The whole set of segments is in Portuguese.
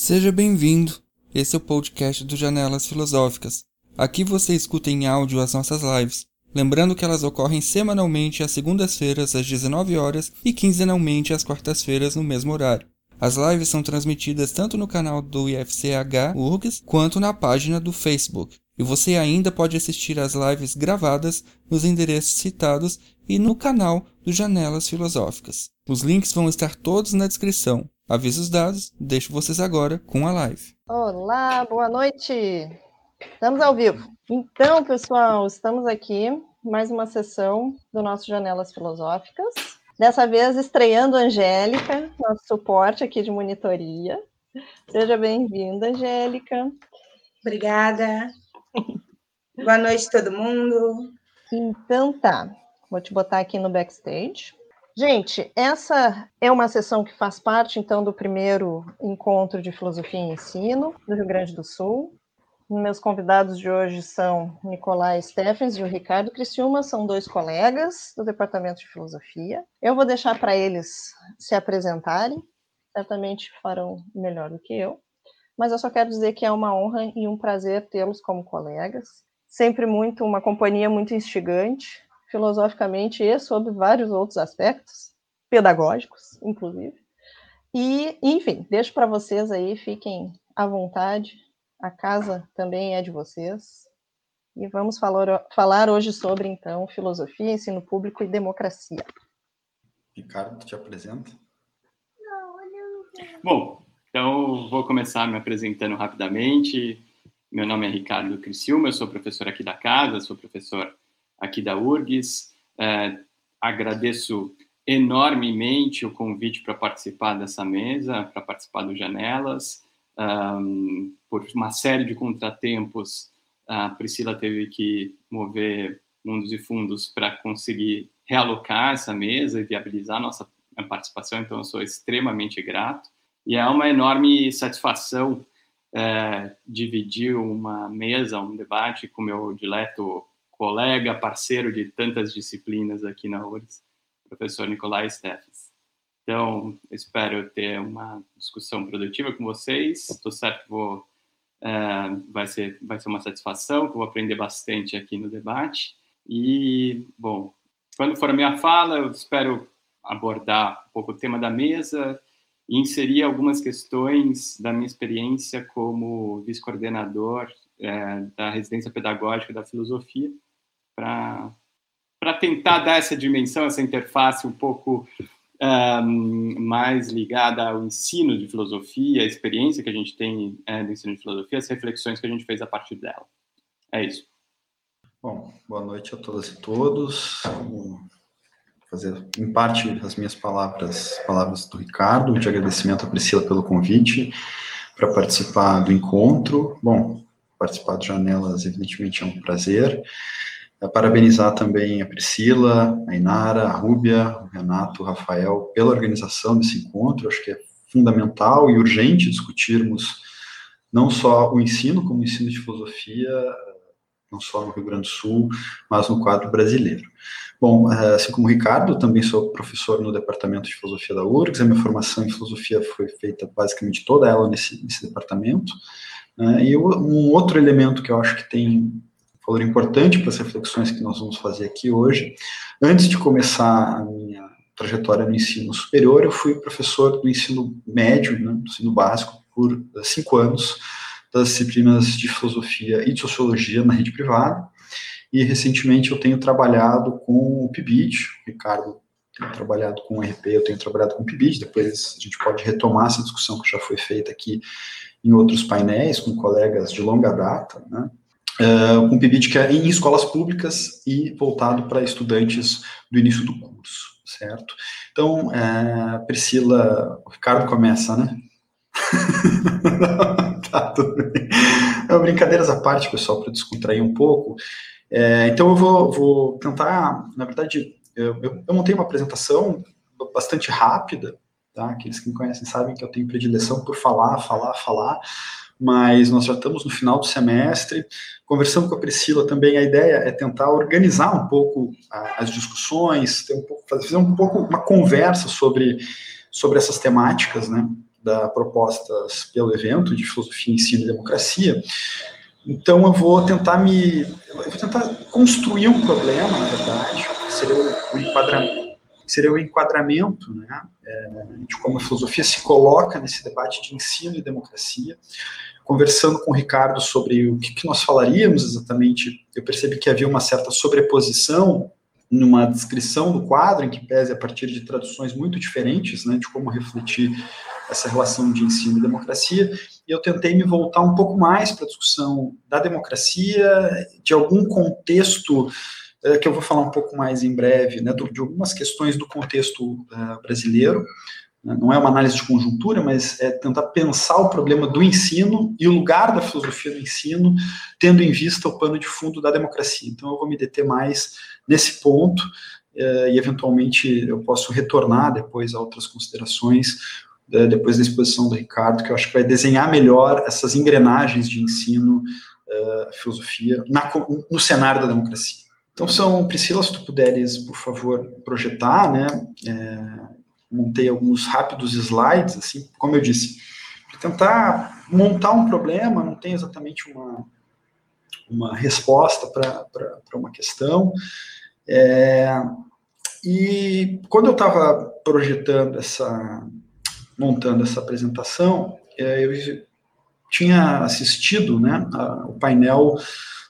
Seja bem-vindo. Esse é o podcast do Janelas Filosóficas. Aqui você escuta em áudio as nossas lives. Lembrando que elas ocorrem semanalmente às segundas-feiras às 19 horas e quinzenalmente às quartas-feiras no mesmo horário. As lives são transmitidas tanto no canal do IFCH URGS quanto na página do Facebook. E você ainda pode assistir às lives gravadas nos endereços citados e no canal do Janelas Filosóficas. Os links vão estar todos na descrição. Avisos dados, deixo vocês agora com a live. Olá, boa noite. Estamos ao vivo. Então, pessoal, estamos aqui mais uma sessão do nosso Janelas Filosóficas. Dessa vez estreando a Angélica, nosso suporte aqui de monitoria. Seja bem-vinda, Angélica. Obrigada. Boa noite, todo mundo. Então tá, vou te botar aqui no backstage. Gente, essa é uma sessão que faz parte, então, do primeiro encontro de filosofia e ensino do Rio Grande do Sul. Meus convidados de hoje são Nicolai Steffens e o Ricardo Criciúma, são dois colegas do Departamento de Filosofia. Eu vou deixar para eles se apresentarem, certamente farão melhor do que eu, mas eu só quero dizer que é uma honra e um prazer tê-los como colegas. Sempre muito, uma companhia muito instigante, filosoficamente e sobre vários outros aspectos, pedagógicos, inclusive. E, enfim, deixo para vocês aí, fiquem à vontade, a casa também é de vocês. E vamos falar, falar hoje sobre, então, filosofia, ensino público e democracia. Ricardo, te apresenta. Bom, então vou começar me apresentando rapidamente. Meu nome é Ricardo Criciúma, eu sou professor aqui da casa, sou professor aqui da URGS. É, agradeço enormemente o convite para participar dessa mesa, para participar do Janelas. Um, por uma série de contratempos, a Priscila teve que mover mundos e fundos para conseguir realocar essa mesa e viabilizar a nossa participação, então eu sou extremamente grato. E é uma enorme satisfação é, dividir uma mesa, um debate com meu dileto colega, parceiro de tantas disciplinas aqui na URGS, professor Nicolai Steffes. Então, espero ter uma discussão produtiva com vocês. Estou certo que vou, é, vai, ser, vai ser uma satisfação, que eu vou aprender bastante aqui no debate. E, bom, quando for a minha fala, eu espero abordar um pouco o tema da mesa e inserir algumas questões da minha experiência como vice-coordenador é, da residência pedagógica da filosofia para tentar dar essa dimensão, essa interface um pouco um, mais ligada ao ensino de filosofia, a experiência que a gente tem é, do ensino de filosofia, as reflexões que a gente fez a partir dela. É isso. Bom, boa noite a todas e todos. Vou fazer, em parte, as minhas palavras, palavras do Ricardo, de agradecimento à Priscila pelo convite para participar do encontro. Bom, participar de Janelas, evidentemente, é um prazer. Parabenizar também a Priscila, a Inara, a Rúbia, o Renato, o Rafael, pela organização desse encontro. Acho que é fundamental e urgente discutirmos não só o ensino, como o ensino de filosofia, não só no Rio Grande do Sul, mas no quadro brasileiro. Bom, assim como o Ricardo, também sou professor no Departamento de Filosofia da URGS, a minha formação em filosofia foi feita basicamente toda ela nesse, nesse departamento. Né? E um outro elemento que eu acho que tem valor importante para as reflexões que nós vamos fazer aqui hoje. Antes de começar a minha trajetória no ensino superior, eu fui professor do ensino médio, né, do ensino básico, por eh, cinco anos, das disciplinas de filosofia e de sociologia na rede privada. E recentemente eu tenho trabalhado com o PIBID, o Ricardo tem trabalhado com o RP, eu tenho trabalhado com o PIBID, depois a gente pode retomar essa discussão que já foi feita aqui em outros painéis com colegas de longa data, né? Um PIBID que é em escolas públicas e voltado para estudantes do início do curso, certo? Então, uh, Priscila, o Ricardo começa, né? tá, tudo bem. Não, brincadeiras à parte, pessoal, para descontrair um pouco. É, então, eu vou, vou, tentar, na verdade, eu, eu, eu montei uma apresentação bastante rápida, tá? Aqueles que me conhecem sabem que eu tenho predileção por falar, falar, falar, mas nós já estamos no final do semestre. Conversando com a Priscila também, a ideia é tentar organizar um pouco a, as discussões, um pouco, fazer um pouco uma conversa sobre, sobre essas temáticas, né? da propostas pelo evento de filosofia, ensino e democracia. Então eu vou tentar me, eu vou tentar construir um problema, na verdade, seria o enquadramento, seria o enquadramento, né, é, de como a filosofia se coloca nesse debate de ensino e democracia. Conversando com o Ricardo sobre o que, que nós falaríamos exatamente, eu percebi que havia uma certa sobreposição numa descrição do quadro, em que pese a partir de traduções muito diferentes, né, de como refletir essa relação de ensino e democracia, e eu tentei me voltar um pouco mais para a discussão da democracia, de algum contexto é, que eu vou falar um pouco mais em breve, né, de algumas questões do contexto uh, brasileiro, né, não é uma análise de conjuntura, mas é tentar pensar o problema do ensino e o lugar da filosofia do ensino, tendo em vista o pano de fundo da democracia. Então, eu vou me deter mais nesse ponto, uh, e eventualmente eu posso retornar depois a outras considerações, depois da exposição do Ricardo, que eu acho que vai desenhar melhor essas engrenagens de ensino, filosofia, no cenário da democracia. Então, são, Priscila, se tu puderes, por favor, projetar, né, é, montei alguns rápidos slides, assim, como eu disse, tentar montar um problema, não tem exatamente uma, uma resposta para uma questão. É, e quando eu estava projetando essa, montando essa apresentação, é, eu tinha assistido né, a, o painel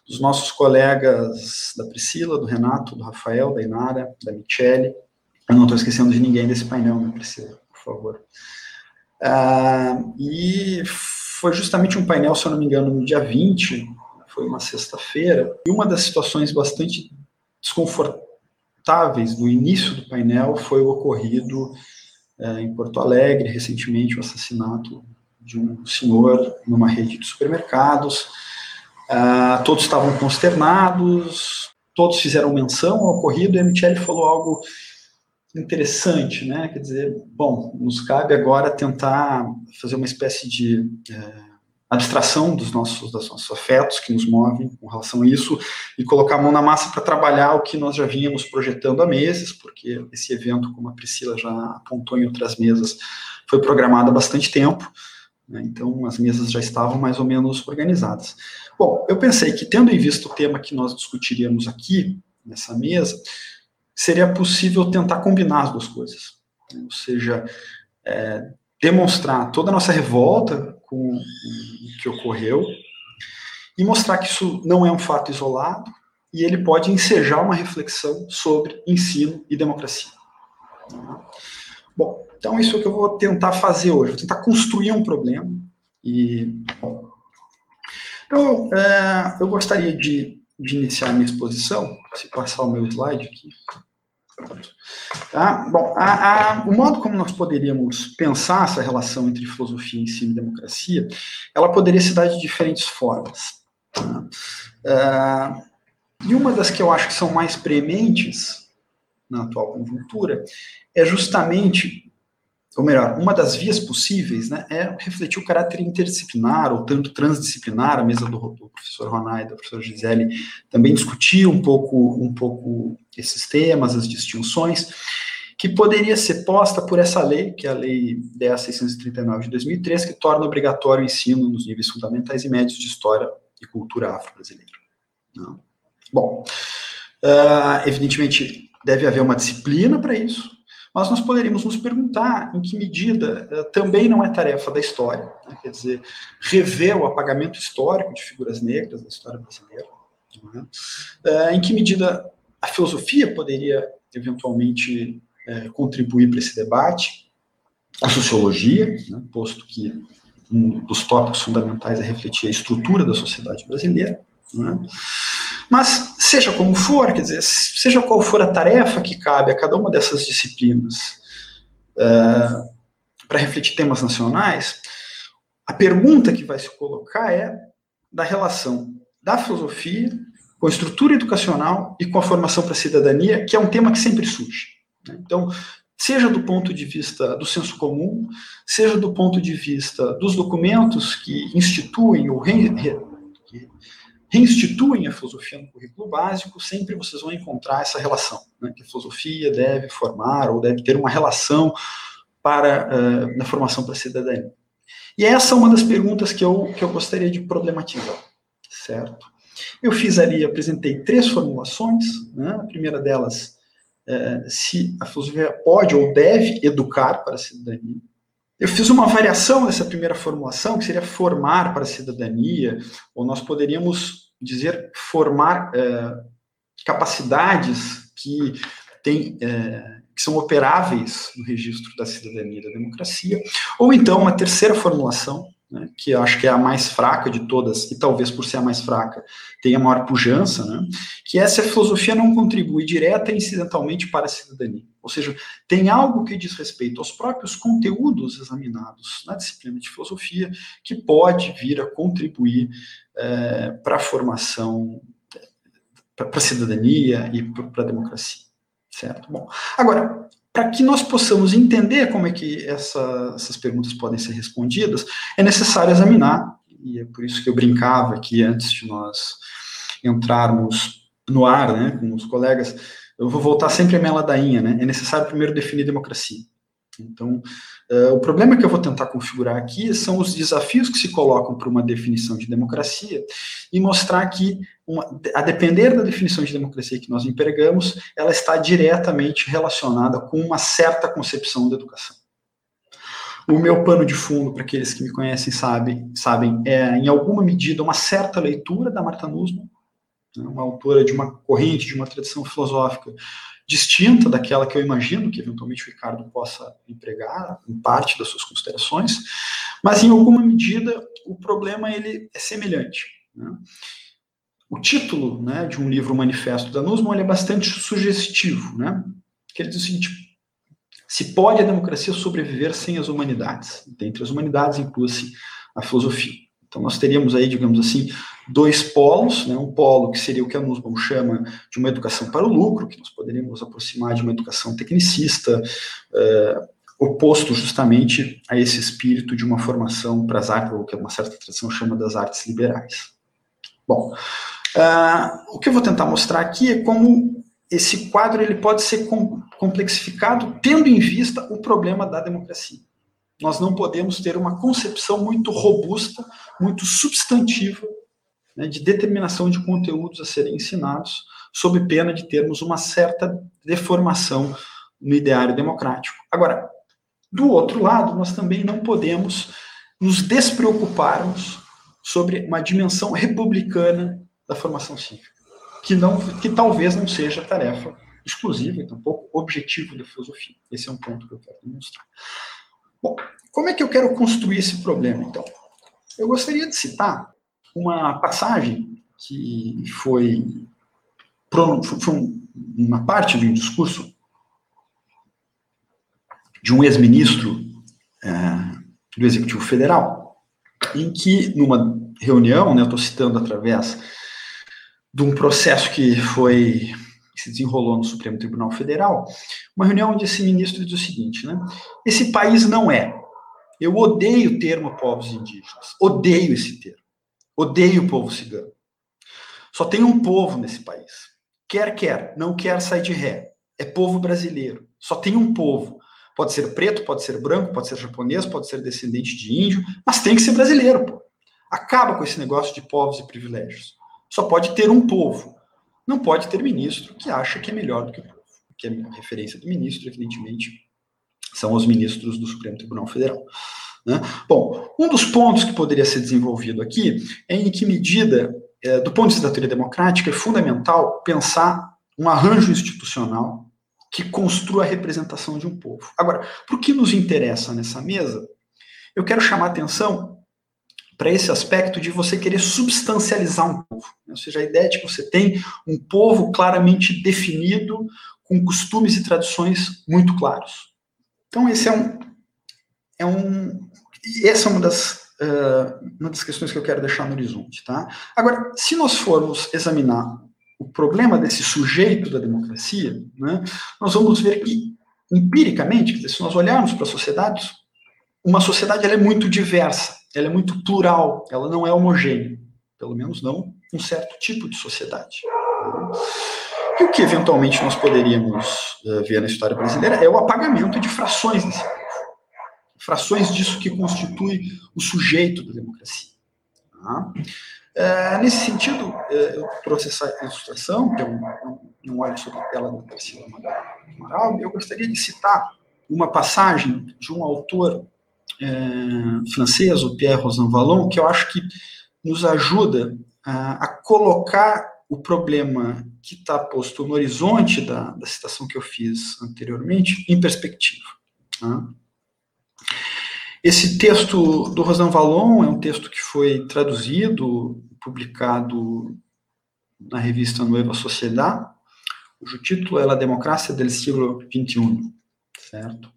dos nossos colegas da Priscila, do Renato, do Rafael, da Inara, da Michele, eu não estou esquecendo de ninguém desse painel, né, Priscila, por favor. Ah, e foi justamente um painel, se eu não me engano, no dia 20, foi uma sexta-feira, e uma das situações bastante desconfortáveis do início do painel foi o ocorrido eh, em Porto Alegre, recentemente, o assassinato de um senhor numa rede de supermercados. Ah, todos estavam consternados, todos fizeram menção ao ocorrido, e a Michele falou algo interessante, né? Quer dizer, bom, nos cabe agora tentar fazer uma espécie de é, abstração dos nossos, dos nossos afetos que nos movem com relação a isso e colocar a mão na massa para trabalhar o que nós já vínhamos projetando há meses, porque esse evento, como a Priscila já apontou em outras mesas, foi programado há bastante tempo? Então as mesas já estavam mais ou menos organizadas. Bom, eu pensei que, tendo em vista o tema que nós discutiríamos aqui, nessa mesa, seria possível tentar combinar as duas coisas. Né? Ou seja, é, demonstrar toda a nossa revolta com o que ocorreu e mostrar que isso não é um fato isolado e ele pode ensejar uma reflexão sobre ensino e democracia. Bom, então isso é o que eu vou tentar fazer hoje, vou tentar construir um problema e então, é, eu gostaria de, de iniciar minha exposição, se passar o meu slide aqui. Tá? Bom, a, a, o modo como nós poderíamos pensar essa relação entre filosofia, ensino e democracia, ela poderia se dar de diferentes formas. Tá? Uh, e uma das que eu acho que são mais prementes na atual conjuntura é justamente ou melhor, uma das vias possíveis né, é refletir o caráter interdisciplinar, ou tanto transdisciplinar, a mesa do, do professor e da professora Gisele também discutiu um pouco, um pouco esses temas, as distinções, que poderia ser posta por essa lei, que é a Lei 10.639 de 2003, que torna obrigatório o ensino nos níveis fundamentais e médios de História e Cultura Afro-Brasileira. Bom, uh, evidentemente deve haver uma disciplina para isso, mas nós poderíamos nos perguntar em que medida uh, também não é tarefa da história, né? quer dizer, rever o apagamento histórico de figuras negras da história brasileira, uh, em que medida a filosofia poderia eventualmente uh, contribuir para esse debate, a sociologia, né? posto que um dos tópicos fundamentais é refletir a estrutura da sociedade brasileira, né? Mas, seja como for, quer dizer, seja qual for a tarefa que cabe a cada uma dessas disciplinas uh, para refletir temas nacionais, a pergunta que vai se colocar é da relação da filosofia com a estrutura educacional e com a formação para a cidadania, que é um tema que sempre surge. Né? Então, seja do ponto de vista do senso comum, seja do ponto de vista dos documentos que instituem ou re, re, reinstituem a filosofia no currículo básico, sempre vocês vão encontrar essa relação, né, que a filosofia deve formar ou deve ter uma relação para uh, na formação para a cidadania. E essa é uma das perguntas que eu, que eu gostaria de problematizar, certo? Eu fiz ali, apresentei três formulações, né? a primeira delas, é, se a filosofia pode ou deve educar para a cidadania. Eu fiz uma variação dessa primeira formulação, que seria formar para a cidadania, ou nós poderíamos dizer formar é, capacidades que têm é, que são operáveis no registro da cidadania e da democracia, ou então uma terceira formulação, né, que acho que é a mais fraca de todas, e talvez por ser a mais fraca, tenha maior pujança, né, que é se a filosofia não contribui direta e incidentalmente para a cidadania. Ou seja, tem algo que diz respeito aos próprios conteúdos examinados na disciplina de filosofia que pode vir a contribuir é, para a formação, para a cidadania e para a democracia. Certo? Bom, agora, para que nós possamos entender como é que essa, essas perguntas podem ser respondidas, é necessário examinar, e é por isso que eu brincava aqui antes de nós entrarmos no ar, né, com os colegas, eu vou voltar sempre à minha ladainha, né, é necessário primeiro definir democracia. Então, uh, o problema que eu vou tentar configurar aqui são os desafios que se colocam para uma definição de democracia e mostrar que, uma, a depender da definição de democracia que nós empregamos, ela está diretamente relacionada com uma certa concepção da educação. O meu pano de fundo, para aqueles que me conhecem sabem, sabem, é, em alguma medida, uma certa leitura da Marta Nussbaum, né, uma autora de uma corrente, de uma tradição filosófica distinta daquela que eu imagino que eventualmente o Ricardo possa empregar em parte das suas considerações, mas em alguma medida o problema ele é semelhante. Né? O título né, de um livro Manifesto da Nussbaum é bastante sugestivo, né? que ele diz o seguinte, se pode a democracia sobreviver sem as humanidades? Dentre as humanidades inclui-se a filosofia. Então, nós teríamos aí, digamos assim, dois polos, né? um polo que seria o que a Nussbaum chama de uma educação para o lucro, que nós poderíamos aproximar de uma educação tecnicista, é, oposto justamente a esse espírito de uma formação para as artes, ou que uma certa tradição chama das artes liberais. Bom, uh, o que eu vou tentar mostrar aqui é como esse quadro ele pode ser complexificado tendo em vista o problema da democracia. Nós não podemos ter uma concepção muito robusta, muito substantiva, né, de determinação de conteúdos a serem ensinados, sob pena de termos uma certa deformação no ideário democrático. Agora, do outro lado, nós também não podemos nos despreocuparmos sobre uma dimensão republicana da formação cívica, que, não, que talvez não seja tarefa exclusiva e tampouco objetivo da filosofia. Esse é um ponto que eu quero demonstrar. Bom, como é que eu quero construir esse problema, então? Eu gostaria de citar uma passagem que foi, foi uma parte de um discurso de um ex-ministro é, do Executivo Federal, em que, numa reunião, né, eu estou citando através de um processo que foi que se desenrolou no Supremo Tribunal Federal, uma reunião onde esse ministro diz o seguinte, né? Esse país não é. Eu odeio o termo povos indígenas. Odeio esse termo. Odeio o povo cigano. Só tem um povo nesse país. Quer, quer, não quer sair de ré. É povo brasileiro. Só tem um povo. Pode ser preto, pode ser branco, pode ser japonês, pode ser descendente de índio, mas tem que ser brasileiro, pô. Acaba com esse negócio de povos e privilégios. Só pode ter um povo. Não pode ter ministro que acha que é melhor do que o povo. Que é a referência do ministro, evidentemente, são os ministros do Supremo Tribunal Federal. Né? Bom, um dos pontos que poderia ser desenvolvido aqui é em que medida, é, do ponto de vista da teoria democrática, é fundamental pensar um arranjo institucional que construa a representação de um povo. Agora, por que nos interessa nessa mesa? Eu quero chamar atenção para esse aspecto de você querer substancializar um povo. Né? Ou seja, a ideia de que você tem um povo claramente definido, com costumes e tradições muito claros. Então, esse é um. É um essa é uma das, uh, uma das questões que eu quero deixar no horizonte. Tá? Agora, se nós formos examinar o problema desse sujeito da democracia, né, nós vamos ver que, empiricamente, se nós olharmos para a sociedade, uma sociedade ela é muito diversa ela é muito plural, ela não é homogênea, pelo menos não um certo tipo de sociedade. E o que eventualmente nós poderíamos uh, ver na história brasileira é o apagamento de frações desse povo. frações disso que constitui o sujeito da democracia. Tá? É, nesse sentido, é, eu trouxe essa ilustração, que é um, um olho sobre a tela da Priscila Amaral, eu gostaria de citar uma passagem de um autor é, francês, o Pierre Rosanvallon, que eu acho que nos ajuda a, a colocar o problema que está posto no horizonte da, da, citação que eu fiz anteriormente em perspectiva. Tá? Esse texto do Rosan Vallon é um texto que foi traduzido, publicado na revista Nueva Sociedade, cujo título é La Democracia del siglo XXI, certo?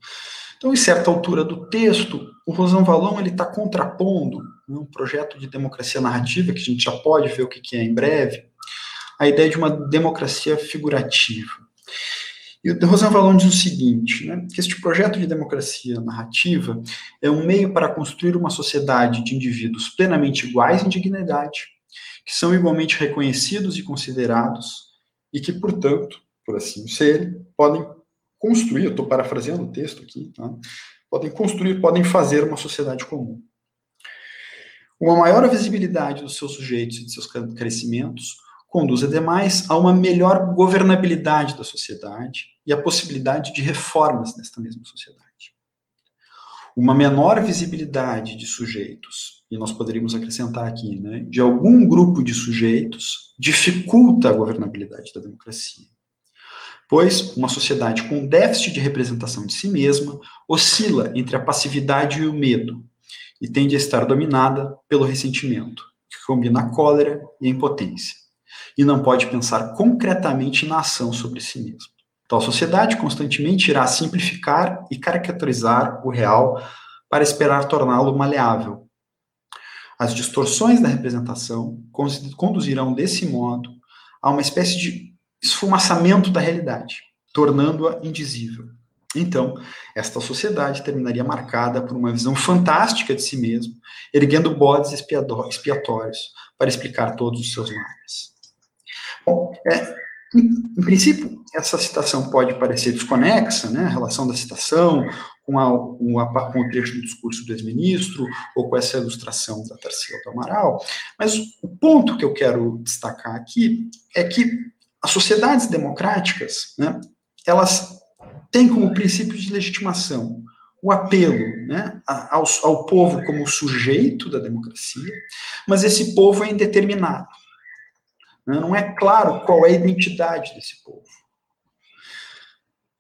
Então, em certa altura do texto, o Rosan Vallon está contrapondo né, um projeto de democracia narrativa, que a gente já pode ver o que é em breve, a ideia de uma democracia figurativa. E o Rosan Vallon diz o seguinte, né, que este projeto de democracia narrativa é um meio para construir uma sociedade de indivíduos plenamente iguais em dignidade, que são igualmente reconhecidos e considerados, e que, portanto, por assim serem, podem construir, estou parafraseando o texto aqui, tá? podem construir, podem fazer uma sociedade comum. Uma maior visibilidade dos seus sujeitos e de seus crescimentos conduz, ademais, a uma melhor governabilidade da sociedade e a possibilidade de reformas nesta mesma sociedade. Uma menor visibilidade de sujeitos, e nós poderíamos acrescentar aqui, né, de algum grupo de sujeitos, dificulta a governabilidade da democracia pois uma sociedade com déficit de representação de si mesma oscila entre a passividade e o medo e tende a estar dominada pelo ressentimento, que combina a cólera e a impotência, e não pode pensar concretamente na ação sobre si mesma. Tal sociedade constantemente irá simplificar e caricaturizar o real para esperar torná-lo maleável. As distorções da representação conduzirão desse modo a uma espécie de esfumaçamento da realidade, tornando-a indizível. Então, esta sociedade terminaria marcada por uma visão fantástica de si mesmo, erguendo bodes expiatórios para explicar todos os seus males. Bom, é, em, princípio, essa citação pode parecer desconexa, né, a relação da citação com, a, com, a, com o trecho do discurso do ex-ministro, ou com essa ilustração da Tarsila do Amaral, mas o ponto que eu quero destacar aqui é que as sociedades democráticas, né, elas têm como princípio de legitimação o apelo né, ao, ao povo como sujeito da democracia, mas esse povo é indeterminado. Né, não é claro qual é a identidade desse povo.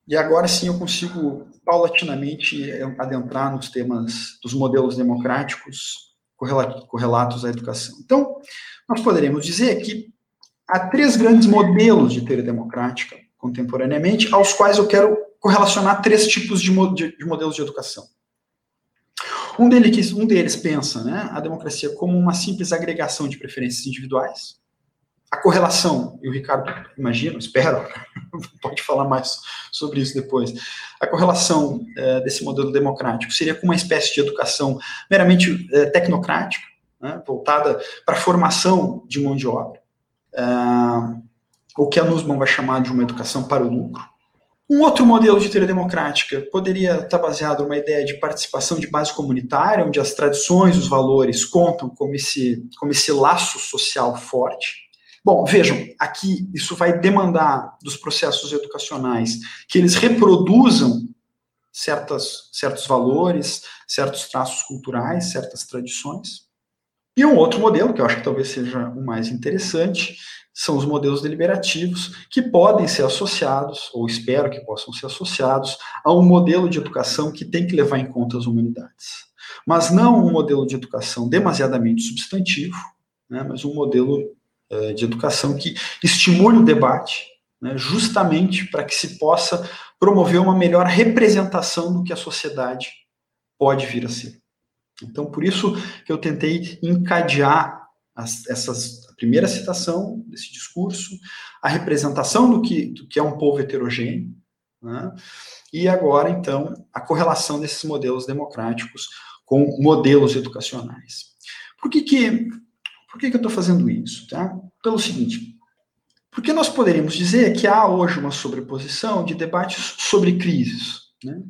E agora sim eu consigo paulatinamente adentrar nos temas dos modelos democráticos correlatos à educação. Então, nós poderíamos dizer que há três grandes modelos de teoria democrática contemporaneamente, aos quais eu quero correlacionar três tipos de, de, de modelos de educação. Um deles, um deles pensa né, a democracia como uma simples agregação de preferências individuais. A correlação, e o Ricardo, imagino, espero, pode falar mais sobre isso depois. A correlação é, desse modelo democrático seria com uma espécie de educação meramente é, tecnocrática, né, voltada para a formação de mão de obra uh, o que a Nussbaum vai chamar de uma educação para o lucro. Um outro modelo de teoria democrática poderia estar baseado numa ideia de participação de base comunitária, onde as tradições, os valores contam como esse, como esse laço social forte. Bom, vejam, aqui isso vai demandar dos processos educacionais que eles reproduzam certas, certos valores, certos traços culturais, certas tradições. E um outro modelo, que eu acho que talvez seja o mais interessante, são os modelos deliberativos, que podem ser associados, ou espero que possam ser associados, a um modelo de educação que tem que levar em conta as humanidades. Mas não um modelo de educação demasiadamente substantivo, né, mas um modelo uh, de educação que estimule o debate, né, justamente para que se possa promover uma melhor representação do que a sociedade pode vir a ser. Então, por isso que eu tentei encadear as, essas, a primeira citação desse discurso, a representação do que, do que é um povo heterogêneo, né? e agora, então, a correlação desses modelos democráticos com modelos educacionais. Por que, que, por que, que eu estou fazendo isso? Tá? Pelo seguinte, porque nós poderíamos dizer que há hoje uma sobreposição de debates sobre crises. Né?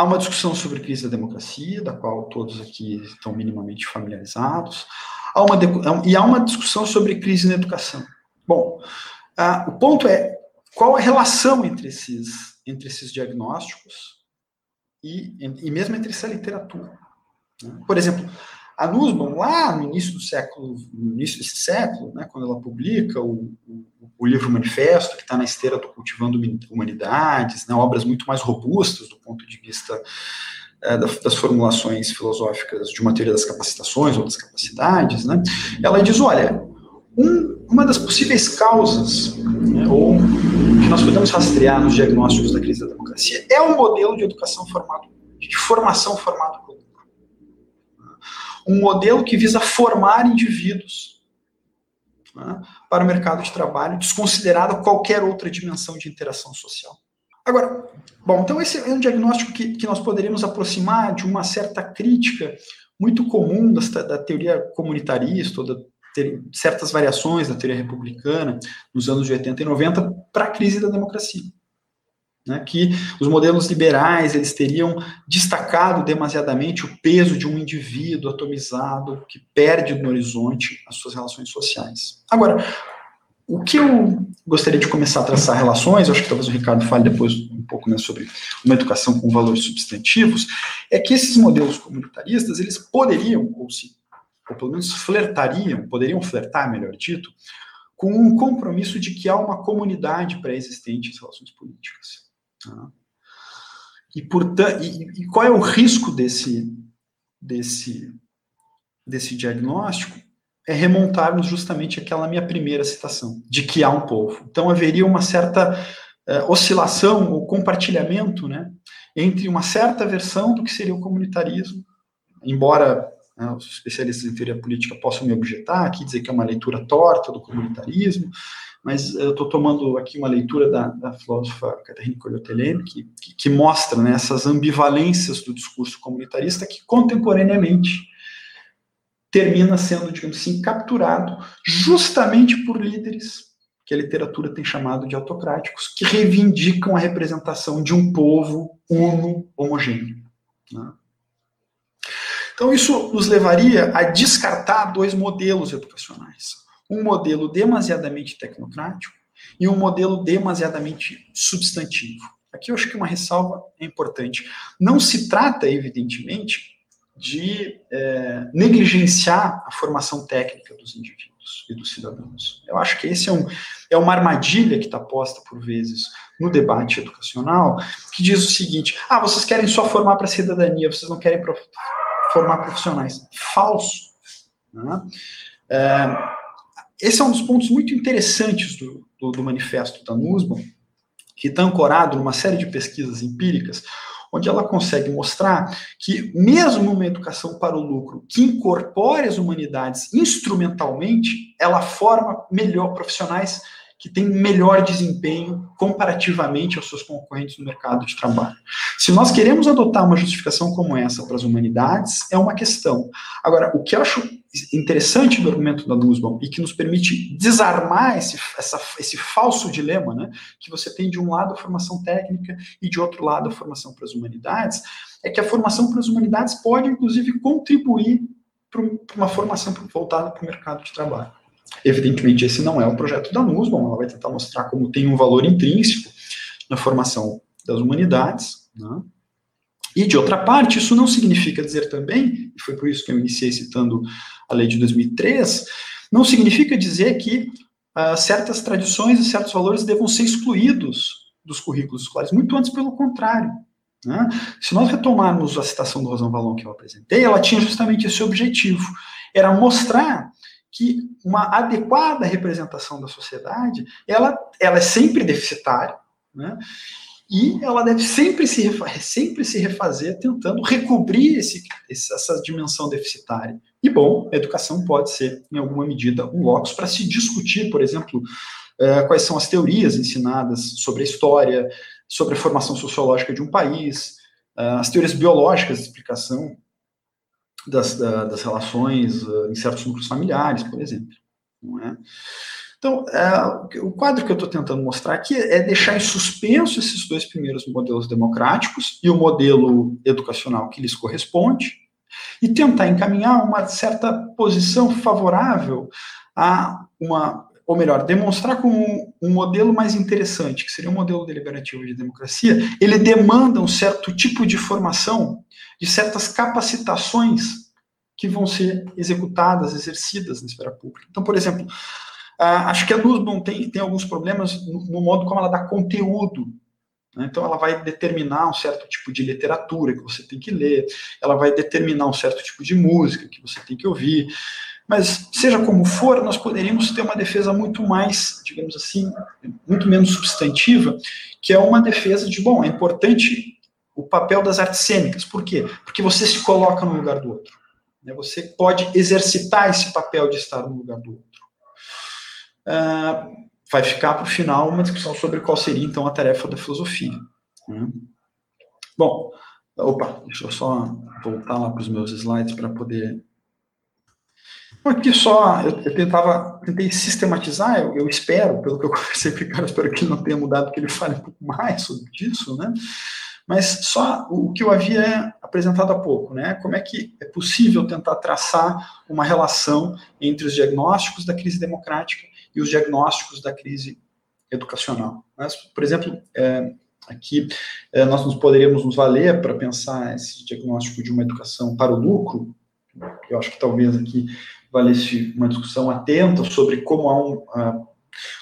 Há uma discussão sobre crise da democracia, da qual todos aqui estão minimamente familiarizados, há uma, e há uma discussão sobre crise na educação. Bom, ah, o ponto é qual a relação entre esses, entre esses diagnósticos e, e mesmo entre essa literatura. Né? Por exemplo, a Nussbaum, lá no início do século, no início desse século, né, quando ela publica o, o, o livro Manifesto, que está na esteira do Cultivando Humanidades, né, obras muito mais robustas do ponto de vista é, das formulações filosóficas de uma teoria das capacitações ou das capacidades, né, ela diz, olha, um, uma das possíveis causas, né, ou que nós podemos rastrear nos diagnósticos da crise da democracia, é um modelo de educação formado, de formação formado por um modelo que visa formar indivíduos né, para o mercado de trabalho, desconsiderado qualquer outra dimensão de interação social. Agora, bom, então esse é um diagnóstico que, que nós poderíamos aproximar de uma certa crítica muito comum da, da teoria comunitarista, ou da ter, certas variações da teoria republicana nos anos de 80 e 90 para a crise da democracia né, que os modelos liberais eles teriam destacado demasiadamente o peso de um indivíduo atomizado que perde no horizonte as suas relações sociais. Agora, o que eu gostaria de começar a traçar relações, acho que talvez o Ricardo fale depois um pouco né, sobre uma educação com valores substantivos, é que esses modelos comunitaristas, eles poderiam, ou, se, ou pelo menos flertariam, poderiam flertar, melhor dito, com um compromisso de que há uma comunidade pré-existente em relações políticas. Tá? E, portanto, e, e, qual é o risco desse, desse, desse diagnóstico? É remontarmos justamente aquela minha primeira citação, de que há um povo. Então haveria uma certa uh, oscilação ou compartilhamento né, entre uma certa versão do que seria o comunitarismo, embora né, os especialistas em teoria política possam me objetar aqui, dizer que é uma leitura torta do comunitarismo, mas eu estou tomando aqui uma leitura da, da filósofa Catarina Colhotelene, que, que, que, mostra né, essas ambivalências do discurso comunitarista que contemporaneamente termina sendo, digamos assim, capturado justamente por líderes que a literatura tem chamado de autocráticos, que reivindicam a representação de um povo uno, homogêneo. Né? Então, isso nos levaria a descartar dois modelos educacionais um modelo demasiadamente tecnocrático e um modelo demasiadamente substantivo. Aqui eu acho que uma ressalva é importante. Não se trata, evidentemente, de é, negligenciar a formação técnica dos indivíduos e dos cidadãos. Eu acho que esse é, um, é uma armadilha que está posta, por vezes, no debate educacional, que diz o seguinte: ah, vocês querem só formar para a cidadania, vocês não querem prof formar profissionais. Falso. Né? É, esse é um dos pontos muito interessantes do, do, do manifesto da Nussbaum, que está ancorado numa série de pesquisas empíricas, onde ela consegue mostrar que, mesmo uma educação para o lucro que incorpore as humanidades instrumentalmente, ela forma melhor profissionais que têm melhor desempenho comparativamente aos seus concorrentes no mercado de trabalho. Se nós queremos adotar uma justificação como essa para as humanidades, é uma questão. Agora, o que eu acho interessante do argumento da Nussbaum e que nos permite desarmar esse, essa, esse falso dilema, né, que você tem de um lado a formação técnica e de outro lado a formação para as humanidades, é que a formação para as humanidades pode, inclusive, contribuir para uma formação voltada para o mercado de trabalho. Evidentemente, esse não é o projeto da Nussbaum, ela vai tentar mostrar como tem um valor intrínseco na formação das humanidades, né? E, de outra parte, isso não significa dizer também, e foi por isso que eu iniciei citando a lei de 2003, não significa dizer que uh, certas tradições e certos valores devam ser excluídos dos currículos escolares, muito antes pelo contrário. Né? Se nós retomarmos a citação do Rosão Valon que eu apresentei, ela tinha justamente esse objetivo, era mostrar que uma adequada representação da sociedade, ela, ela é sempre deficitária, né? e ela deve sempre se, sempre se refazer tentando recobrir esse, essa dimensão deficitária. E, bom, a educação pode ser, em alguma medida, um locus para se discutir, por exemplo, uh, quais são as teorias ensinadas sobre a história, sobre a formação sociológica de um país, uh, as teorias biológicas de explicação das, da, das relações uh, em certos núcleos familiares, por exemplo. Não é? Então, é, o quadro que eu estou tentando mostrar aqui é deixar em suspenso esses dois primeiros modelos democráticos e o modelo educacional que lhes corresponde, e tentar encaminhar uma certa posição favorável a uma, ou melhor, demonstrar como um modelo mais interessante, que seria um modelo deliberativo de democracia, ele demanda um certo tipo de formação, de certas capacitações que vão ser executadas, exercidas na esfera pública. Então, por exemplo, acho que a Nussbaum tem, tem alguns problemas no, no modo como ela dá conteúdo né? Então, ela vai determinar um certo tipo de literatura que você tem que ler, ela vai determinar um certo tipo de música que você tem que ouvir. Mas, seja como for, nós poderíamos ter uma defesa muito mais, digamos assim, muito menos substantiva, que é uma defesa de, bom, é importante o papel das artes cênicas. Por quê? Porque você se coloca no lugar do outro. Né? Você pode exercitar esse papel de estar no lugar do outro. Uh, vai ficar para o final uma discussão sobre qual seria, então, a tarefa da filosofia. Né? Bom, opa, deixa eu só voltar lá para os meus slides para poder... Aqui só, eu, eu tentava, tentei sistematizar, eu, eu, espero, pelo que eu conversei com o Ricardo, espero que ele não tenha mudado, que ele fale um pouco mais sobre isso, né? Mas só o que eu havia apresentado há pouco, né? Como é que é possível tentar traçar uma relação entre os diagnósticos da crise democrática e os diagnósticos da crise educacional. Mas, por exemplo, é, aqui é, nós nos poderíamos nos valer para pensar esse diagnóstico de uma educação para o lucro, eu acho que talvez aqui valesse uma discussão atenta sobre como há um, uh,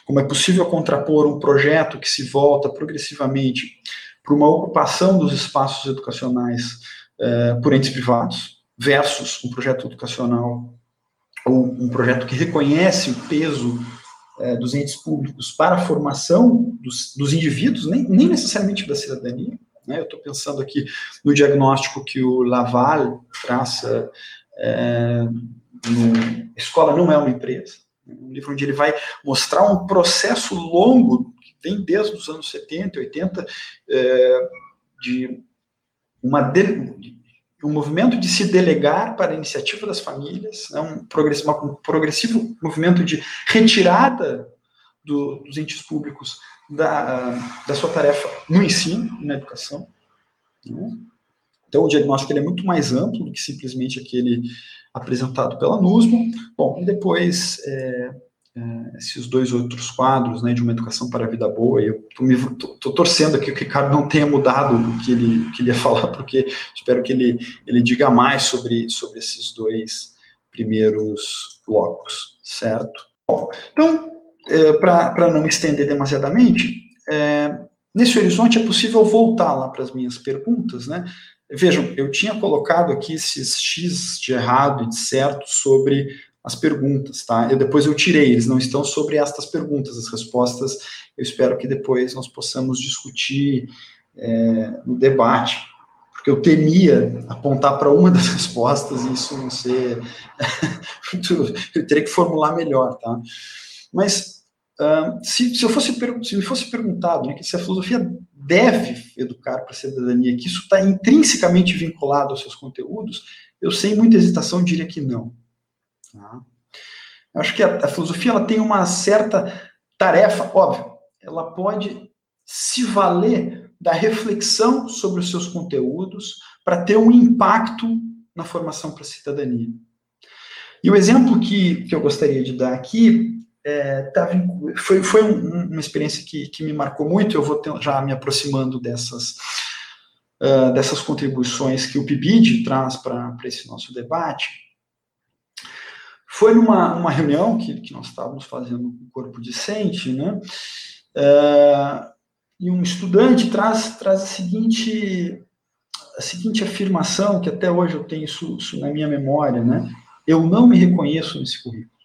como é possível contrapor um projeto que se volta progressivamente para uma ocupação dos espaços educacionais uh, por entes privados versus um projeto educacional ou um projeto que reconhece o peso é, dos entes públicos para a formação dos, dos indivíduos, nem, nem, necessariamente da cidadania. Né? Eu estou pensando aqui no diagnóstico que o Laval traça é, no Escola Não É Uma Empresa, né? um livro onde ele vai mostrar um processo longo, vem desde os anos 70, 80, é, de uma de, um movimento de se delegar para a iniciativa das famílias, né, um, progressivo, um progressivo movimento de retirada do, dos entes públicos da, da sua tarefa no ensino, na educação. Né? Então, o diagnóstico ele é muito mais amplo do que simplesmente aquele apresentado pela NUSMO. Bom, e depois, é, esses dois outros quadros, né, de uma educação para a vida boa, eu estou torcendo aqui que o Ricardo não tenha mudado o que ele, que ele ia falar, porque espero que ele, ele diga mais sobre, sobre esses dois primeiros blocos, certo? Bom, então, é, para não me estender demasiadamente, é, nesse horizonte é possível voltar lá para as minhas perguntas, né? Vejam, eu tinha colocado aqui esses X de errado e de certo sobre as perguntas, tá? Eu depois eu tirei, eles não estão sobre estas perguntas, as respostas eu espero que depois nós possamos discutir é, no debate, porque eu temia apontar para uma das respostas e isso não ser eu teria que formular melhor, tá? Mas uh, se, se eu fosse se me fosse perguntado né, que se a filosofia deve educar para a cidadania, que isso está intrinsecamente vinculado aos seus conteúdos, eu sem muita hesitação diria que não. Tá? Acho que a, a, filosofia ela tem uma certa tarefa, óbvio, ela pode se valer da reflexão sobre os seus conteúdos para ter um impacto na formação para a cidadania. E o exemplo que, que eu gostaria de dar aqui é, tá, foi, foi um, uma experiência que, que me marcou muito, eu vou ter, já me aproximando dessas, uh, dessas contribuições que o PIBID traz para esse nosso debate. Foi numa uma reunião que, que nós estávamos fazendo com o corpo discente, né? Uh, e um estudante traz, traz a, seguinte, a seguinte afirmação, que até hoje eu tenho isso, isso na minha memória, né? Eu não me reconheço nesse currículo.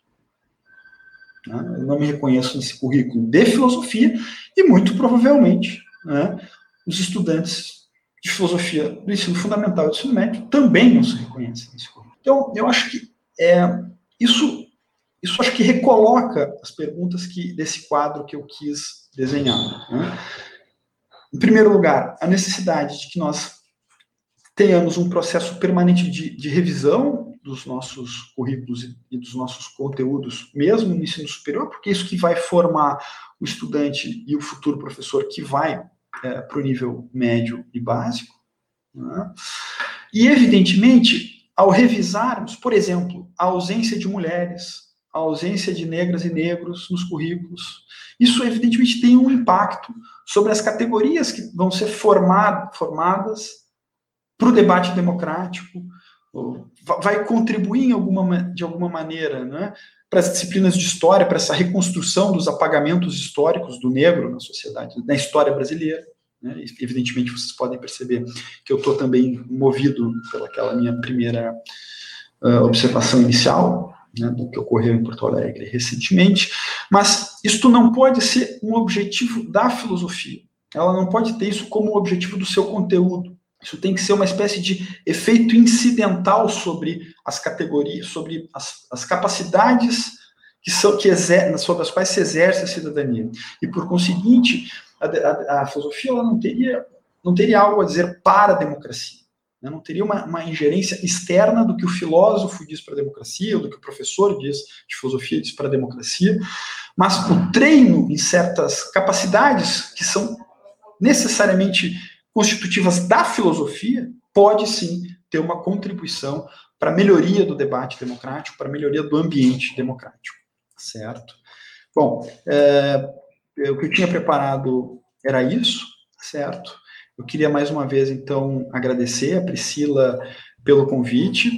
Né? Eu não me reconheço nesse currículo de filosofia e, muito provavelmente, né, os estudantes de filosofia do ensino fundamental e do ensino médio também não se reconhecem nesse currículo. Então, eu acho que é, isso, isso acho que recoloca as perguntas que desse quadro que eu quis desenhar. Né? Em primeiro lugar, a necessidade de que nós tenhamos um processo permanente de, de revisão dos nossos currículos e dos nossos conteúdos, mesmo no ensino superior, porque isso que vai formar o estudante e o futuro professor que vai é, para o nível médio e básico. Né? E, evidentemente, ao revisarmos, por exemplo, a ausência de mulheres, a ausência de negras e negros nos currículos, isso evidentemente tem um impacto sobre as categorias que vão ser formadas para o debate democrático, vai contribuir alguma, de alguma maneira né, para as disciplinas de história, para essa reconstrução dos apagamentos históricos do negro na sociedade, na história brasileira. Né? Evidentemente, vocês podem perceber que eu estou também movido pelaquela minha primeira uh, observação inicial, né, do que ocorreu em Porto Alegre recentemente, mas isto não pode ser um objetivo da filosofia. Ela não pode ter isso como objetivo do seu conteúdo. Isso tem que ser uma espécie de efeito incidental sobre as categorias, sobre as, as capacidades que são que exer, sobre as quais se exerce a cidadania. E por conseguinte, a, a, a filosofia ela não teria não teria algo a dizer para a democracia. Né? Não teria uma, uma, ingerência externa do que o filósofo diz para a democracia, ou do que o professor diz de filosofia diz para a democracia, mas o treino em certas capacidades que são necessariamente constitutivas da filosofia pode sim ter uma contribuição para a melhoria do debate democrático, para a melhoria do ambiente democrático, certo? Bom, é, o que eu tinha preparado era isso, certo? Eu queria mais uma vez, então, agradecer a Priscila pelo convite,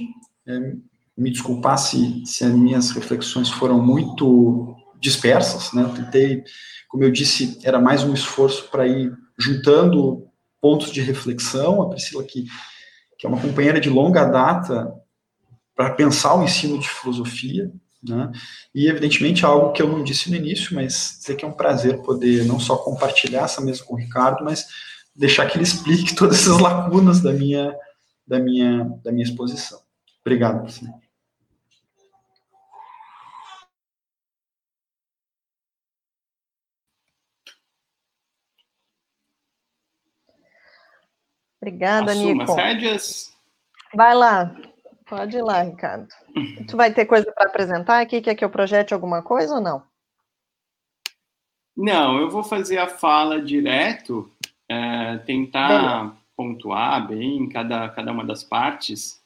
é, me desculpar se, se as minhas reflexões foram muito dispersas, né? Eu tentei, como eu disse, era mais um esforço para ir juntando pontos de reflexão. A Priscila, que, que é uma companheira de longa data para pensar o ensino de filosofia, né? E, evidentemente, algo que eu não disse no início, mas dizer que é um prazer poder não só compartilhar essa mesa com o Ricardo, mas deixar que ele explique todas essas lacunas da minha, da minha, da minha exposição. Obrigado, Priscila. Obrigada, Assuma Nico. as rédeas. Vai lá. Pode ir lá, Ricardo. Tu vai ter coisa para apresentar aqui? Quer que eu projete alguma coisa ou não? Não, eu vou fazer a fala direto, é, tentar Beleza. pontuar bem cada, cada uma das partes,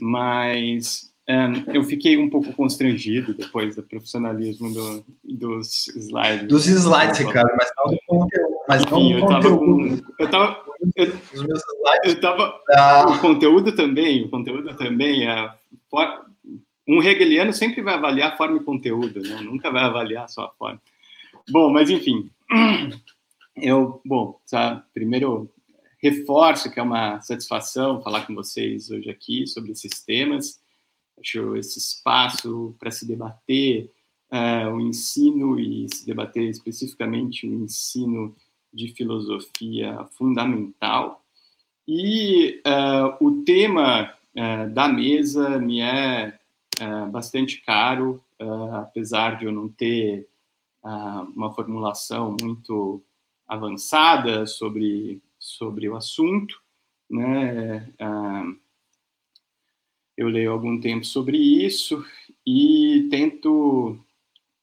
mas é, eu fiquei um pouco constrangido depois do profissionalismo do, dos slides. Dos slides, Ricardo, mas não do conteúdo. Mas Enfim, não eu estava com. Eu tava, eu, Os meus slides. Eu tava, ah. O conteúdo também, o conteúdo também é. Um hegeliano sempre vai avaliar forma e conteúdo, né? nunca vai avaliar só a forma. Bom, mas enfim, eu, bom, sabe, primeiro reforço que é uma satisfação falar com vocês hoje aqui sobre esses temas. Acho esse espaço para se debater uh, o ensino e se debater especificamente o ensino de filosofia fundamental. E uh, o tema uh, da mesa me é bastante caro, apesar de eu não ter uma formulação muito avançada sobre, sobre o assunto. Né? eu leio algum tempo sobre isso e tento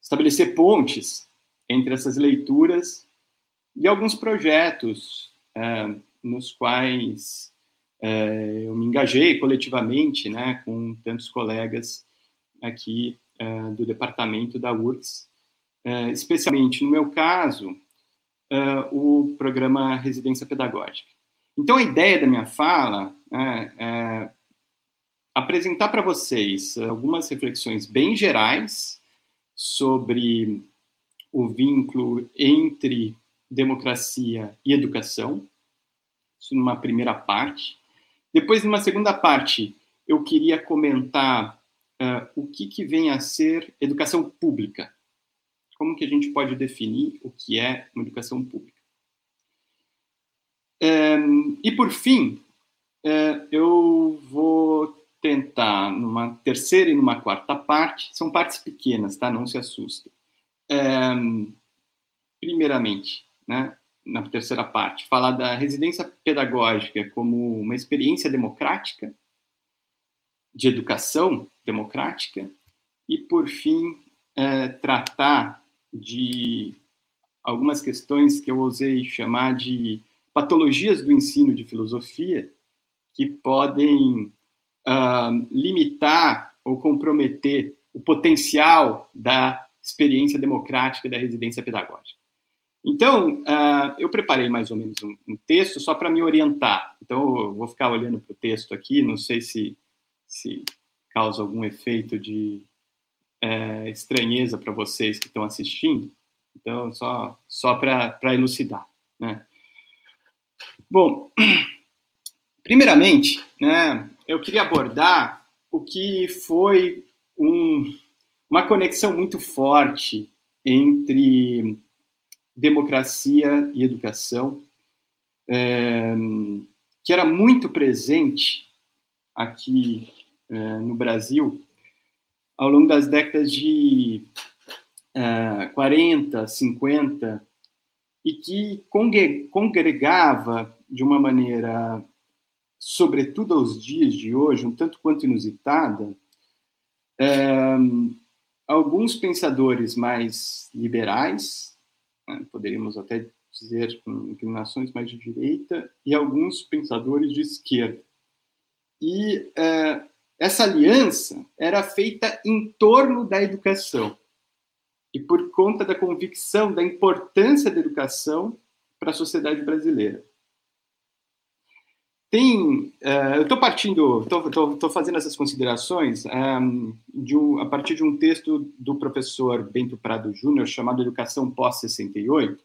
estabelecer pontes entre essas leituras e alguns projetos é, nos quais é, eu me engajei coletivamente, né, com tantos colegas aqui é, do departamento da URGS, especialmente no meu caso, o programa Residência Pedagógica. Então, a ideia da minha fala né, é apresentar para vocês algumas reflexões bem gerais sobre o vínculo entre democracia e educação. Isso numa primeira parte. Depois, numa segunda parte, eu queria comentar uh, o que, que vem a ser educação pública. Como que a gente pode definir o que é uma educação pública? Um, e por fim, uh, eu vou tentar, numa terceira e numa quarta parte, são partes pequenas, tá? Não se assustem. Um, primeiramente, né, na terceira parte, falar da residência pedagógica como uma experiência democrática de educação democrática e, por fim, é, tratar de algumas questões que eu ousei chamar de patologias do ensino de filosofia que podem uh, limitar ou comprometer o potencial da experiência democrática da residência pedagógica. Então, uh, eu preparei mais ou menos um, um texto só para me orientar. Então, eu vou ficar olhando para o texto aqui, não sei se, se causa algum efeito de é, estranheza para vocês que estão assistindo. Então, só, só para elucidar. Né? Bom, primeiramente, né, eu queria abordar o que foi um, uma conexão muito forte entre democracia e educação, é, que era muito presente aqui é, no Brasil ao longo das décadas de é, 40, 50, e que congregava de uma maneira, sobretudo aos dias de hoje, um tanto quanto inusitada, é, alguns pensadores mais liberais, né, poderíamos até dizer com inclinações mais de direita, e alguns pensadores de esquerda. E é, essa aliança era feita em torno da educação e por conta da convicção da importância da educação para a sociedade brasileira. Tem, uh, eu estou partindo, estou fazendo essas considerações um, eh, um, a partir de um texto do professor Bento Prado Júnior chamado Educação Pós-68.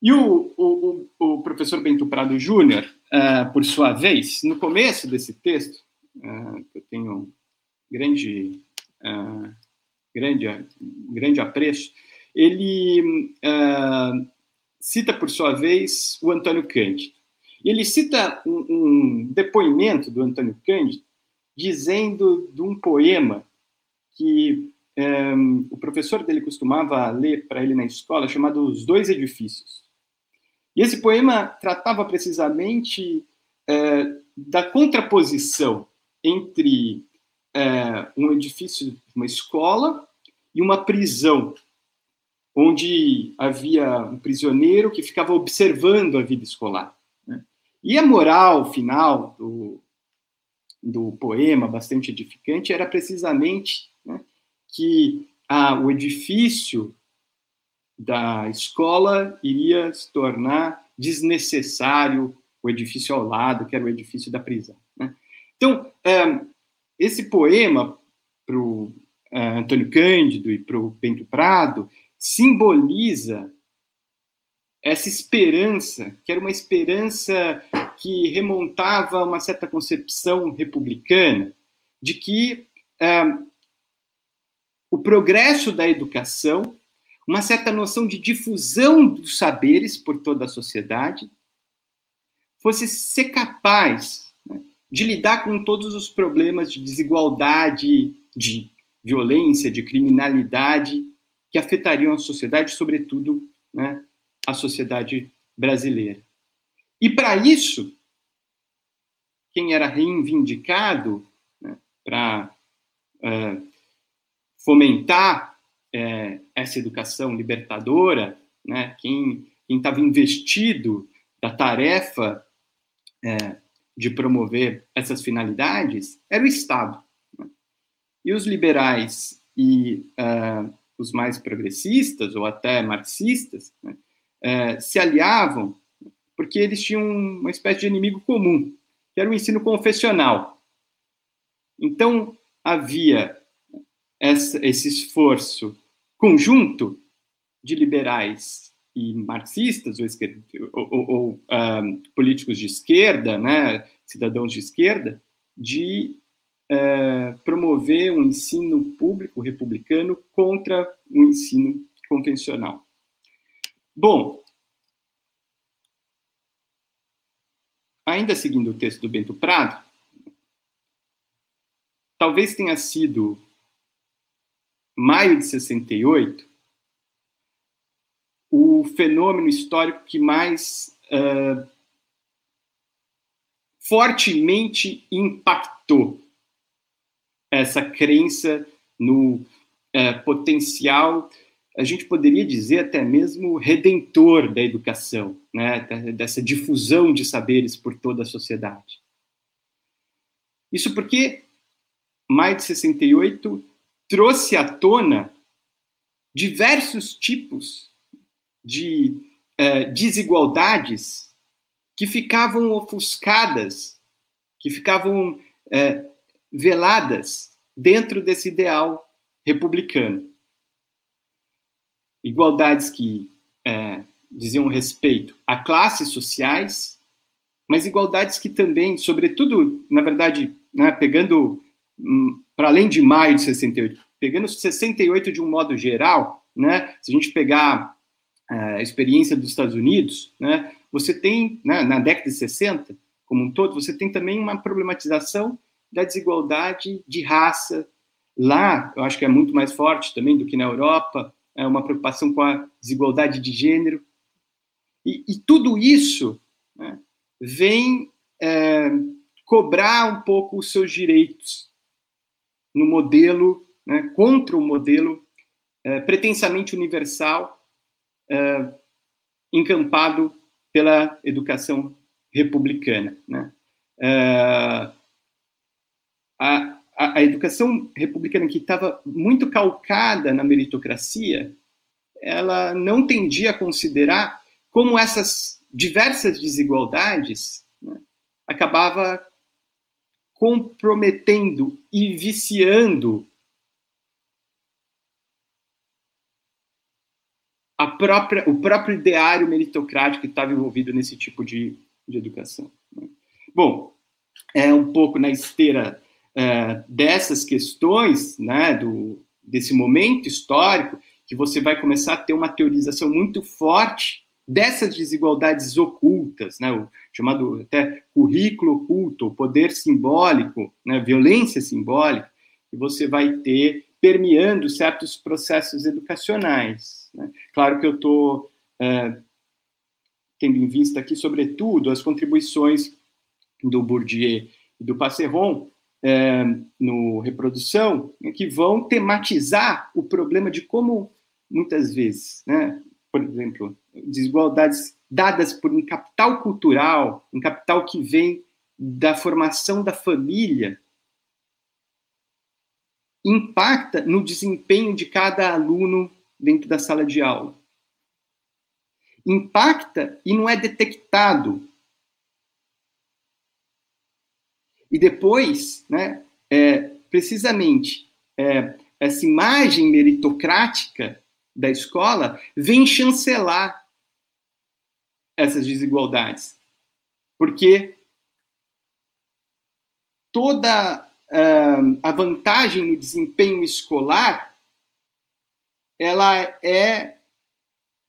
E o, o, o, professor Bento Prado Júnior, uh, por sua vez, no começo desse texto, uh, eu tenho grande grande, grande apreço, ele cita, por sua vez, o Antônio Cândido. Ele cita um, um depoimento do Antônio Cândido dizendo de um poema que um, eh, o professor dele costumava ler para ele na escola, chamado Os Dois Edifícios. E esse poema tratava precisamente uh, da contraposição entre é, um edifício, uma escola e uma prisão, onde havia um prisioneiro que ficava observando a vida escolar. E a moral final do, do poema, bastante edificante, era precisamente né, que ah, o edifício da escola iria se tornar desnecessário o edifício ao lado, que era o edifício da prisão. Né? Então, é, esse poema, para o uh, Antônio Cândido e para o Bento Prado, simboliza essa esperança, que era uma esperança que remontava a uma certa concepção republicana, de que uh, o progresso da educação, uma certa noção de difusão dos saberes por toda a sociedade, fosse ser capaz de lidar com todos os problemas de desigualdade, de violência, de criminalidade que afetariam a sociedade, sobretudo né, a sociedade brasileira. E para isso, quem era reivindicado né, para uh, fomentar uh, essa educação libertadora, né, quem estava investido da tarefa uh, de promover essas finalidades era o Estado. Né? E os liberais e os mais progressistas, ou até marxistas, uh, se aliavam porque eles tinham uma espécie de inimigo comum, que era o ensino confessional. Então, havia essa, esse esforço conjunto de liberais e marxistas ou, esquerda, ou, ou, ou um, ah, políticos de esquerda, né, cidadãos de esquerda, de uh, promover um ensino público republicano contra o ensino convencional. Bom, ainda seguindo o texto do Bento Prado, talvez tenha sido maio de 68 o fenômeno histórico que mais uh, fortemente impactou essa crença no é, potencial, a gente poderia dizer até mesmo redentor da educação, né, dessa difusão de saberes por toda a sociedade. Isso porque Maio de 68 trouxe à tona diversos tipos de é, desigualdades que ficavam ofuscadas, que ficavam é, veladas dentro desse ideal republicano. Igualdades que é, diziam respeito a classes sociais, mas igualdades que também, sobretudo, na verdade, né, pegando hum, para além de maio de 68, pegando 68 de um modo geral, né, se a gente pegar é, a experiência dos Estados Unidos, né, você tem, né, na década de 60, como um todo, você tem também uma problematização da desigualdade de raça. Lá, eu acho que é muito mais forte também do que na Europa, é uma preocupação com a desigualdade de gênero. E, e tudo isso né, vem é, cobrar um pouco os seus direitos no modelo, né, contra o modelo é, pretensamente universal, é, encampado pela educação republicana. Né? Uh, a, a, a, educação republicana, que estava muito calcada na meritocracia, ela não tendia a considerar como essas diversas desigualdades né, acabava comprometendo e viciando a própria, o próprio ideário meritocrático que estava envolvido nesse tipo de, de educação. Né? Bom, é um pouco na esteira é, dessas questões, né, do, desse momento histórico, que você vai começar a ter uma teorização muito forte dessas desigualdades ocultas, né, o chamado até currículo oculto, poder simbólico, né, violência simbólica, que você vai ter permeando certos processos educacionais. Né? Claro que eu estou é, tendo em vista aqui, sobretudo, as contribuições do Bourdieu e do Passeron é, no Reprodução, que vão tematizar o problema de como, muitas vezes, né, por exemplo, desigualdades dadas por um capital cultural, um capital que vem da formação da família, impacta no desempenho de cada aluno dentro da sala de aula. Impacta e não é detectado. E depois, né, é, precisamente, é, essa imagem meritocrática da escola vem chancelar essas desigualdades. Porque toda uh, a vantagem no desempenho escolar ela é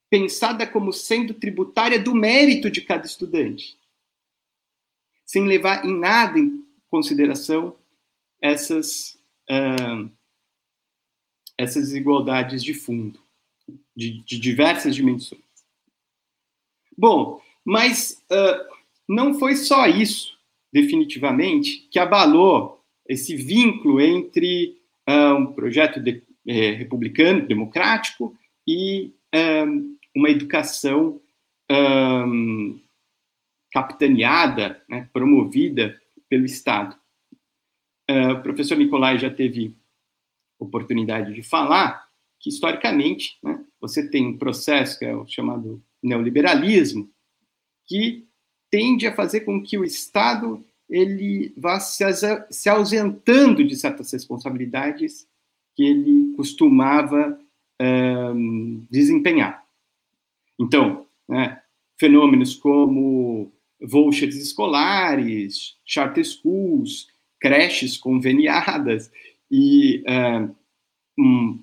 pensada como sendo tributária do mérito de cada estudante, sem levar em nada em consideração essas, uh, essas desigualdades de fundo, de, de, diversas dimensões. Bom, mas uh, não foi só isso, definitivamente, que abalou esse vínculo entre uh, um projeto de é, republicano, democrático, e um, uma educação capitaneada, né, promovida pelo Estado. Uh, o professor Nicolai já teve oportunidade de falar que, historicamente, né, você tem um processo que é o chamado neoliberalismo, que tende a fazer com que o Estado ele vá se ausentando de certas responsabilidades que ele costumava um, desempenhar. Então, né, fenômenos como vouchers escolares, charter schools, creches conveniadas e um,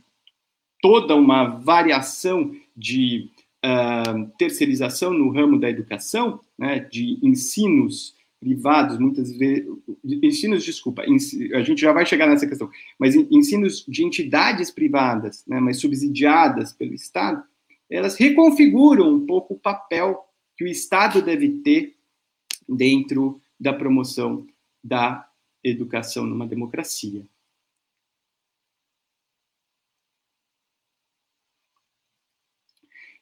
toda uma variação de uh, terceirização no ramo da educação, né, de ensinos privados, muitas vezes, ensinos, desculpa, a gente já vai chegar nessa questão, mas ensinos de entidades privadas, né, mas subsidiadas pelo Estado, elas reconfiguram um pouco o papel que o Estado deve ter dentro da promoção da educação numa democracia.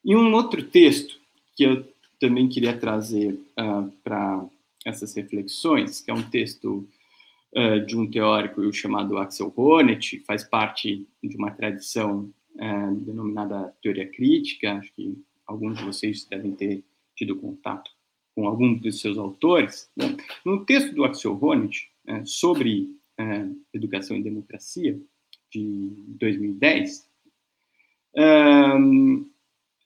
E um outro texto que eu também queria trazer ah, uh, para essas reflexões, que é um texto uh, de um teórico chamado Axel Honneth, faz parte de uma tradição uh, denominada teoria crítica, acho que alguns de vocês devem ter tido contato com algum dos seus autores. Né? No texto do Axel Honneth, sobre educação e democracia, de 2010, um,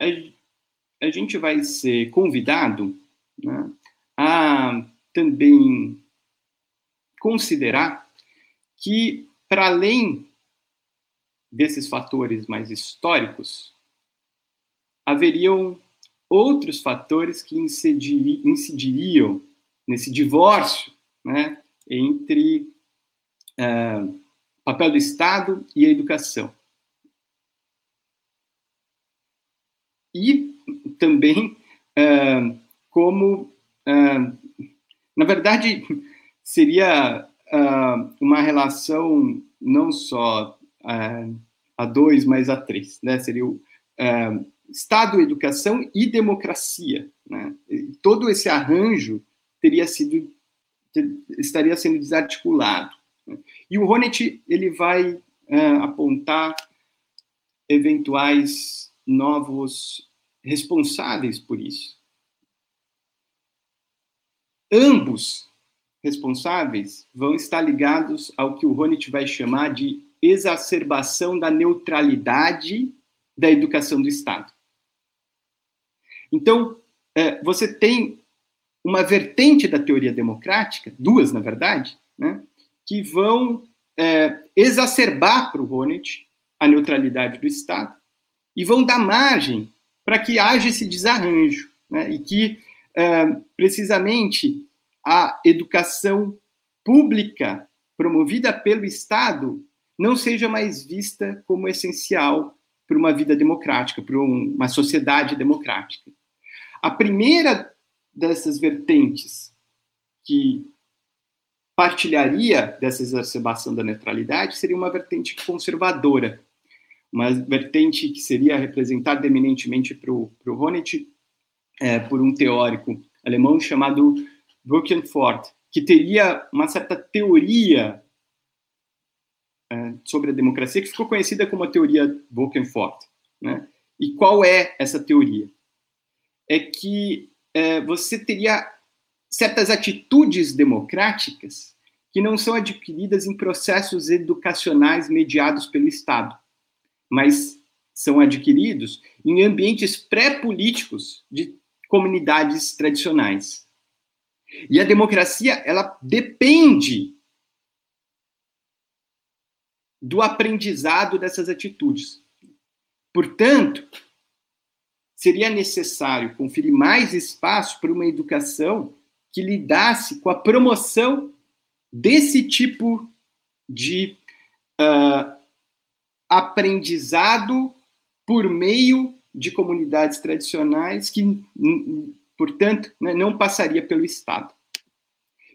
a, a, gente vai ser convidado né, a também considerar que, para além desses fatores mais históricos, haveriam outros fatores que incidiriam nesse divórcio né, entre uh, papel do Estado e a educação. E também uh, como, uh, na verdade, seria uma relação não só a dois, mas a três, né? Seria o Estado, educação e democracia, né? Todo esse arranjo teria sido estaria sendo desarticulado. E o Honneth ele vai uh, apontar eventuais novos responsáveis por isso. Ambos responsáveis vão estar ligados ao que o Honneth vai chamar de exacerbação da neutralidade da educação do Estado. Então, é, você tem uma vertente da teoria democrática, duas, na verdade, né, que vão é, exacerbar para o Honneth a neutralidade do Estado e vão dar margem para que haja esse desarranjo né, e que, é, precisamente, a educação pública promovida pelo Estado não seja mais vista como essencial para uma vida democrática, para uma sociedade democrática. A primeira dessas vertentes que partilharia dessa exacerbação da neutralidade seria uma vertente conservadora, uma vertente que seria representada eminentemente para o Honneth é, por um teórico alemão chamado Buchenford, que teria uma certa teoria é, sobre a democracia que ficou conhecida como a teoria Buchenford. Né? E qual é essa teoria? É que é, você teria certas atitudes democráticas que não são adquiridas em processos educacionais mediados pelo Estado, mas são adquiridos em ambientes pré-políticos de comunidades tradicionais. E a democracia, ela depende do aprendizado dessas atitudes. Portanto, seria necessário conferir mais espaço para uma educação que lidasse com a promoção desse tipo de uh, aprendizado por meio de comunidades tradicionais que, portanto, né, não passaria pelo Estado.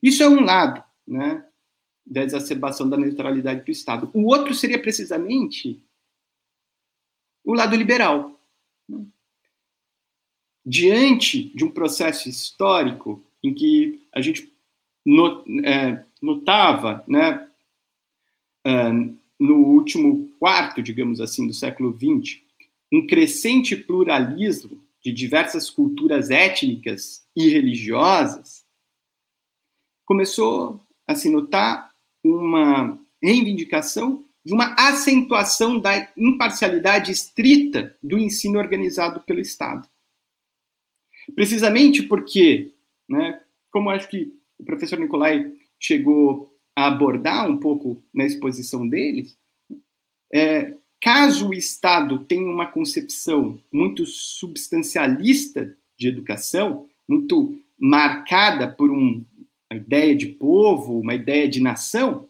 Isso é um lado né, da exacerbação da neutralidade do Estado. O outro seria precisamente o lado liberal. Né? Diante de um processo histórico em que a gente é, notava, né, no último quarto, digamos assim, do século XX, um crescente pluralismo de diversas culturas étnicas e religiosas, começou a se notar uma reivindicação de uma acentuação da imparcialidade estrita do ensino organizado pelo Estado. Precisamente porque né? Como acho que o professor Nicolai chegou a abordar um pouco na exposição deles, é, caso o Estado tenha uma concepção muito substancialista de educação, muito marcada por um, uma ideia de povo, uma ideia de nação,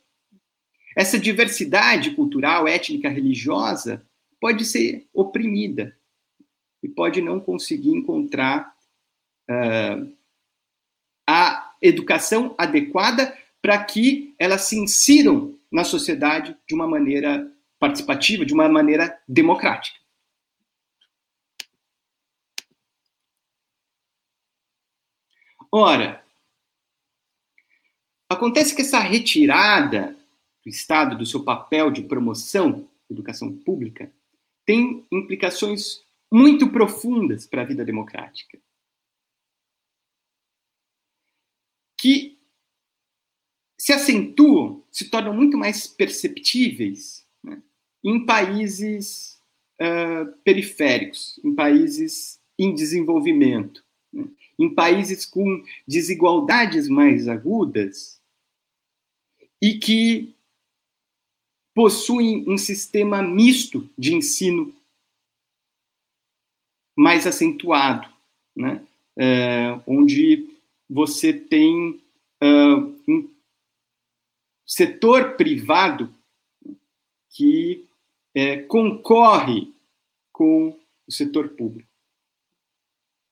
essa diversidade cultural, étnica, religiosa pode ser oprimida e pode não conseguir encontrar uh, a educação adequada para que elas se insiram na sociedade de uma maneira participativa, de uma maneira democrática. Ora, acontece que essa retirada do Estado do seu papel de promoção da educação pública tem implicações muito profundas para a vida democrática. Que se acentuam, se tornam muito mais perceptíveis né, em países uh, periféricos, em países em desenvolvimento, né, em países com desigualdades mais agudas e que possuem um sistema misto de ensino mais acentuado, né? É, onde você tem uh, um setor privado que é, concorre com o setor público.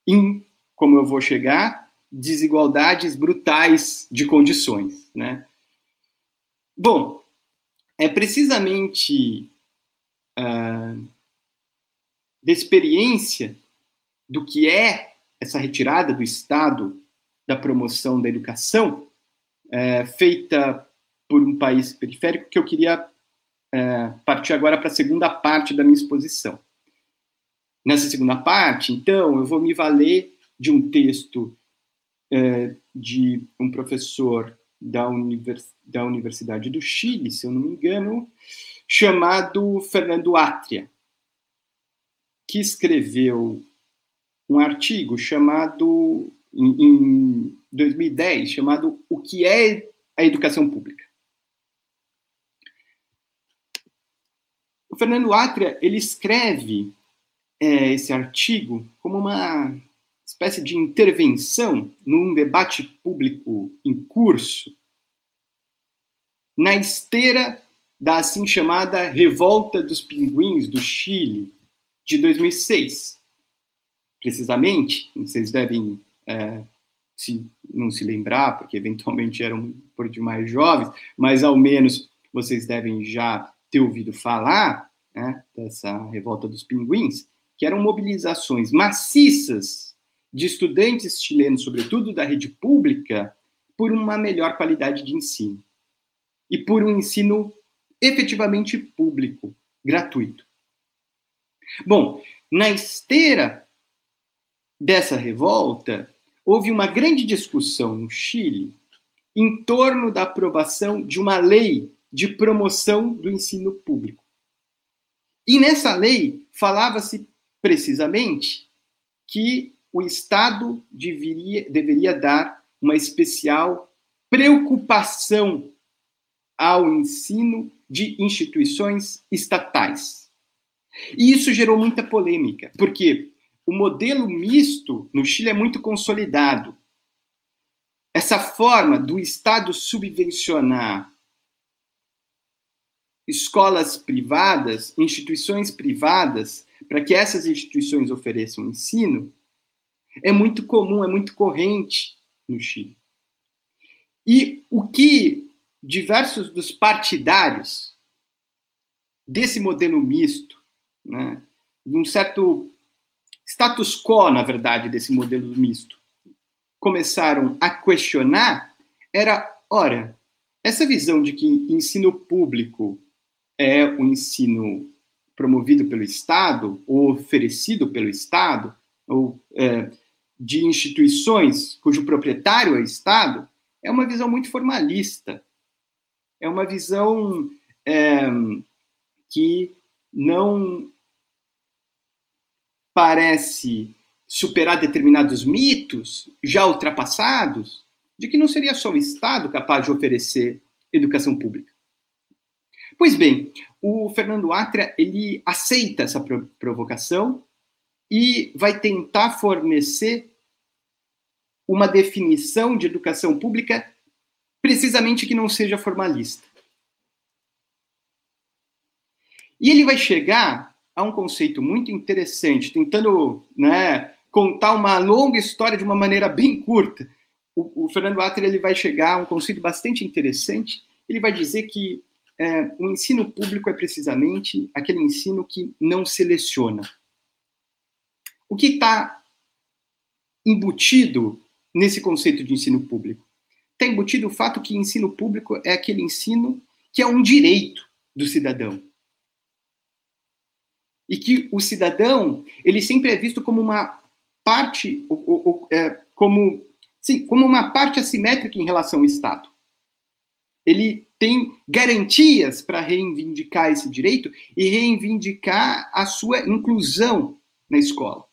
Em, como eu vou chegar, desigualdades brutais de condições. Né? Bom, é precisamente uh, da experiência do que é essa retirada do Estado da promoção da educação, é, feita por um país periférico, que eu queria é, partir agora para a segunda parte da minha exposição. Nessa segunda parte, então, eu vou me valer de um texto é, de um professor da, univers, da Universidade do Chile, se eu não me engano, chamado Fernando Atria que escreveu um artigo chamado, em, em 2010, chamado O que é a educação pública? O Fernando Atria, ele escreve é, esse artigo como uma espécie de intervenção num debate público em curso na esteira da assim chamada Revolta dos Pinguins do Chile, de 2006. Precisamente, vocês devem é, se, não se lembrar, porque eventualmente eram por demais jovens, mas ao menos vocês devem já ter ouvido falar né, dessa revolta dos pinguins, que eram mobilizações maciças de estudantes chilenos, sobretudo da rede pública, por uma melhor qualidade de ensino e por um ensino efetivamente público, gratuito. Bom, na esteira dessa revolta, houve uma grande discussão no Chile em torno da aprovação de uma lei de promoção do ensino público. E nessa lei falava-se precisamente que o Estado deveria, deveria dar uma especial preocupação ao ensino de instituições estatais. E isso gerou muita polêmica, porque o modelo misto no Chile é muito consolidado. Essa forma do Estado subvencionar escolas privadas, instituições privadas, para que essas instituições ofereçam ensino, é muito comum, é muito corrente no Chile. E o que diversos dos partidários desse modelo misto né, de um certo status quo, na verdade, desse modelo misto, começaram a questionar era, ora, essa visão de que ensino público é o um ensino promovido pelo Estado, ou oferecido pelo Estado, ou é, de instituições cujo proprietário é o Estado, é uma visão muito formalista. É uma visão é, que não parece superar determinados mitos já ultrapassados de que não seria só o Estado capaz de oferecer educação pública. Pois bem, o Fernando Atria ele aceita essa provocação e vai tentar fornecer uma definição de educação pública precisamente que não seja formalista. E ele vai chegar a um conceito muito interessante, tentando né, contar uma longa história de uma maneira bem curta. O, o Fernando Atter ele vai chegar a um conceito bastante interessante. Ele vai dizer que é, o ensino público é precisamente aquele ensino que não seleciona. O que está embutido nesse conceito de ensino público? Está embutido o fato que ensino público é aquele ensino que é um direito do cidadão. E que o cidadão, ele sempre é visto como uma parte, ou, ou, é, como, sim, como uma parte assimétrica em relação ao Estado. Ele tem garantias para reivindicar esse direito e reivindicar a sua inclusão na escola.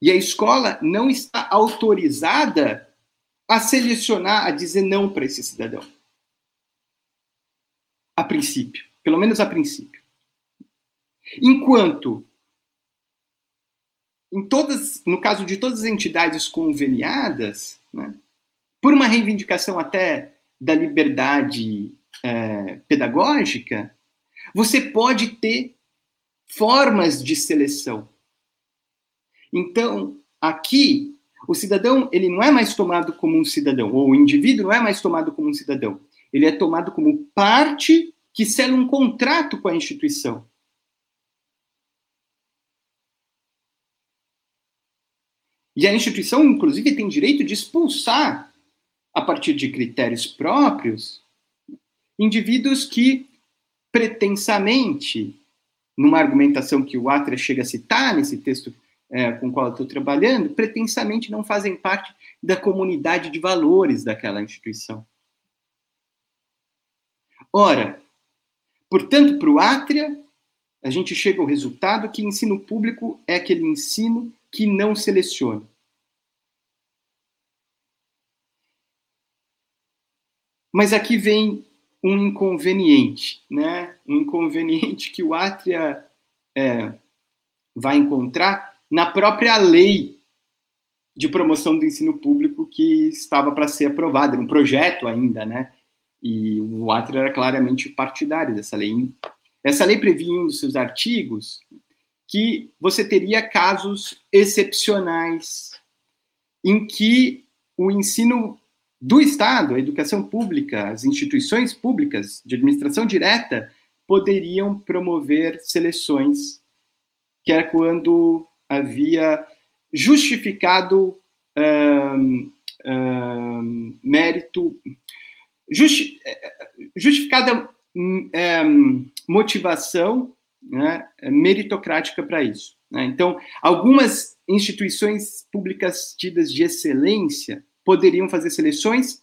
E a escola não está autorizada a selecionar, a dizer não para esse cidadão. A princípio, pelo menos a princípio. Enquanto em todas, no caso de todas as entidades conveniadas, né, por uma reivindicação até da liberdade é, pedagógica, você pode ter formas de seleção. Então, aqui, o cidadão ele não é mais tomado como um cidadão, ou o indivíduo não é mais tomado como um cidadão. Ele é tomado como parte que sela um contrato com a instituição. E a instituição, inclusive, tem direito de expulsar, a partir de critérios próprios, indivíduos que pretensamente, numa argumentação que o Atria chega a citar nesse texto é, com o qual eu estou trabalhando, pretensamente não fazem parte da comunidade de valores daquela instituição. Ora, portanto, para o Atria, a gente chega ao resultado que ensino público é aquele ensino que não seleciona. Mas aqui vem um inconveniente, né? Um inconveniente que o Atria é, vai encontrar na própria lei de promoção do ensino público que estava para ser aprovada, um projeto ainda, né? E o Atria era claramente partidário dessa lei. Essa lei previa em um dos seus artigos que você teria casos excepcionais em que o ensino do Estado, a educação pública, as instituições públicas de administração direta poderiam promover seleções, que era quando havia justificado um, um, mérito, justi, justificada um, motivação né, meritocrática para isso. Né? Então, algumas instituições públicas tidas de excelência poderiam fazer seleções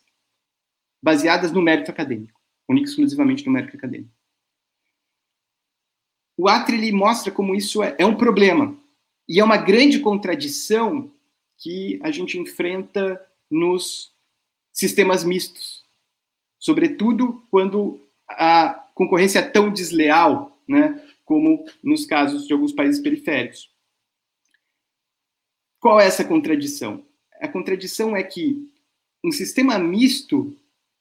baseadas no mérito acadêmico, única exclusivamente no mérito acadêmico. O Atri mostra como isso é, é um problema e é uma grande contradição que a gente enfrenta nos sistemas mistos, sobretudo quando a concorrência é tão desleal, né, como nos casos de alguns países periféricos. Qual é essa contradição? A contradição é que um sistema misto,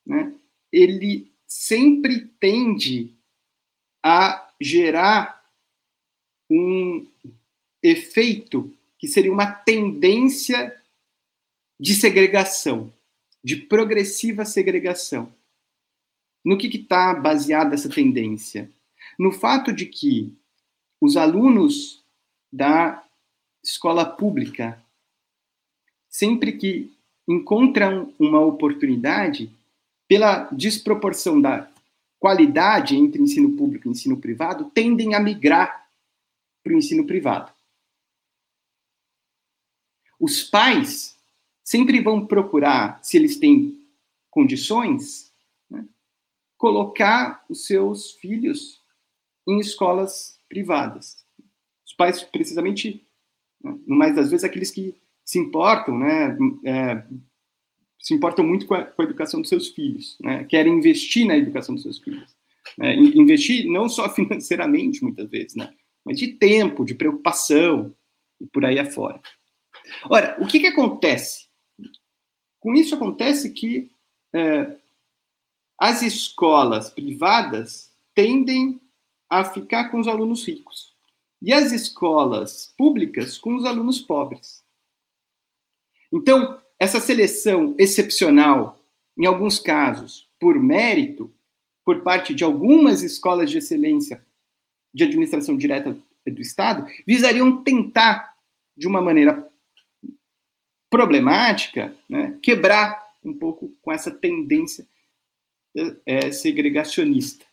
né, ele sempre tende a gerar um efeito que seria uma tendência de segregação, de progressiva segregação. No que está baseada essa tendência? No fato de que os alunos da escola pública, sempre que encontram uma oportunidade, pela desproporção da qualidade entre ensino público e ensino privado, tendem a migrar para o ensino privado. Os pais sempre vão procurar, se eles têm condições, né, colocar os seus filhos em escolas privadas. Os pais, precisamente, no mais das vezes, aqueles que se importam, né, é, se importam muito com a, com a, educação dos seus filhos, né, querem investir na educação dos seus filhos. Né, investir não só financeiramente, muitas vezes, né, mas de tempo, de preocupação, e por aí afora. Ora, o que, que acontece? Com isso acontece que é, as escolas privadas tendem a ficar com os alunos ricos e as escolas públicas com os alunos pobres. Então, essa seleção excepcional, em alguns casos, por mérito, por parte de algumas escolas de excelência de administração direta do Estado, visariam tentar, de uma maneira problemática, né, quebrar um pouco com essa tendência é, segregacionista.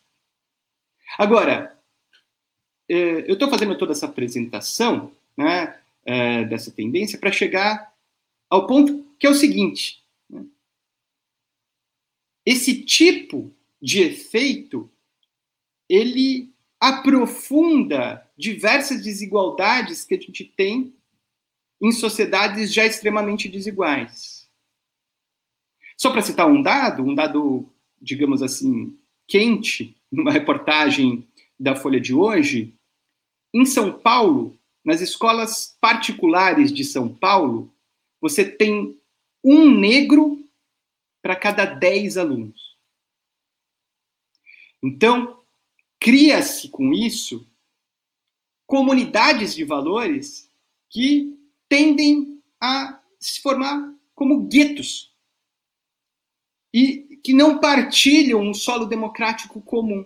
Agora, é, eu estou fazendo toda essa apresentação né, é, dessa tendência para chegar ao ponto que é o seguinte: né, esse tipo de efeito ele aprofunda diversas desigualdades que a gente tem em sociedades já extremamente desiguais. Só para citar um dado, um dado, digamos assim, quente, numa reportagem da Folha de hoje, em São Paulo, nas escolas particulares de São Paulo, você tem um negro para cada dez alunos. Então, cria-se com isso comunidades de valores que tendem a se formar como guetos e que não partilham um solo democrático comum.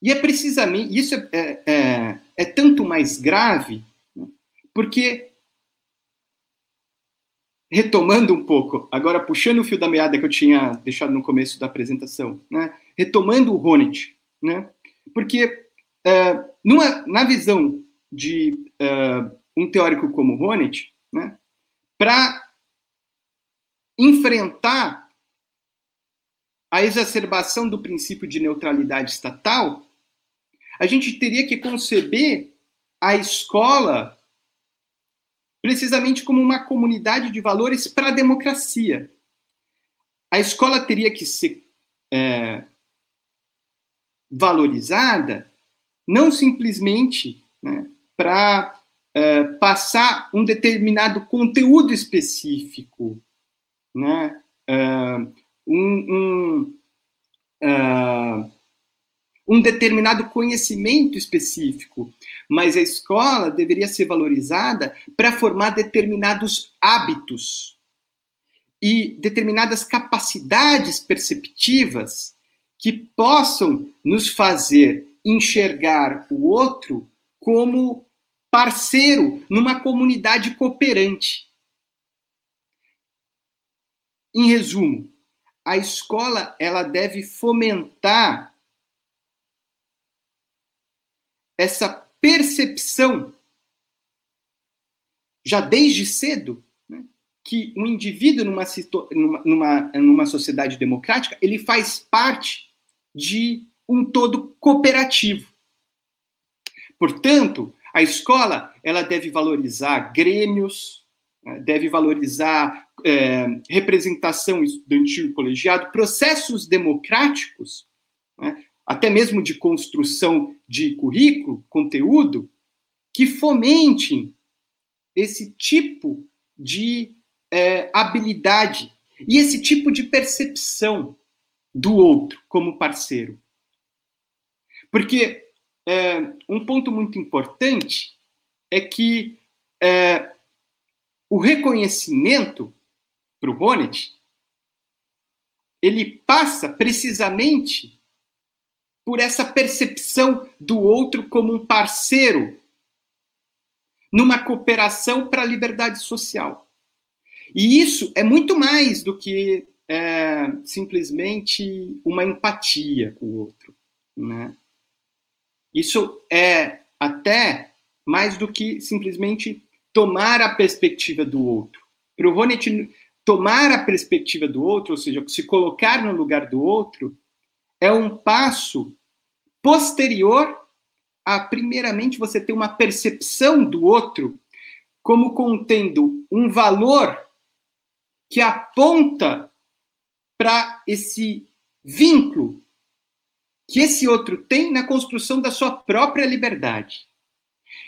E é precisamente, isso é, é, é, é tanto mais grave, né, porque retomando um pouco, agora puxando o fio da meada que eu tinha deixado no começo da apresentação, né? retomando o Honneth, né? porque uh, numa, na visão de uh, um teórico como Honneth, né? para enfrentar a exacerbação do princípio de neutralidade estatal, a gente teria que conceber a escola precisamente como uma comunidade de valores para a democracia. A escola teria que ser é, valorizada não simplesmente né, para é, passar um determinado conteúdo específico, né, é, um, um, é, um determinado conhecimento específico, mas a escola deveria ser valorizada para formar determinados hábitos e determinadas capacidades perceptivas que possam nos fazer enxergar o outro como parceiro numa comunidade cooperante. Em resumo, a escola ela deve fomentar essa percepção, já desde cedo, né, que um indivíduo numa, numa, numa sociedade democrática ele faz parte de um todo cooperativo. Portanto, a escola ela deve valorizar grêmios, né, deve valorizar é, representação estudantil e colegiado, processos democráticos, né, até mesmo de construção de currículo, conteúdo, que fomentem esse tipo de é, habilidade e esse tipo de percepção do outro como parceiro. Porque é, um ponto muito importante é que é, o reconhecimento para o Bonnet ele passa precisamente por essa percepção do outro como um parceiro numa cooperação para a liberdade social. E isso é muito mais do que é, simplesmente uma empatia com o outro. Né? Isso é até mais do que simplesmente tomar a perspectiva do outro. Para o Ronet, tomar a perspectiva do outro, ou seja, se colocar no lugar do outro, é um passo posterior a, primeiramente, você ter uma percepção do outro como contendo um valor que aponta para esse vínculo que esse outro tem na construção da sua própria liberdade.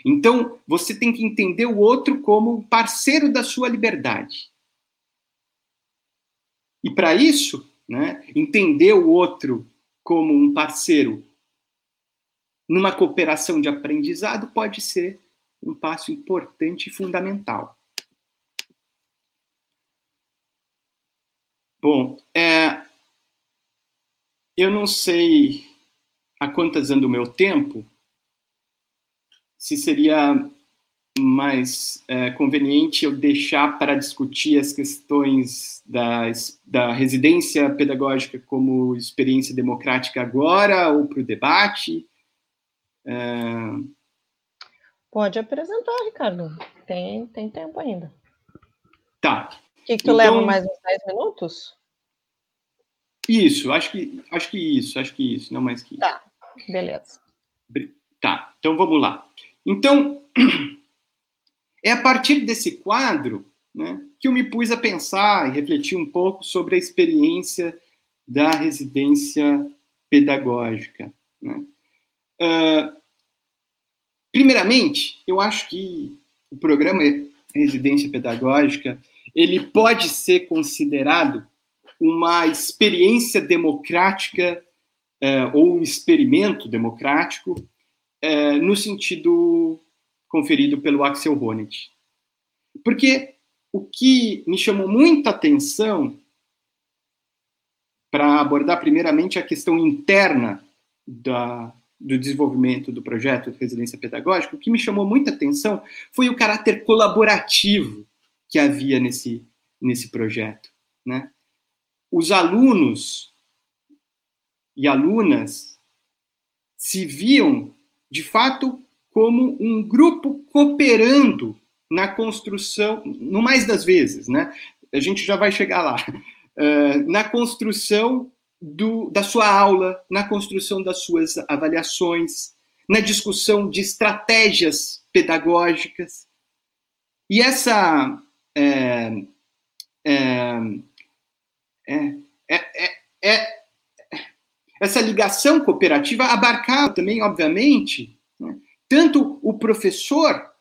Então, você tem que entender o outro como parceiro da sua liberdade. E para isso, né, entender o outro como um parceiro numa cooperação de aprendizado pode ser um passo importante e fundamental. Bom, é, eu não sei a quantas anda o meu tempo, se seria mais é, conveniente eu deixar para discutir as questões da, da residência pedagógica como experiência democrática agora ou para o debate? É... Pode apresentar, Ricardo. Tem, tem tempo ainda. Tá. O que, que tu então, leva mais uns 10 minutos? Isso, acho que, acho que isso, acho que isso, não mais que isso. Tá, beleza. Tá, então vamos lá. Então, é a partir desse quadro né, que eu me pus a pensar e refletir um pouco sobre a experiência da residência pedagógica. Né? Uh, primeiramente, eu acho que o programa Residência Pedagógica ele pode ser considerado uma experiência democrática uh, ou um experimento democrático uh, no sentido conferido pelo Axel Honneth. Porque o que me chamou muita atenção para abordar primeiramente a questão interna da, do desenvolvimento do projeto de residência pedagógica, o que me chamou muita atenção foi o caráter colaborativo que havia nesse, nesse projeto. Né? Os alunos e alunas se viam, de fato, como um grupo cooperando na construção, no mais das vezes, né? A gente já vai chegar lá. Uh, na construção do, da sua aula, na construção das suas avaliações, na discussão de estratégias pedagógicas. E essa é, é, é, é, é essa ligação cooperativa abarcava também, obviamente, tanto o professor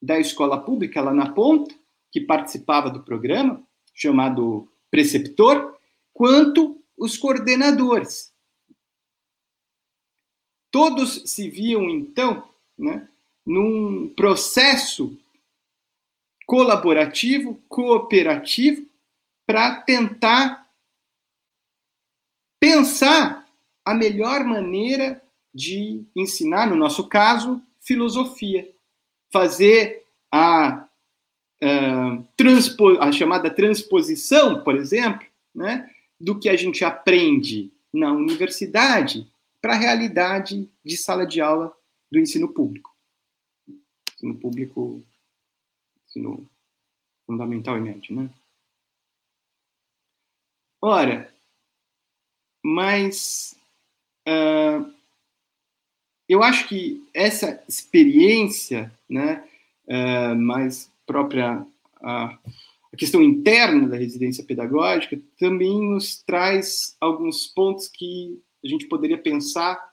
da escola pública lá na ponta, que participava do programa, chamado preceptor, quanto os coordenadores. Todos se viam, então, né, num processo colaborativo, cooperativo, para tentar pensar a melhor maneira de ensinar, no nosso caso, filosofia. Fazer a, a, a chamada transposição, por exemplo, né, do que a gente aprende na universidade para a realidade de sala de aula do ensino público. Ensino público, ensino fundamental e médio, né? Ora, mas uh, eu acho que essa experiência, né, uh, mais própria a, a questão interna da residência pedagógica, também nos traz alguns pontos que a gente poderia pensar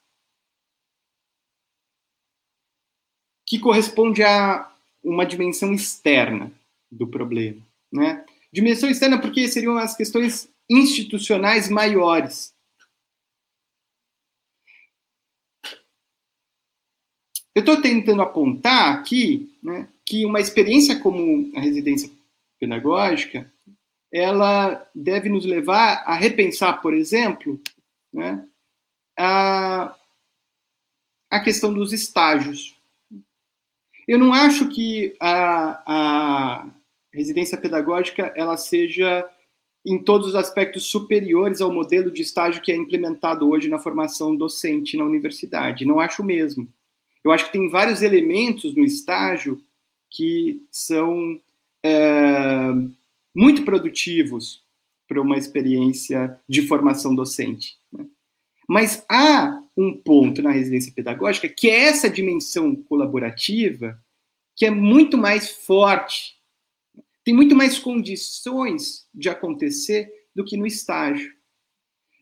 que corresponde a uma dimensão externa do problema, né? Dimensão externa porque seriam as questões institucionais maiores Eu estou tentando apontar aqui né, que uma experiência como a residência pedagógica, ela deve nos levar a repensar, por exemplo, né, a, a questão dos estágios. Eu não acho que a, a residência pedagógica ela seja em todos os aspectos superiores ao modelo de estágio que é implementado hoje na formação docente na universidade. Não acho mesmo. Eu acho que tem vários elementos no estágio que são é, muito produtivos para uma experiência de formação docente. Né? Mas há um ponto na residência pedagógica que é essa dimensão colaborativa que é muito mais forte, tem muito mais condições de acontecer do que no estágio.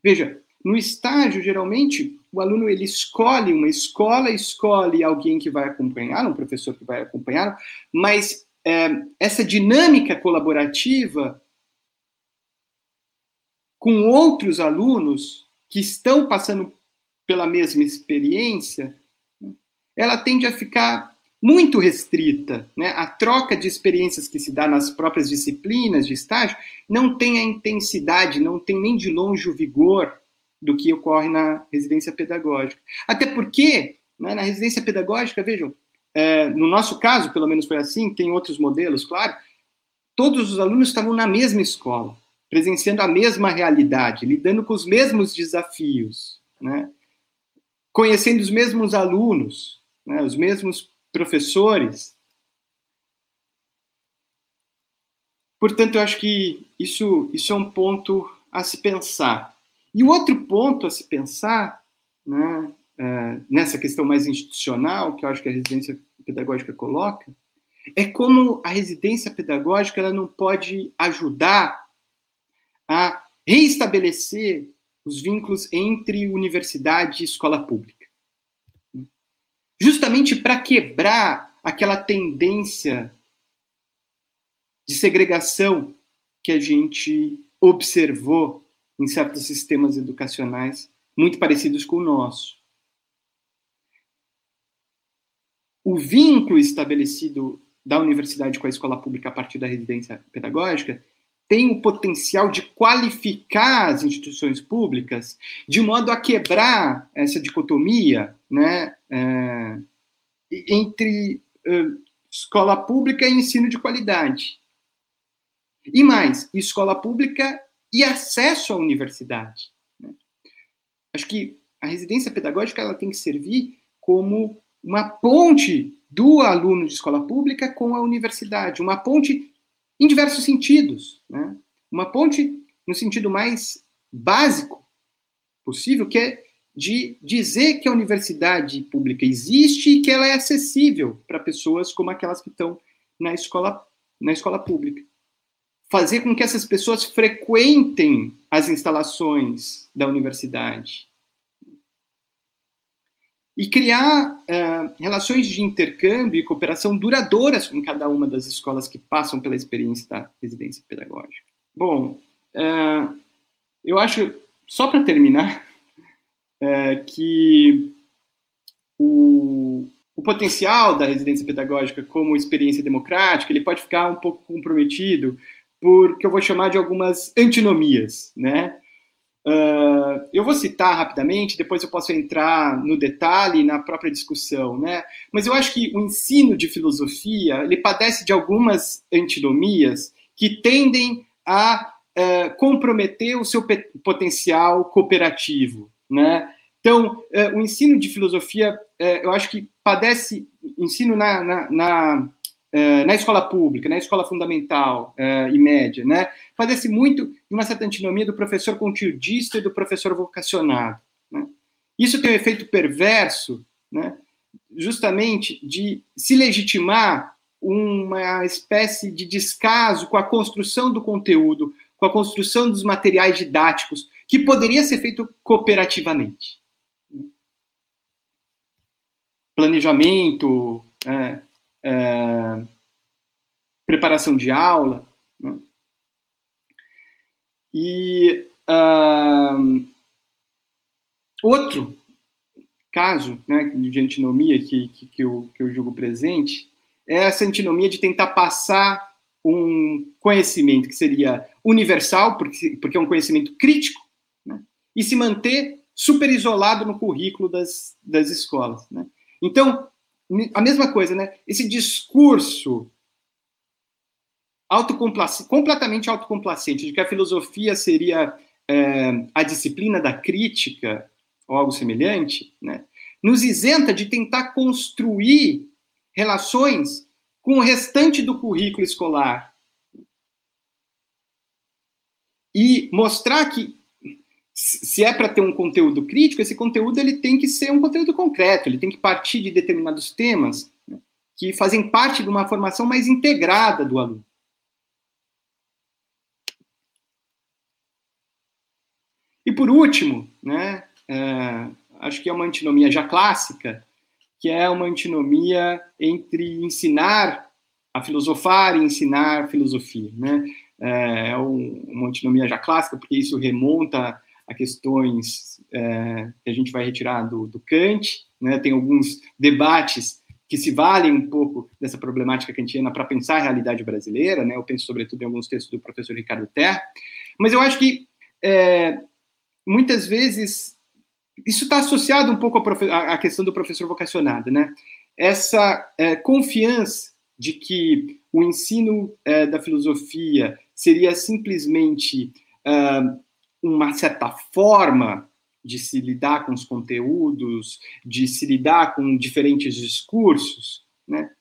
Veja, no estágio, geralmente, o aluno ele escolhe uma escola, escolhe alguém que vai acompanhar, um professor que vai acompanhar, mas é, essa dinâmica colaborativa com outros alunos que estão passando pela mesma experiência, ela tende a ficar muito restrita. Né? A troca de experiências que se dá nas próprias disciplinas de estágio não tem a intensidade, não tem nem de longe o vigor do que ocorre na residência pedagógica. Até porque, né, na residência pedagógica, vejam, é, no nosso caso, pelo menos foi assim, tem outros modelos, claro, todos os alunos estavam na mesma escola, presenciando a mesma realidade, lidando com os mesmos desafios, né? conhecendo os mesmos alunos, né? os mesmos professores. Portanto, eu acho que isso, isso é um ponto a se pensar. E o outro ponto a se pensar, né, é, nessa questão mais institucional, que eu acho que a residência pedagógica coloca, é como a residência pedagógica ela não pode ajudar a reestabelecer os vínculos entre universidade e escola pública. Justamente para quebrar aquela tendência de segregação que a gente observou em certos sistemas educacionais muito parecidos com o nosso. O vínculo estabelecido da universidade com a escola pública a partir da residência pedagógica tem o potencial de qualificar as instituições públicas de modo a quebrar essa dicotomia né, é, entre é, escola pública e ensino de qualidade. E mais, escola pública e acesso à universidade. Né? Acho que a residência pedagógica ela tem que servir como uma ponte do aluno de escola pública com a universidade, uma ponte em diversos sentidos, né? uma ponte no sentido mais básico possível, que é de dizer que a universidade pública existe e que ela é acessível para pessoas como aquelas que estão na escola, na escola pública. Fazer com que essas pessoas frequentem as instalações da universidade, e criar uh, relações de intercâmbio e cooperação duradouras com cada uma das escolas que passam pela experiência da residência pedagógica. Bom, uh, eu acho, só para terminar, uh, que o, o potencial da residência pedagógica como experiência democrática ele pode ficar um pouco comprometido por que eu vou chamar de algumas antinomias, né? Uh, eu vou citar rapidamente, depois eu posso entrar no detalhe na própria discussão, né? Mas eu acho que o ensino de filosofia ele padece de algumas antinomias que tendem a uh, comprometer o seu potencial cooperativo, né? Então, uh, o ensino de filosofia, eu acho que padece ensino na, na, na na escola pública, na escola fundamental e média, né? Padece muito uma certa antinomia do professor conteudista e do professor vocacionado. Né? Isso tem um efeito perverso, né? justamente de se legitimar uma espécie de descaso com a construção do conteúdo, com a construção dos materiais didáticos, que poderia ser feito cooperativamente. Planejamento, é, é, preparação de aula. Né? E uh, outro caso né, de antinomia que, que, que, eu, que eu julgo presente é essa antinomia de tentar passar um conhecimento que seria universal, porque, porque é um conhecimento crítico, né, e se manter super isolado no currículo das, das escolas. Né? Então, a mesma coisa, né? Esse discurso autocomplac completamente autocomplacente de que a filosofia seria é, a disciplina da crítica ou algo semelhante, né? nos isenta de tentar construir relações com o restante do currículo escolar e mostrar que se é para ter um conteúdo crítico, esse conteúdo ele tem que ser um conteúdo concreto, ele tem que partir de determinados temas né, que fazem parte de uma formação mais integrada do aluno. E por último, né, é, acho que é uma antinomia já clássica, que é uma antinomia entre ensinar a filosofar e ensinar filosofia. Né? É, é uma antinomia já clássica, porque isso remonta a questões é, que a gente vai retirar do, do Kant, né? tem alguns debates que se valem um pouco dessa problemática kantiana para pensar a realidade brasileira, né? eu penso sobretudo em alguns textos do professor Ricardo Terra, mas eu acho que é, muitas vezes isso está associado um pouco à, questão do professor vocacionado, né? Essa é, confiança de que o ensino é, da filosofia seria simplesmente uh, uma certa forma de se lidar com os conteúdos, de se lidar com diferentes discursos, né?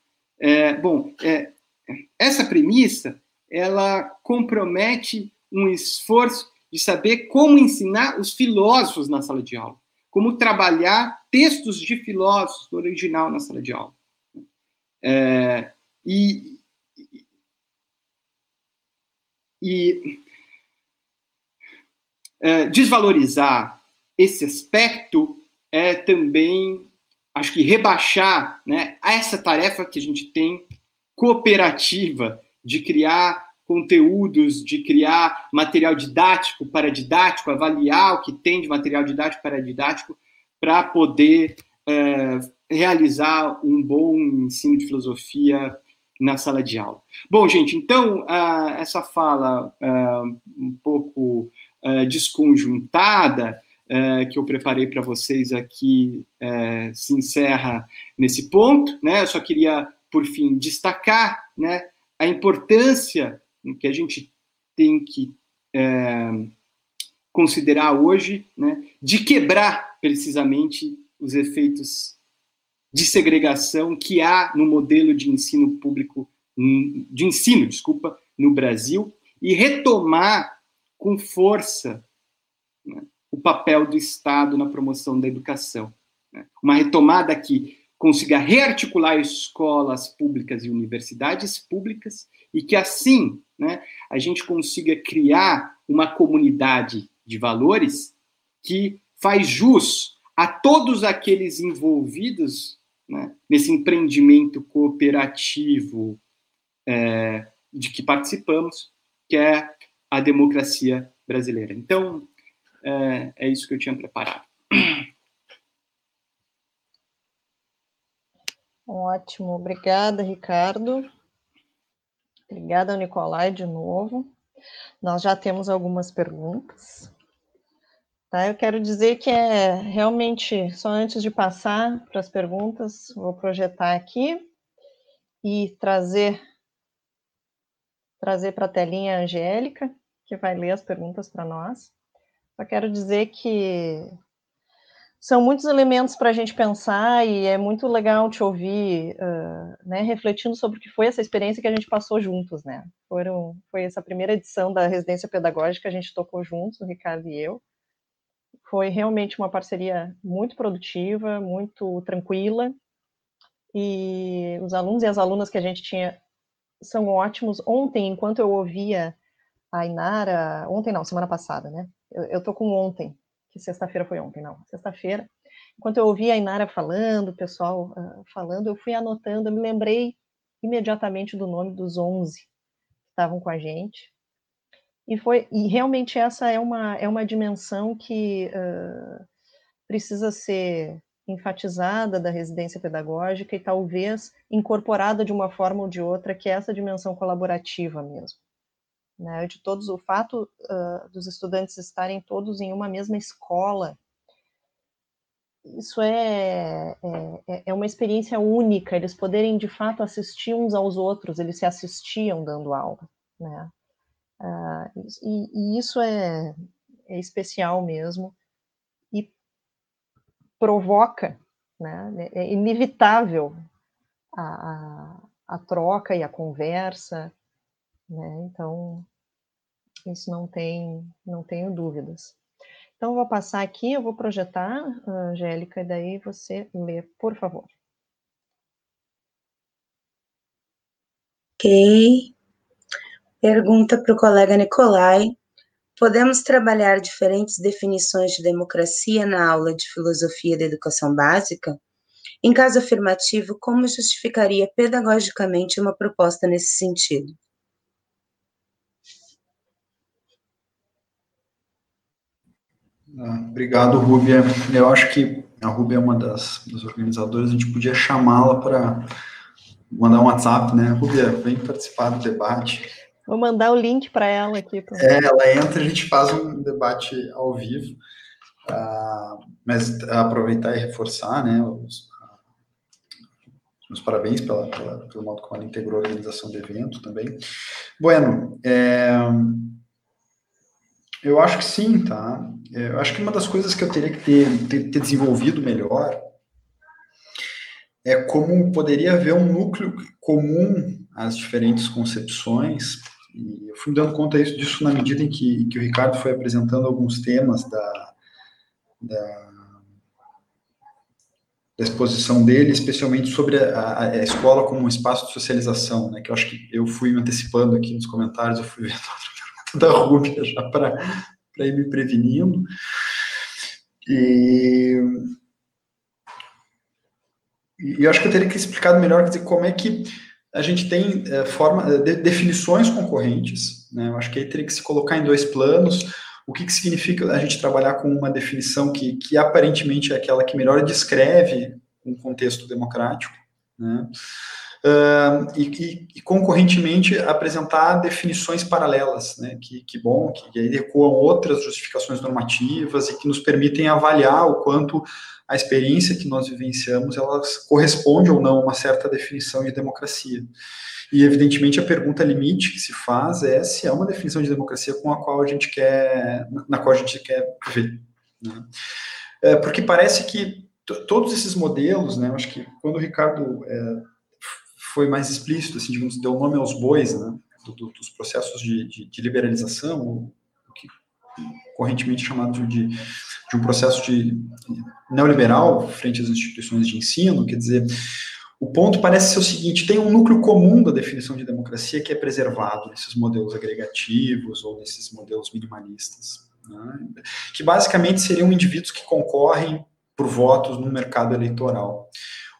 É, bom, é, essa premissa ela compromete um esforço de saber como ensinar os filósofos na sala de aula, como trabalhar textos de filósofos no original na sala de aula. É, e, e é, desvalorizar esse aspecto é também, acho que, rebaixar né, essa tarefa que a gente tem cooperativa de criar conteúdos, de criar material didático para didático, avaliar o que tem de material didático para didático, para poder é, realizar um bom ensino de filosofia na sala de aula. Bom, gente, então, uh, essa fala uh, um pouco uh, desconjuntada que eu preparei para vocês aqui se encerra nesse ponto. Né? Eu só queria, por fim, destacar né, a importância que a gente tem que considerar hoje né, de quebrar precisamente os efeitos de segregação que há no modelo de ensino público, de ensino, desculpa, no Brasil, e retomar com força né, o papel do Estado na promoção da educação. Né? Uma retomada que consiga rearticular escolas públicas e universidades públicas e que assim né, a gente consiga criar uma comunidade de valores que faz jus a todos aqueles envolvidos né, nesse empreendimento cooperativo é, de que participamos, que é a democracia brasileira. Então, é, é isso que eu tinha preparado. Ótimo, obrigada, Ricardo. Obrigada, Nicolai, de novo. Nós já temos algumas perguntas. Tá? Eu quero dizer que é realmente, só antes de passar para as perguntas, vou projetar aqui e trazer trazer para a telinha a Angélica, que vai ler as perguntas para nós. Só quero dizer que são muitos elementos para a gente pensar e é muito legal te ouvir, uh, né, refletindo sobre o que foi essa experiência que a gente passou juntos, né? Foram, foi essa primeira edição da residência pedagógica que a gente tocou juntos, o Ricardo e eu foi realmente uma parceria muito produtiva, muito tranquila, e os alunos e as alunas que a gente tinha são ótimos. Ontem, enquanto eu ouvia a Inara, ontem não, semana passada, né? Eu, eu tô com ontem, que sexta-feira foi ontem, não, sexta-feira. Enquanto eu ouvia a Inara falando, o pessoal uh, falando, eu fui anotando, eu me lembrei imediatamente do nome dos 11 que estavam com a gente. E, foi, e realmente essa é uma, é uma dimensão que uh, precisa ser enfatizada da residência pedagógica e talvez incorporada de uma forma ou de outra, que é essa dimensão colaborativa mesmo. Né? De todos, o fato uh, dos estudantes estarem todos em uma mesma escola, isso é, é, é, é uma experiência única, eles poderem de fato assistir uns aos outros, eles se assistiam dando aula, né? Uh, e, e, isso é, é, especial mesmo e provoca, né, é inevitável a, a, a troca e a conversa, né, então isso não tem, não tenho dúvidas. Então, eu vou passar aqui, eu vou projetar, Angélica, e daí você lê, por favor. Ok. Pergunta para o colega Nicolai: podemos trabalhar diferentes definições de democracia na aula de filosofia da educação básica? Em caso afirmativo, como justificaria pedagogicamente uma proposta nesse sentido? Obrigado, Rúbia. Eu acho que a Rúbia é uma das, das organizadoras, a gente podia chamá-la para mandar um WhatsApp, né? Rúbia, vem participar do debate Vou mandar o link para ela aqui. Pra... É, ela entra e a gente faz um debate ao vivo. Uh, mas aproveitar e reforçar, né, os, meus parabéns pela, pela, pelo modo como ela integrou a organização do evento também. Bueno, é, eu acho que sim, tá? É, eu acho que uma das coisas que eu teria que ter, ter, ter desenvolvido melhor é como poderia haver um núcleo comum às diferentes concepções. E eu fui dando conta disso na medida em que, que o Ricardo foi apresentando alguns temas da, da, da exposição dele, especialmente sobre a, a, escola como um espaço de socialização, né, que eu acho que eu fui me antecipando aqui nos comentários, eu fui vendo outra pergunta da Rúbia já para ir me prevenindo. E, e eu acho que eu teria que explicar melhor dizer, como é que a gente tem é, forma, de, definições concorrentes, né, eu acho que aí teria que se colocar em dois planos, o que, que significa a gente trabalhar com uma definição que, que aparentemente é aquela que melhor descreve um contexto democrático, né? Uh, e, e, e, concorrentemente apresentar definições paralelas, né, que, que bom, que, que aí ecoam outras justificações normativas e que nos permitem avaliar o quanto a experiência que nós vivenciamos, ela corresponde ou não a uma certa definição de democracia. E, evidentemente, a pergunta limite que se faz é se é uma definição de democracia com a qual a gente quer, na qual a gente quer viver. Né? É, porque parece que todos esses modelos, né, acho que quando o Ricardo é, foi mais explícito, assim, digamos, deu nome aos bois, né, do, do, dos processos de, de, de liberalização, o que correntemente chamado de, de um processo de neoliberal frente às instituições de ensino, quer dizer, o ponto parece ser o seguinte: tem um núcleo comum da definição de democracia que é preservado nesses modelos agregativos ou nesses modelos minimalistas, né? que basicamente seriam indivíduos que concorrem por votos no mercado eleitoral.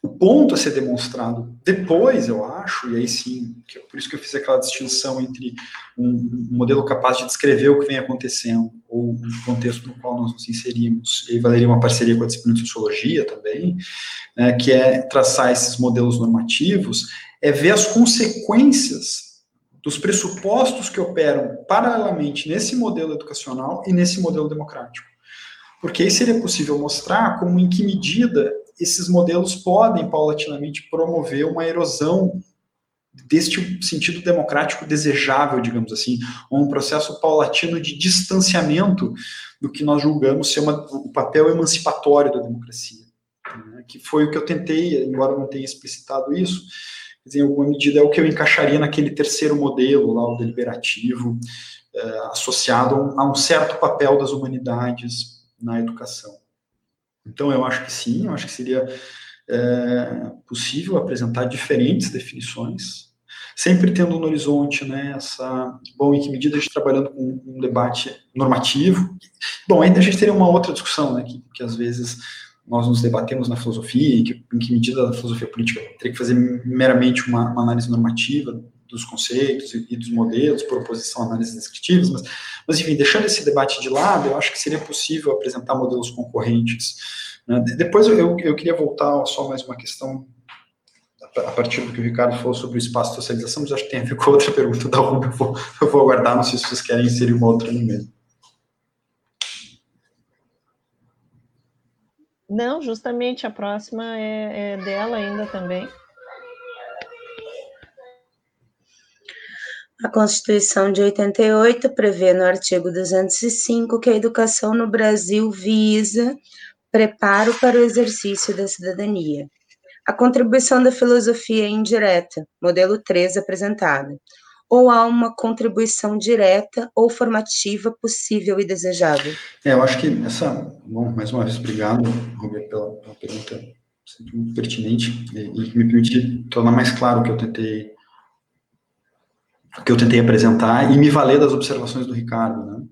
O ponto a ser demonstrado depois, eu acho, e aí sim, é por isso que eu fiz aquela distinção entre um, um modelo capaz de descrever o que vem acontecendo ou um contexto no qual nós nos inserimos, e valeria uma parceria com a disciplina de sociologia também, né, que é traçar esses modelos normativos, é ver as consequências dos pressupostos que operam paralelamente nesse modelo educacional e nesse modelo democrático. Porque aí seria possível mostrar como, em que medida, esses modelos podem, paulatinamente, promover uma erosão deste sentido democrático desejável, digamos assim, ou um processo paulatino de distanciamento do que nós julgamos ser uma, o papel emancipatório da democracia, né? que foi o que eu tentei, embora não tenha explicitado isso, em alguma medida é o que eu encaixaria naquele terceiro modelo, lá o deliberativo, eh, associado a um, a um certo papel das humanidades na educação. Então, eu acho que sim, eu acho que seria é, possível apresentar diferentes definições, sempre tendo no horizonte né, essa. Bom, em que medida a gente trabalhando com um debate normativo. Bom, ainda a gente teria uma outra discussão, né, que, que às vezes nós nos debatemos na filosofia, em que, em que medida a filosofia política teria que fazer meramente uma, uma análise normativa dos conceitos e, e, dos modelos, por oposição a análises descritivas, mas, mas, enfim, deixando esse debate de lado, eu acho que seria possível apresentar modelos concorrentes. Né? Depois eu, eu, queria voltar só mais uma questão, a partir do que o Ricardo falou sobre o espaço de socialização, mas acho que tem a ver com outra pergunta da Rubia, eu vou, eu vou aguardar, não sei se vocês querem inserir uma outra no. Não, justamente a próxima é, é dela ainda também. A Constituição de 88 prevê no artigo 205 que a educação no Brasil visa preparo para o exercício da cidadania. A contribuição da filosofia é indireta, modelo 3 apresentado, ou há uma contribuição direta ou formativa possível e desejável? É, eu acho que essa. Bom, mais uma vez, obrigado, Roberto, pela, pela pergunta muito pertinente e, que me permite tornar mais claro o que eu tentei que eu tentei apresentar e me valer das observações do Ricardo, né?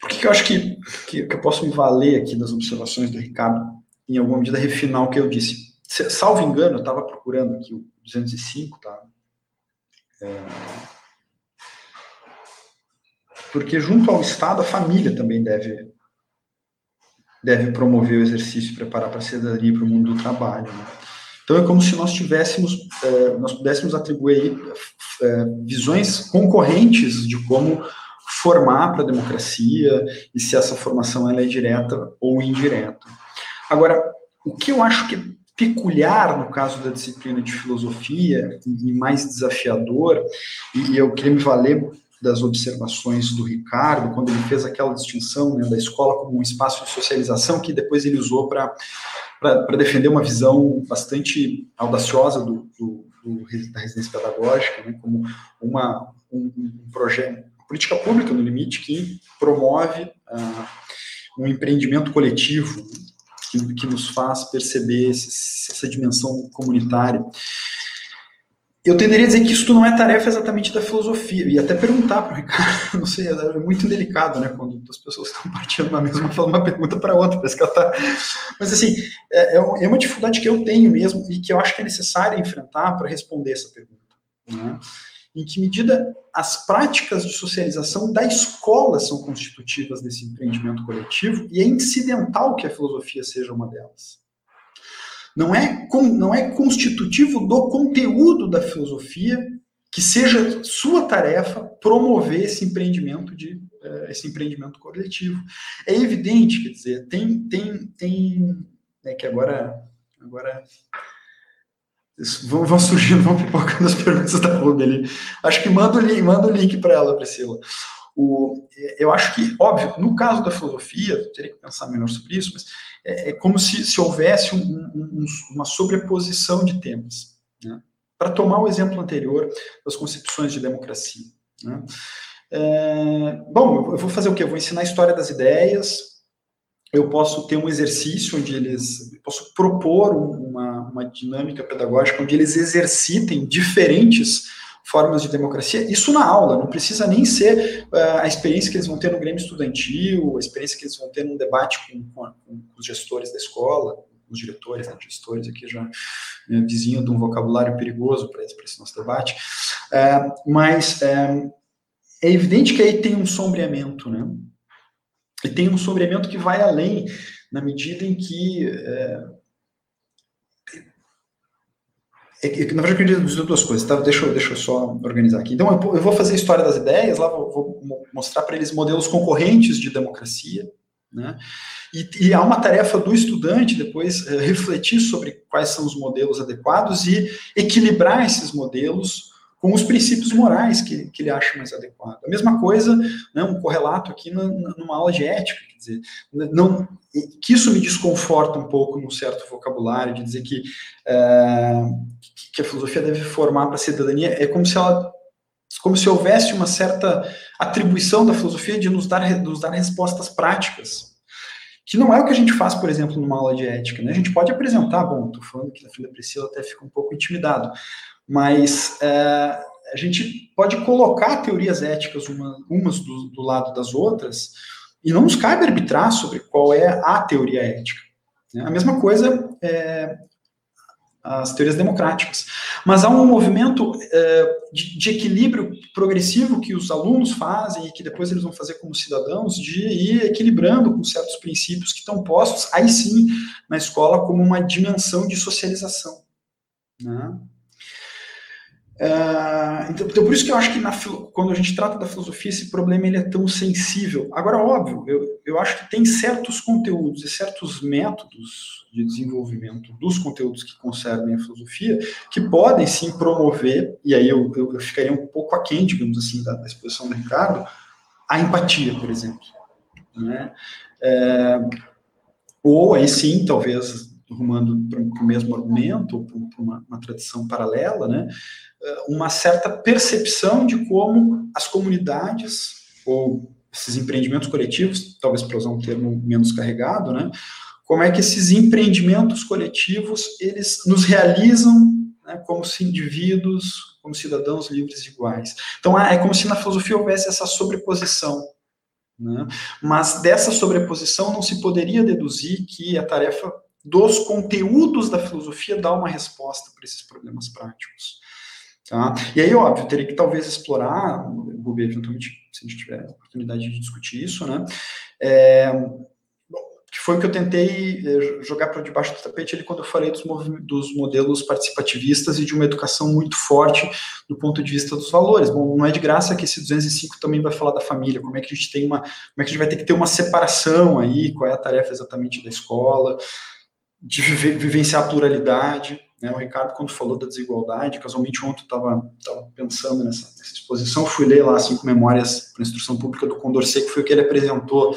Por que, que eu acho que, que, que, eu posso me valer aqui das observações do Ricardo, em alguma medida refinar o que eu disse? Salvo engano, eu estava procurando aqui o 205, tá? É... Porque junto ao Estado, a família também deve deve promover o exercício e preparar para a cidadania e para o mundo do trabalho. Né? Então é como se nós tivéssemos, é, nós pudéssemos atribuir é, visões concorrentes de como formar para a democracia e se essa formação ela é direta ou indireta. Agora, o que eu acho que é peculiar no caso da disciplina de filosofia e mais desafiador, e eu queria me valer das observações do Ricardo, quando ele fez aquela distinção né, da escola como um espaço de socialização, que depois ele usou para defender uma visão bastante audaciosa do, do, do da residência pedagógica, né, como uma, um, um projeto, política pública, no limite, que promove uh, um empreendimento coletivo, que, que nos faz perceber esse, essa dimensão comunitária. Eu tenderia a dizer que isso não é tarefa exatamente da filosofia, e até perguntar para o Ricardo, não sei, é muito delicado, né, quando as pessoas estão partindo na mesma, falando uma pergunta para outra, parece que ela tá... Mas, assim, é, é, é uma dificuldade que eu tenho mesmo, e que eu acho que é necessário enfrentar para responder essa pergunta, né? Em que medida as práticas de socialização da escola são constitutivas desse empreendimento coletivo, e é incidental que a filosofia seja uma delas não é, não é constitutivo do conteúdo da filosofia que seja sua tarefa promover esse empreendimento de uh, esse empreendimento coletivo. É evidente, quer dizer, tem tem tem é que agora agora vão, vão surgindo, vão pipocando as perguntas da Ruby ali. Acho que manda o link, manda o link para ela, Priscila. O, eu acho que, óbvio, no caso da filosofia, teria que pensar melhor sobre isso, mas é, é como se, se houvesse um, um, uma sobreposição de temas. Né? Para tomar o exemplo anterior das concepções de democracia. Né? É, bom, eu vou fazer o quê? Eu vou ensinar a história das ideias, eu posso ter um exercício onde eles, posso propor uma, uma dinâmica pedagógica onde eles exercitem diferentes formas de democracia, isso na aula, não precisa nem ser uh, a experiência que eles vão ter no Grêmio Estudantil, a experiência que eles vão ter num debate com, com, com os gestores da escola, os diretores, né, gestores aqui já né, vizinho de um vocabulário perigoso para esse, esse, nosso debate, uh, mas uh, é evidente que aí tem um sombreamento, né? E tem um sombreamento que vai além, na medida em que é, na verdade, eu queria dizer duas coisas, tá? Deixa, deixa eu só organizar aqui. Então, eu, eu vou fazer a história das ideias, lá vou, vou mostrar para eles modelos concorrentes de democracia, né? E, e, há uma tarefa do estudante depois é, refletir sobre quais são os modelos adequados e equilibrar esses modelos com os princípios morais que, que ele acha mais adequado. A mesma coisa, né, um correlato aqui na, numa aula de ética, quer dizer, não, que isso me desconforta um pouco num certo vocabulário, de dizer que, é, que a filosofia deve formar para a cidadania, é como se ela como se houvesse uma certa atribuição da filosofia de nos dar, nos dar respostas práticas, que não é o que a gente faz, por exemplo, numa aula de ética. Né? A gente pode apresentar, bom, estou falando que na filha Priscila até fica um pouco intimidado, mas é, a gente pode colocar teorias éticas uma, umas do, do, lado das outras e não nos cabe arbitrar sobre qual é a teoria ética. Né? A mesma coisa é, as teorias democráticas. Mas há um movimento é, de, de, equilíbrio progressivo que os alunos fazem e que depois eles vão fazer como cidadãos, de ir equilibrando com certos princípios que estão postos, aí sim, na escola, como uma dimensão de socialização. Né? Uh, então, então, por isso que eu acho que na, quando a gente trata da filosofia, esse problema ele é tão sensível. Agora, óbvio, eu, eu acho que tem certos conteúdos e certos métodos de desenvolvimento dos conteúdos que concernem a filosofia que podem sim promover, e aí eu, eu, eu ficaria um pouco aquém, digamos assim, da, da exposição do Ricardo, a empatia, por exemplo. Né? É, ou aí sim, talvez rumando para o mesmo argumento, ou para uma, uma, tradição paralela, né, uma certa percepção de como as comunidades, ou esses empreendimentos coletivos, talvez para usar um termo menos carregado, né, como é que esses empreendimentos coletivos, eles nos realizam né, como indivíduos, como cidadãos livres e iguais. Então, é como se na filosofia houvesse essa sobreposição né? Mas dessa sobreposição não se poderia deduzir que a tarefa dos conteúdos da filosofia dar uma resposta para esses problemas práticos. Tá? E aí, óbvio, teria que talvez explorar, o eventualmente, se a gente tiver a oportunidade de discutir isso, né? É, foi o que eu tentei eh, jogar para debaixo do tapete ali quando eu falei dos, dos, modelos participativistas e de uma educação muito forte do ponto de vista dos valores. Bom, não é de graça que esse 205 também vai falar da família, como é que a gente tem uma, como é que a gente vai ter que ter uma separação aí, qual é a tarefa exatamente da escola, de vivenciar a pluralidade. Né? O Ricardo, quando falou da desigualdade, casualmente ontem estava pensando nessa, nessa, exposição, fui ler lá cinco memórias para instrução pública do Condorcet, que foi o que ele apresentou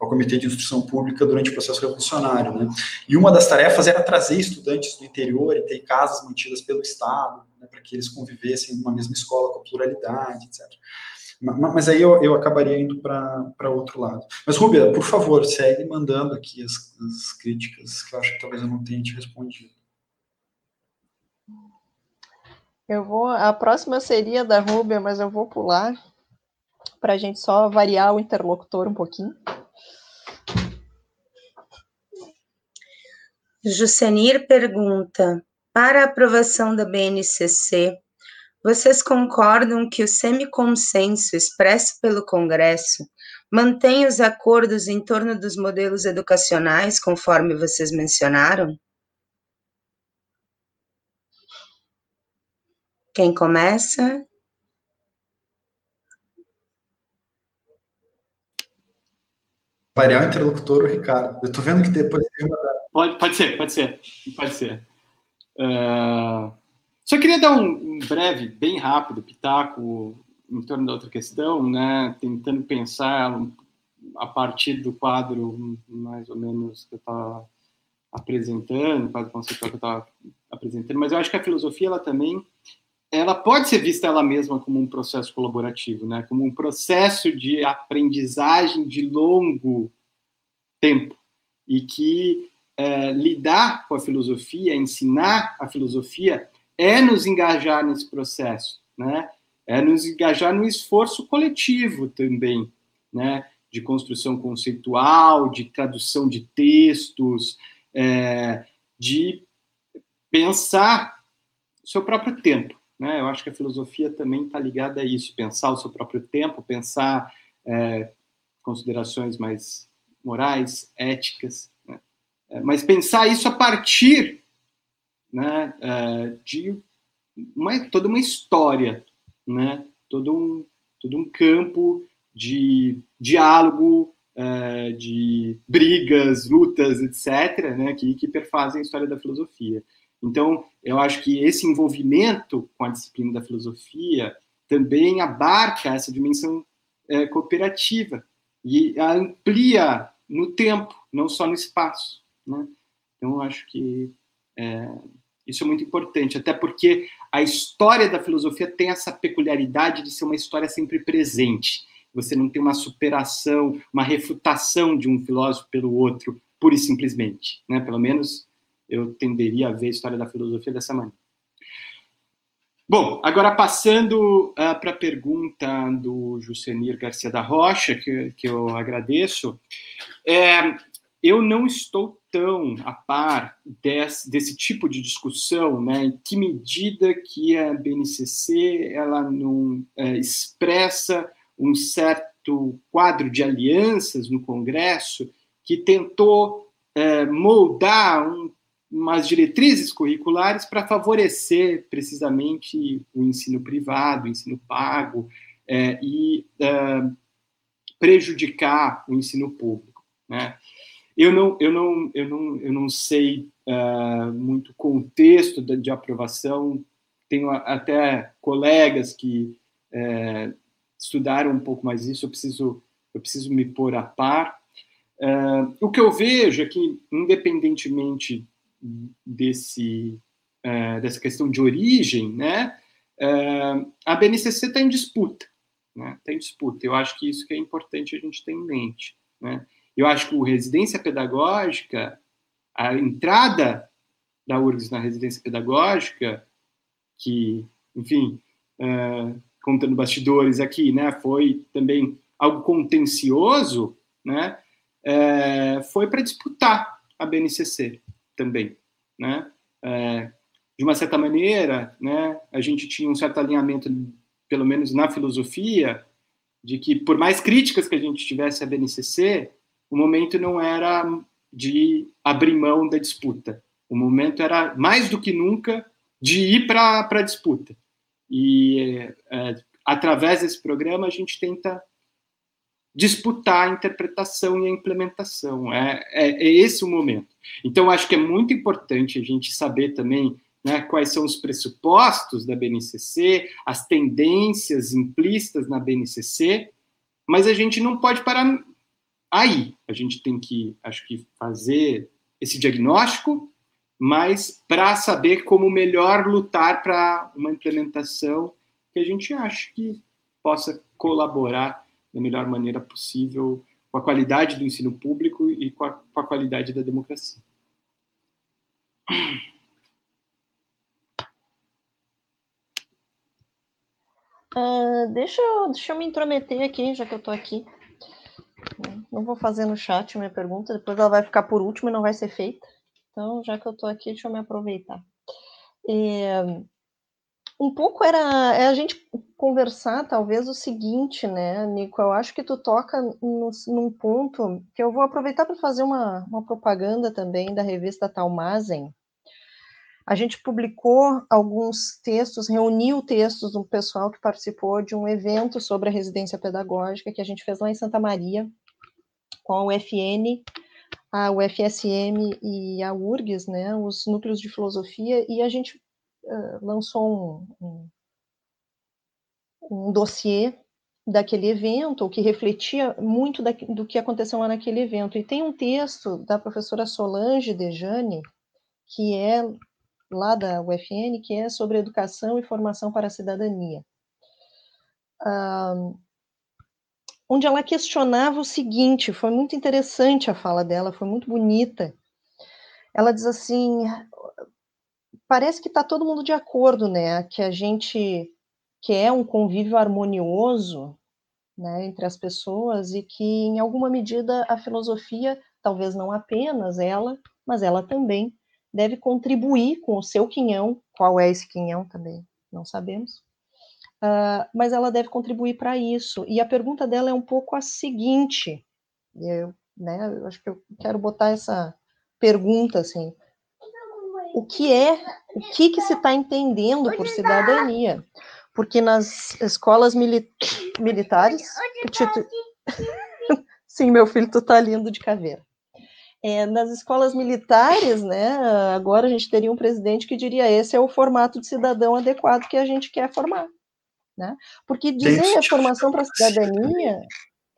ao Comitê de Instrução Pública durante o processo revolucionário. Né? E uma das tarefas era trazer estudantes do interior e ter casas mantidas pelo Estado, né, para que eles convivessem numa mesma escola com pluralidade, etc. Mas aí eu, eu acabaria indo para outro lado. Mas, Rubia, por favor, segue mandando aqui as, as críticas, que eu acho que talvez eu não tenha te respondido. Eu vou. A próxima seria da Rubia, mas eu vou pular para a gente só variar o interlocutor um pouquinho. Jusenir pergunta: para a aprovação da BNCC, vocês concordam que o semiconsenso expresso pelo Congresso mantém os acordos em torno dos modelos educacionais, conforme vocês mencionaram? Quem começa? Variar o interlocutor, o Ricardo. Eu estou vendo que depois Pode, pode ser, pode ser, pode ser. Uh, só queria dar um, um, breve, bem rápido, pitaco em torno da outra questão, né? Tentando pensar a partir do quadro mais ou menos que eu estava apresentando, quadro conceitual que eu estava apresentando, mas eu acho que a filosofia ela também ela pode ser vista ela mesma como um processo colaborativo, né? Como um processo de aprendizagem de longo tempo e que é, lidar com a filosofia, ensinar a filosofia, é nos engajar nesse processo, né? É nos engajar no esforço coletivo também, né? De construção conceitual, de tradução de textos, é, de pensar o seu próprio tempo, né? Eu acho que a filosofia também está ligada a isso, pensar o seu próprio tempo, pensar é, considerações mais morais, éticas, é, mas pensar isso a partir né, é, de uma, toda uma história, né, todo, um, todo um campo de diálogo, é, de brigas, lutas, etc., né, que, que perfazem a história da filosofia. Então, eu acho que esse envolvimento com a disciplina da filosofia também abarca essa dimensão é, cooperativa e amplia no tempo, não só no espaço. Né? Então, acho que é, isso é muito importante, até porque a história da filosofia tem essa peculiaridade de ser uma história sempre presente. Você não tem uma superação, uma refutação de um filósofo pelo outro, pura e simplesmente. Né? Pelo menos eu tenderia a ver a história da filosofia dessa maneira. Bom, agora passando uh, para a pergunta do Jusenir Garcia da Rocha, que, que eu agradeço. É, eu não estou tão a par desse, desse tipo de discussão, né? Em que medida que a BNCC ela não é, expressa um certo quadro de alianças no Congresso que tentou é, moldar um, umas diretrizes curriculares para favorecer precisamente o ensino privado, o ensino pago é, e é, prejudicar o ensino público, né? Eu não, eu não, eu não, eu não sei uh, muito contexto de, de, aprovação. Tenho até colegas que uh, estudaram um pouco mais isso. Eu preciso, eu preciso me pôr a par. Uh, o que eu vejo é que, independentemente desse dessa questão de origem, né, a BNCC está em disputa, né, está em disputa. Eu acho que isso que é importante a gente ter em mente, né. Eu acho que o residência pedagógica, a entrada da URGS na residência pedagógica, que, enfim, uh, contando bastidores aqui, né, foi também algo contencioso, né, foi para disputar a BNCC também, né, uh, de uma certa maneira, né, a gente tinha um certo alinhamento, pelo menos na filosofia, de que por mais críticas que a gente tivesse à BNCC, o momento não era de abrir mão da disputa. O momento era, mais do que nunca, de ir para a disputa. E é, através desse programa a gente tenta disputar a interpretação e a implementação. É, é, é, esse o momento. Então, acho que é muito importante a gente saber também né, quais são os pressupostos da BNCC, as tendências implícitas na BNCC, mas a gente não pode parar aí. A gente tem que, acho que, fazer esse diagnóstico, mas para saber como melhor lutar para uma implementação que a gente acha que possa colaborar da melhor maneira possível com a qualidade do ensino público e com a, com a qualidade da democracia. Uh, deixa, eu, deixa eu me intrometer aqui, já que eu estou aqui. Não vou fazer no chat minha pergunta, depois ela vai ficar por último e não vai ser feita. Então, já que eu estou aqui, deixa eu me aproveitar. É, um pouco era é a gente conversar, talvez, o seguinte, né, Nico? Eu acho que tu toca no, num ponto que eu vou aproveitar para fazer uma, uma propaganda também da revista Talmazen. A gente publicou alguns textos, reuniu textos do pessoal que participou de um evento sobre a residência pedagógica que a gente fez lá em Santa Maria, com a UFN, a UFSM e a URGS, né, os núcleos de filosofia, e a gente lançou um, um, um dossiê daquele evento, que refletia muito da, do que aconteceu lá naquele evento. E tem um texto da professora Solange Dejane, que é lá da UFN, que é sobre educação e formação para a cidadania. Onde ela questionava o seguinte, foi muito interessante a fala dela, foi muito bonita. Ela diz assim: parece que está todo mundo de acordo, né, que a gente quer um convívio harmonioso, né, entre as pessoas e que em alguma medida a filosofia, talvez não apenas ela, mas ela também deve contribuir com o seu quinhão, qual é esse quinhão também, não sabemos, uh, mas ela deve contribuir para isso. E a pergunta dela é um pouco a seguinte, eu, né, eu acho que eu quero botar essa pergunta assim, o que é, o que, que se está entendendo por cidadania. Porque nas escolas mili militares. Sim, meu filho, tu tá lindo de caveira. É, nas escolas militares, né, agora a gente teria um presidente que diria esse é o formato de cidadão adequado que a gente quer formar, né? Porque dizer a formação para a cidadania,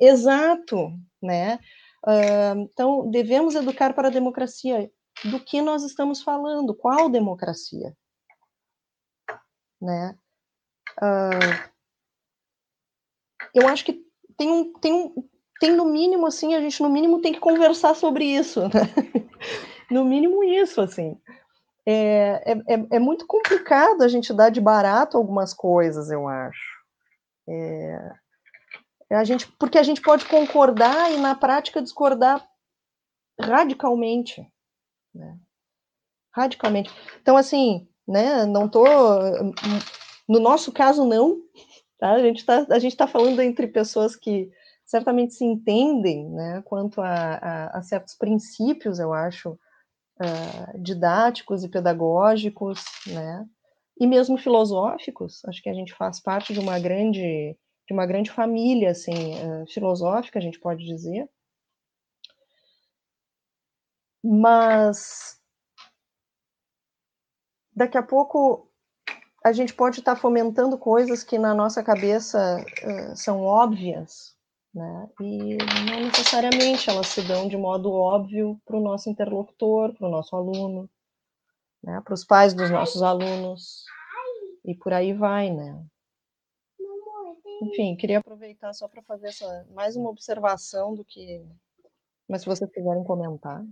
exato, né? Uh, então devemos educar para a democracia do que nós estamos falando, qual democracia, né? Uh, eu acho que tem um, tem um, tem no mínimo assim, a gente no mínimo tem que conversar sobre isso, né? no mínimo isso, assim. É, é, é, é muito complicado a gente dar de barato algumas coisas, eu acho. É, a gente, porque a gente pode concordar e na prática discordar radicalmente né? Radicalmente. Então, assim, né, não tô. No nosso caso, não. Tá? A gente está tá falando entre pessoas que certamente se entendem né, quanto a, a, a certos princípios, eu acho, uh, didáticos e pedagógicos, né, e mesmo filosóficos. Acho que a gente faz parte de uma grande, de uma grande família assim, uh, filosófica, a gente pode dizer, mas daqui a pouco a gente pode estar fomentando coisas que na nossa cabeça uh, são óbvias, né? E não necessariamente elas se dão de modo óbvio para o nosso interlocutor, para o nosso aluno, né? Para os pais dos nossos alunos e por aí vai, né? Enfim, queria aproveitar só para fazer essa mais uma observação do que, mas se vocês quiserem comentar.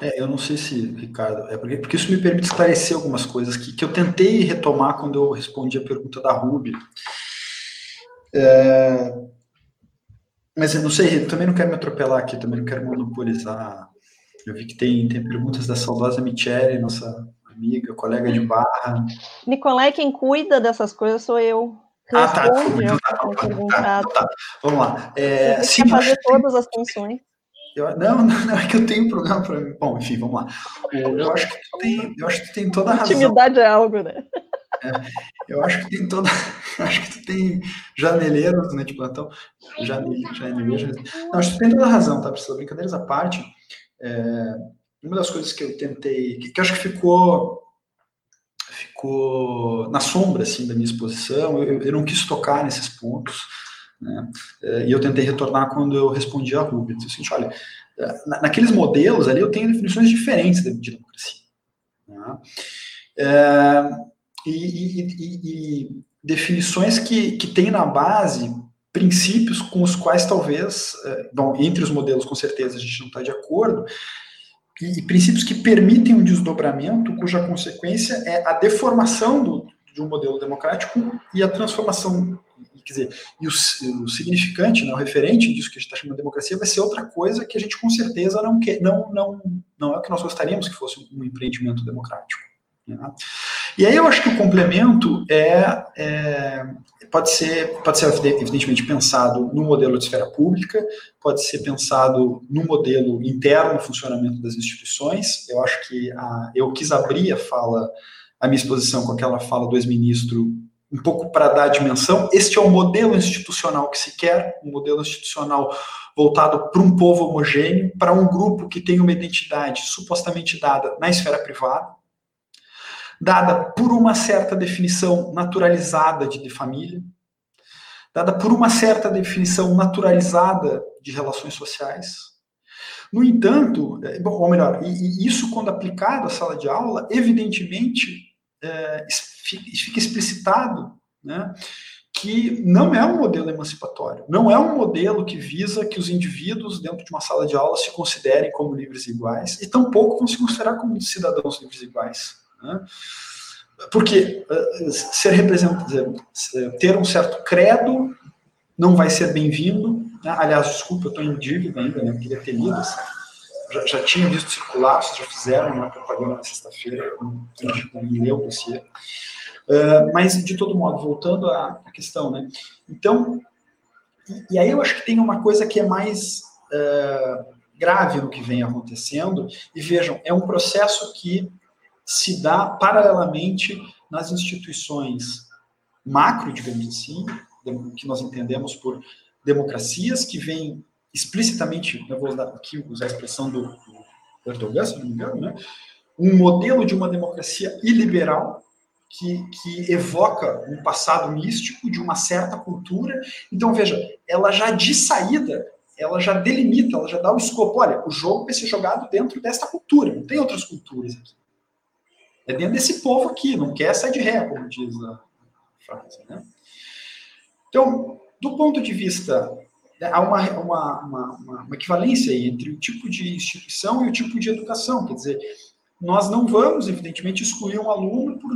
É, eu não sei se, Ricardo, é porque, porque isso me permite esclarecer algumas coisas que, que eu tentei retomar quando eu respondi a pergunta da Ruby. É, mas eu não sei, eu também não quero me atropelar aqui, também não quero monopolizar. Eu vi que tem, tem perguntas da saudosa Michele, nossa amiga, colega de barra. Nicolai, quem cuida dessas coisas sou eu. Ah, tá, desculpa, então tá, tá, tá, tá, Vamos lá. É, sim, fazer todas as funções. Eu, não, não, não, é que eu tenho um problema para mim. Bom, enfim, vamos lá. Eu acho que tu tem, eu acho que tu tem toda a razão. Intimidade é algo, né? É, eu acho que tem toda. Acho que tu tem janeleiros né, de plantão. Janele, janele, não, acho que tu tem toda a razão, tá, Priscila? Brincadeiras à parte. É, uma das coisas que eu tentei. Que, que acho que ficou. Ficou na sombra assim, da minha exposição, eu, eu não quis tocar nesses pontos. Né? É, e eu tentei retornar quando eu respondi a Rubens. Eu disse, olha, é, naqueles modelos ali eu tenho definições diferentes de democracia. Né? É, e, e, e, definições que, que têm na base princípios com os quais talvez, bom, entre os modelos com certeza a gente não está de acordo, e, e, princípios que permitem um desdobramento cuja consequência é a deformação do, de um modelo democrático e a transformação quer dizer, e o, o significante, né, o referente disso que a gente está chamando de democracia vai ser outra coisa que a gente com certeza não quer, não, não, não é o que nós gostaríamos que fosse um empreendimento democrático. Né? E aí eu acho que o complemento é, é, pode ser pode ser evidentemente pensado no modelo de esfera pública, pode ser pensado no modelo interno, funcionamento das instituições. Eu acho que a, eu quis abrir a fala, a minha exposição com aquela fala do ex-ministro um pouco para dar dimensão, este é o modelo institucional que se quer, um modelo institucional voltado para um povo homogêneo, para um grupo que tem uma identidade supostamente dada na esfera privada, dada por uma certa definição naturalizada de, de família, dada por uma certa definição naturalizada de relações sociais. No entanto, é, ou melhor, isso quando aplicado à sala de aula, evidentemente é, fica explicitado né, que não é um modelo emancipatório, não é um modelo que visa que os indivíduos dentro de uma sala de aula se considerem como livres e iguais, e tampouco vão se considerar como cidadãos livres e iguais. Né? Porque uh, ser representado, ter um certo credo não vai ser bem-vindo. Né? Aliás, desculpa, eu estou em dívida ainda, né? Queria ter lido já, já tinha visto circular, vocês já fizeram uma propaganda na sexta-feira, um, um leu o dossiê. Uh, mas, de todo modo, voltando à, à questão, né? Então, e, e, aí eu acho que tem uma coisa que é mais uh, grave no que vem acontecendo, e vejam, é um processo que se dá paralelamente nas instituições macro, digamos assim, que nós entendemos por democracias que vêm explicitamente, eu vou usar aqui usar a expressão do, do Erdogan, se não me engano, né? um modelo de uma democracia iliberal que, que evoca um passado místico de uma certa cultura. Então, veja, ela já de saída, ela já delimita, ela já dá o escopo. Olha, o jogo vai ser jogado dentro desta cultura, não tem outras culturas aqui. É dentro desse povo aqui, não quer sair de ré, como diz a frase. Né? Então, do ponto de vista há uma, uma, uma, uma, equivalência entre o tipo de instituição e o tipo de educação. Quer dizer, nós não vamos, evidentemente, excluir um aluno por,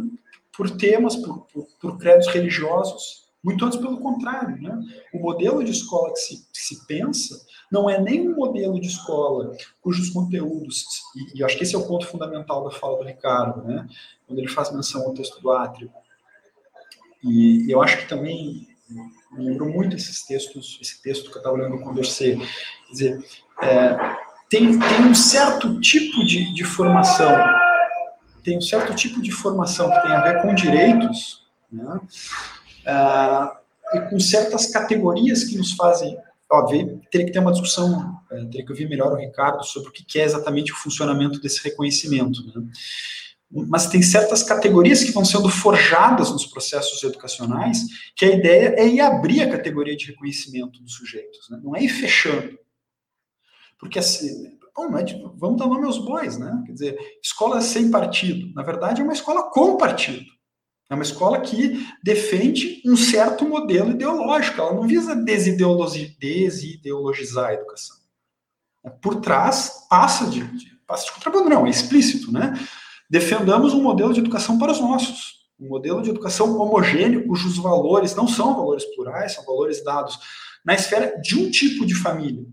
por temas, por, por, por credos religiosos, muito antes pelo contrário. Né? O modelo de escola que se, que se pensa não é nem um modelo de escola cujos conteúdos, e, e acho que esse é o ponto fundamental da fala do Ricardo, né? quando ele faz menção ao texto do Átrio. E eu acho que também me lembrou muito esses textos, esse texto que eu estava lendo com você. Quer dizer, é, tem, tem um certo tipo de, de formação, tem um certo tipo de formação que tem a ver com direitos, né? Ah, e com certas categorias que nos fazem. Óbvio, teria que ter uma discussão, é, teria que ouvir melhor o Ricardo sobre o que é exatamente o funcionamento desse reconhecimento. Né? mas tem certas categorias que vão sendo forjadas nos processos educacionais, que a ideia é ir abrir a categoria de reconhecimento dos sujeitos, né? não é ir fechando. Porque assim, bom, é tipo, vamos dar nome aos bois, né? Quer dizer, escola sem partido, na verdade é uma escola com partido. É uma escola que defende um certo modelo ideológico, ela não visa desideologizar a educação. Por trás, passa de, de passa de contrabando, não, é explícito, né? defendamos um modelo de educação para os nossos, um modelo de educação homogêneo, cujos valores não são valores plurais, são valores dados na esfera de um tipo de família.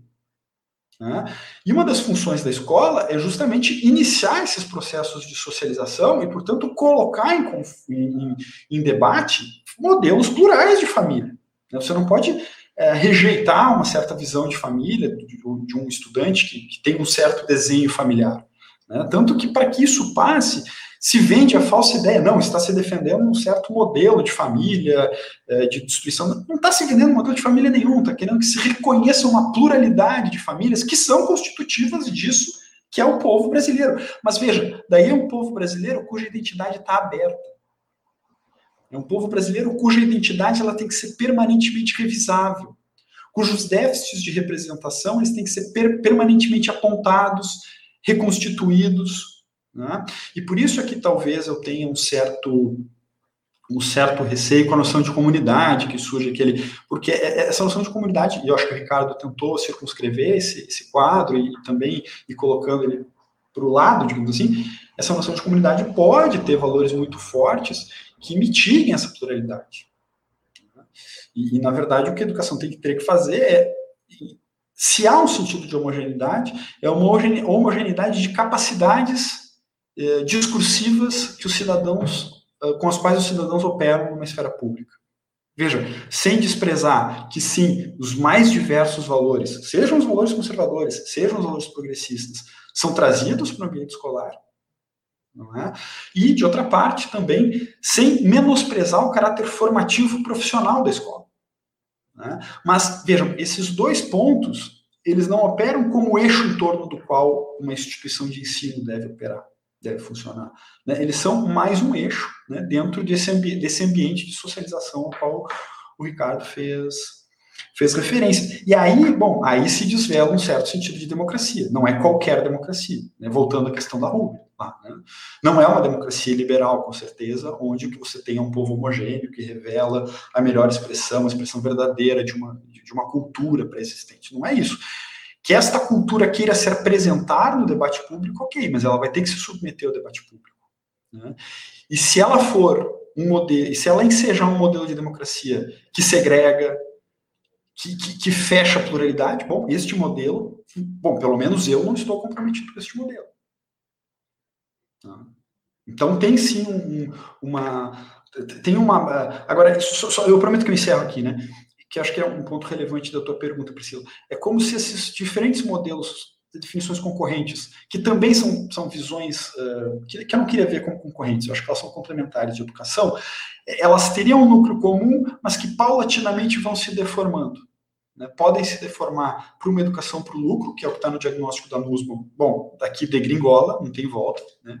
Né? E uma das funções da escola é justamente iniciar esses processos de socialização e, portanto, colocar em, em, em debate modelos plurais de família. Você não pode é, rejeitar uma certa visão de família de, de um estudante que, que, tem um certo desenho familiar. Né? Tanto que, para que isso passe, se vende a falsa ideia, não, está se defendendo um certo modelo de família, é, de destruição. Não está se vendendo um modelo de família nenhum, está querendo que se reconheça uma pluralidade de famílias que são constitutivas disso, que é o povo brasileiro. Mas veja, daí é um povo brasileiro cuja identidade está aberta. É um povo brasileiro cuja identidade ela tem que ser permanentemente revisável, cujos déficits de representação eles têm que ser per permanentemente apontados, reconstituídos. Né? E por isso é que talvez eu tenha um certo um certo receio com a noção de comunidade que surge aquele, porque é, é, essa noção de comunidade, e eu acho que o Ricardo tentou circunscrever esse, esse quadro e, também e colocando ele para o lado, digamos assim, essa noção de comunidade pode ter valores muito fortes que mitiguem essa pluralidade. E, e, na verdade, o que a educação tem que ter que fazer é, se há um sentido de homogeneidade, é uma homogeneidade de capacidades eh, discursivas que os cidadãos, eh, com as quais os cidadãos operam numa esfera pública. Veja, sem desprezar que sim, os mais diversos valores, sejam os valores conservadores, sejam os valores progressistas, são trazidos para o ambiente escolar, é? E, de outra parte, também, sem menosprezar o caráter formativo profissional da escola. Né? Mas, vejam, esses dois pontos, eles não operam como eixo em torno do qual uma instituição de ensino deve operar, deve funcionar. Né? Eles são mais um eixo né, dentro desse, ambi desse ambiente de socialização ao qual o Ricardo fez, fez referência. E aí, bom, aí se desvela um certo sentido de democracia. Não é qualquer democracia. Né? Voltando à questão da Rubio. Tá, né? Não é uma democracia liberal, com certeza, onde você tem um povo homogêneo que revela a melhor expressão, a expressão verdadeira de uma, de uma cultura pré-existente. Não é isso. Que esta cultura queira se apresentar no debate público, ok, mas ela vai ter que se submeter ao debate público. Né? E se ela for um modelo, e se ela ensejar um modelo de democracia que segrega, que, que, que, fecha a pluralidade, bom, este modelo, bom, pelo menos eu não estou comprometido com este modelo. Tá? Então tem sim um, uma, tem uma, agora só, só, eu prometo que eu encerro aqui, né? Que acho que é um ponto relevante da tua pergunta, Priscila. É como se esses diferentes modelos de definições concorrentes, que também são, são visões uh, que, que eu não queria ver como concorrentes, eu acho que elas são complementares de educação, elas teriam um núcleo comum, mas que paulatinamente vão se deformando. Né? Podem se deformar para uma educação para o lucro, que é o que está no diagnóstico da NUSMO. Bom, daqui degringola, não tem volta. Né?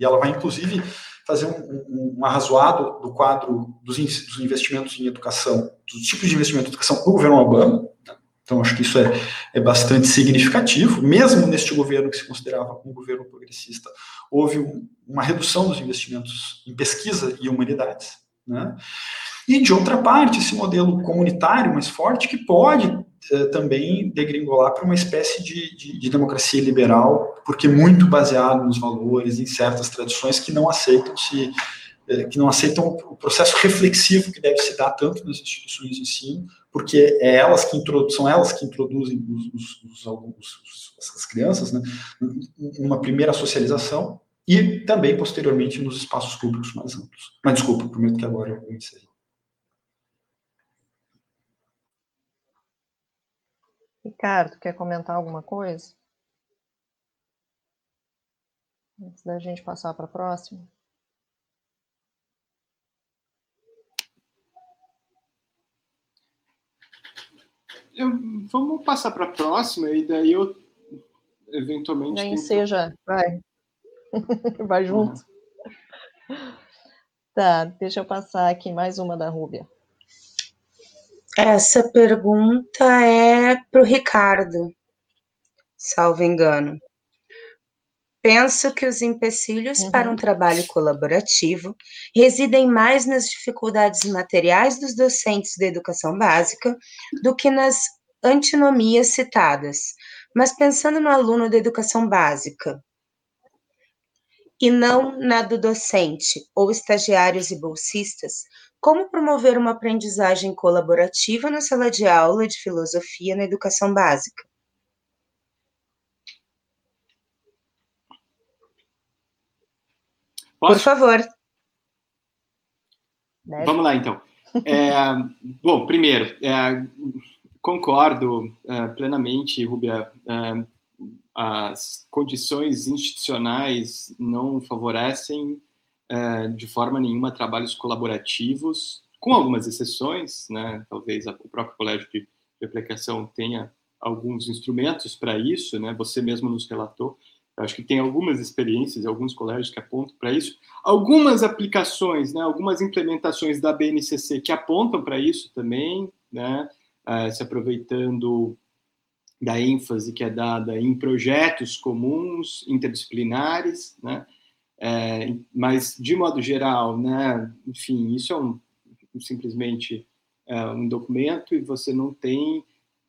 E ela vai, inclusive, fazer um, um, um arrazoado do quadro dos, dos, investimentos em educação, dos tipos de investimento em educação do governo Obama. Né? Então, acho que isso é, é bastante significativo. Mesmo neste governo que se considerava um governo progressista, houve um, uma redução dos investimentos em pesquisa e humanidades. Né? E, de outra parte, esse modelo comunitário mais forte que pode eh, também degringolar para uma espécie de, de, de, democracia liberal, porque muito baseado nos valores, em certas tradições que não aceitam se eh, que não aceitam o processo reflexivo que deve se dar tanto nas instituições de ensino, porque é elas que são elas que introduzem os, os, os, as crianças né, primeira socialização e também posteriormente nos espaços públicos mais amplos. Mas desculpa, prometo que agora eu encerrei. Ricardo, quer comentar alguma coisa? Antes da gente passar para a próxima. Eu, vamos passar para a próxima e daí eu eventualmente. Nem tento... seja, vai. vai junto. Uhum. Tá, deixa eu passar aqui mais uma da Rúbia. Essa pergunta é para o Ricardo, salvo engano. Penso que os empecilhos uhum. para um trabalho colaborativo residem mais nas dificuldades materiais dos docentes da educação básica do que nas antinomias citadas. Mas pensando no aluno da educação básica, e não na do docente ou estagiários e bolsistas, como promover uma aprendizagem colaborativa na sala de aula de filosofia na educação básica? Posso? Por favor. Vamos lá, então. É, bom, primeiro, é, concordo é, plenamente, Rubia. É, as condições institucionais não favorecem é, de forma nenhuma trabalhos colaborativos, com algumas exceções, né? Talvez o próprio colégio de, de aplicação tenha alguns instrumentos para isso, né? Você mesmo nos relatou. Eu acho que tem algumas experiências, alguns colégios que apontam para isso. Algumas aplicações, né? Algumas implementações da BNCC que apontam para isso também, né? Uh, se aproveitando da ênfase que é dada em projetos comuns, interdisciplinares, né? É, mas de modo geral, né? Enfim, isso é um, simplesmente é, um documento e você não tem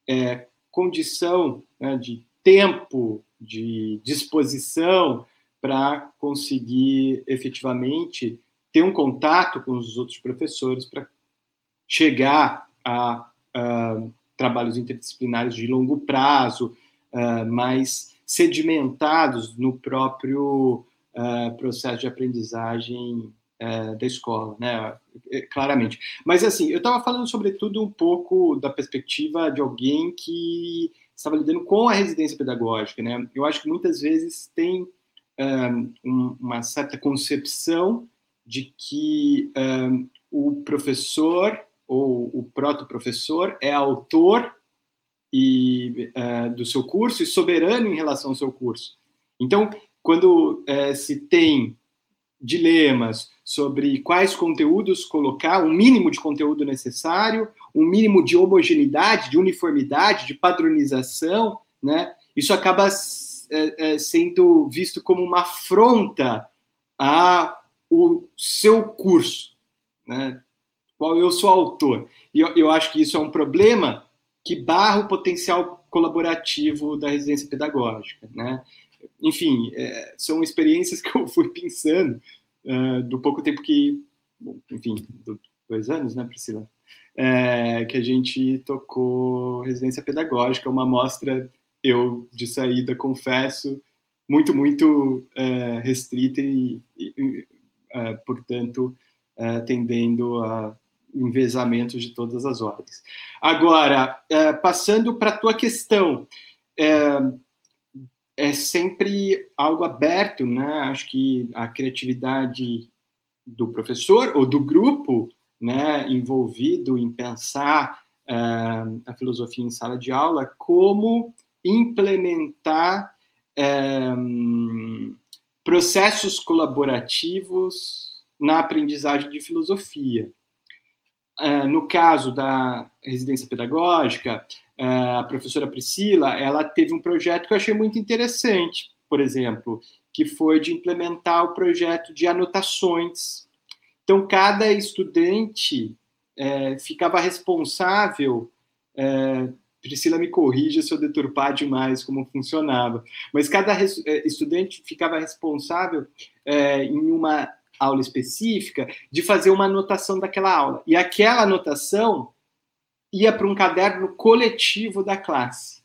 é, condição né, de tempo, de disposição para conseguir efetivamente ter um contato com os outros professores para chegar a, a, trabalhos interdisciplinares de longo prazo, uh, mais sedimentados no próprio uh, processo de aprendizagem uh, da escola, né? Claramente. Mas assim, eu estava falando sobretudo um pouco da perspectiva de alguém que estava lidando com a residência pedagógica, né? Eu acho que muitas vezes tem um, uma certa concepção de que um, o professor ou o proto-professor é autor e, uh, do seu curso e soberano em relação ao seu curso. Então, quando uh, se tem dilemas sobre quais conteúdos colocar, um mínimo de conteúdo necessário, um mínimo de homogeneidade, de uniformidade, de padronização, né? Isso acaba é, é, sendo visto como uma afronta a o seu curso, né? Qual eu sou autor. E eu, eu acho que isso é um problema que barra o potencial colaborativo da residência pedagógica, né? Enfim, é, são experiências que eu fui pensando uh, do pouco tempo que, bom, enfim, do, dois anos, né, Priscila? É, que a gente tocou residência pedagógica, uma amostra, eu de saída, confesso, muito, muito é, restrita e, e é, portanto, tendendo a envezamentos de todas as ordens. Agora, passando para a tua questão, é, sempre algo aberto, né? Acho que a criatividade do professor ou do grupo, né, envolvido em pensar é, a filosofia em sala de aula, como implementar é, processos colaborativos na aprendizagem de filosofia. É, no caso da residência pedagógica, a professora Priscila, ela teve um projeto que eu achei muito interessante, por exemplo, que foi de implementar o projeto de anotações. Então, cada estudante é, ficava responsável. É, Priscila me corrija se eu deturpar demais como funcionava, mas cada é, estudante ficava responsável é, em uma aula específica, de fazer uma anotação daquela aula. E aquela anotação ia para um caderno coletivo da classe.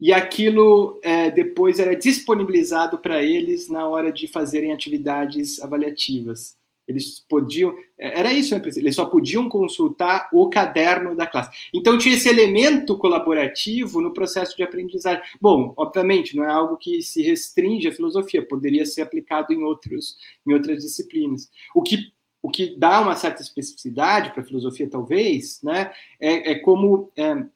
E aquilo é, depois era disponibilizado para eles na hora de fazerem atividades avaliativas. Eles podiam. É, era isso, né, eles só podiam consultar o caderno da classe. Então tinha esse elemento colaborativo no processo de aprendizagem. Bom, obviamente, não é algo que se restringe à filosofia, poderia ser aplicado em, outros, em outras disciplinas. O que, o que dá uma certa especificidade para a filosofia, talvez, né, é, é como é,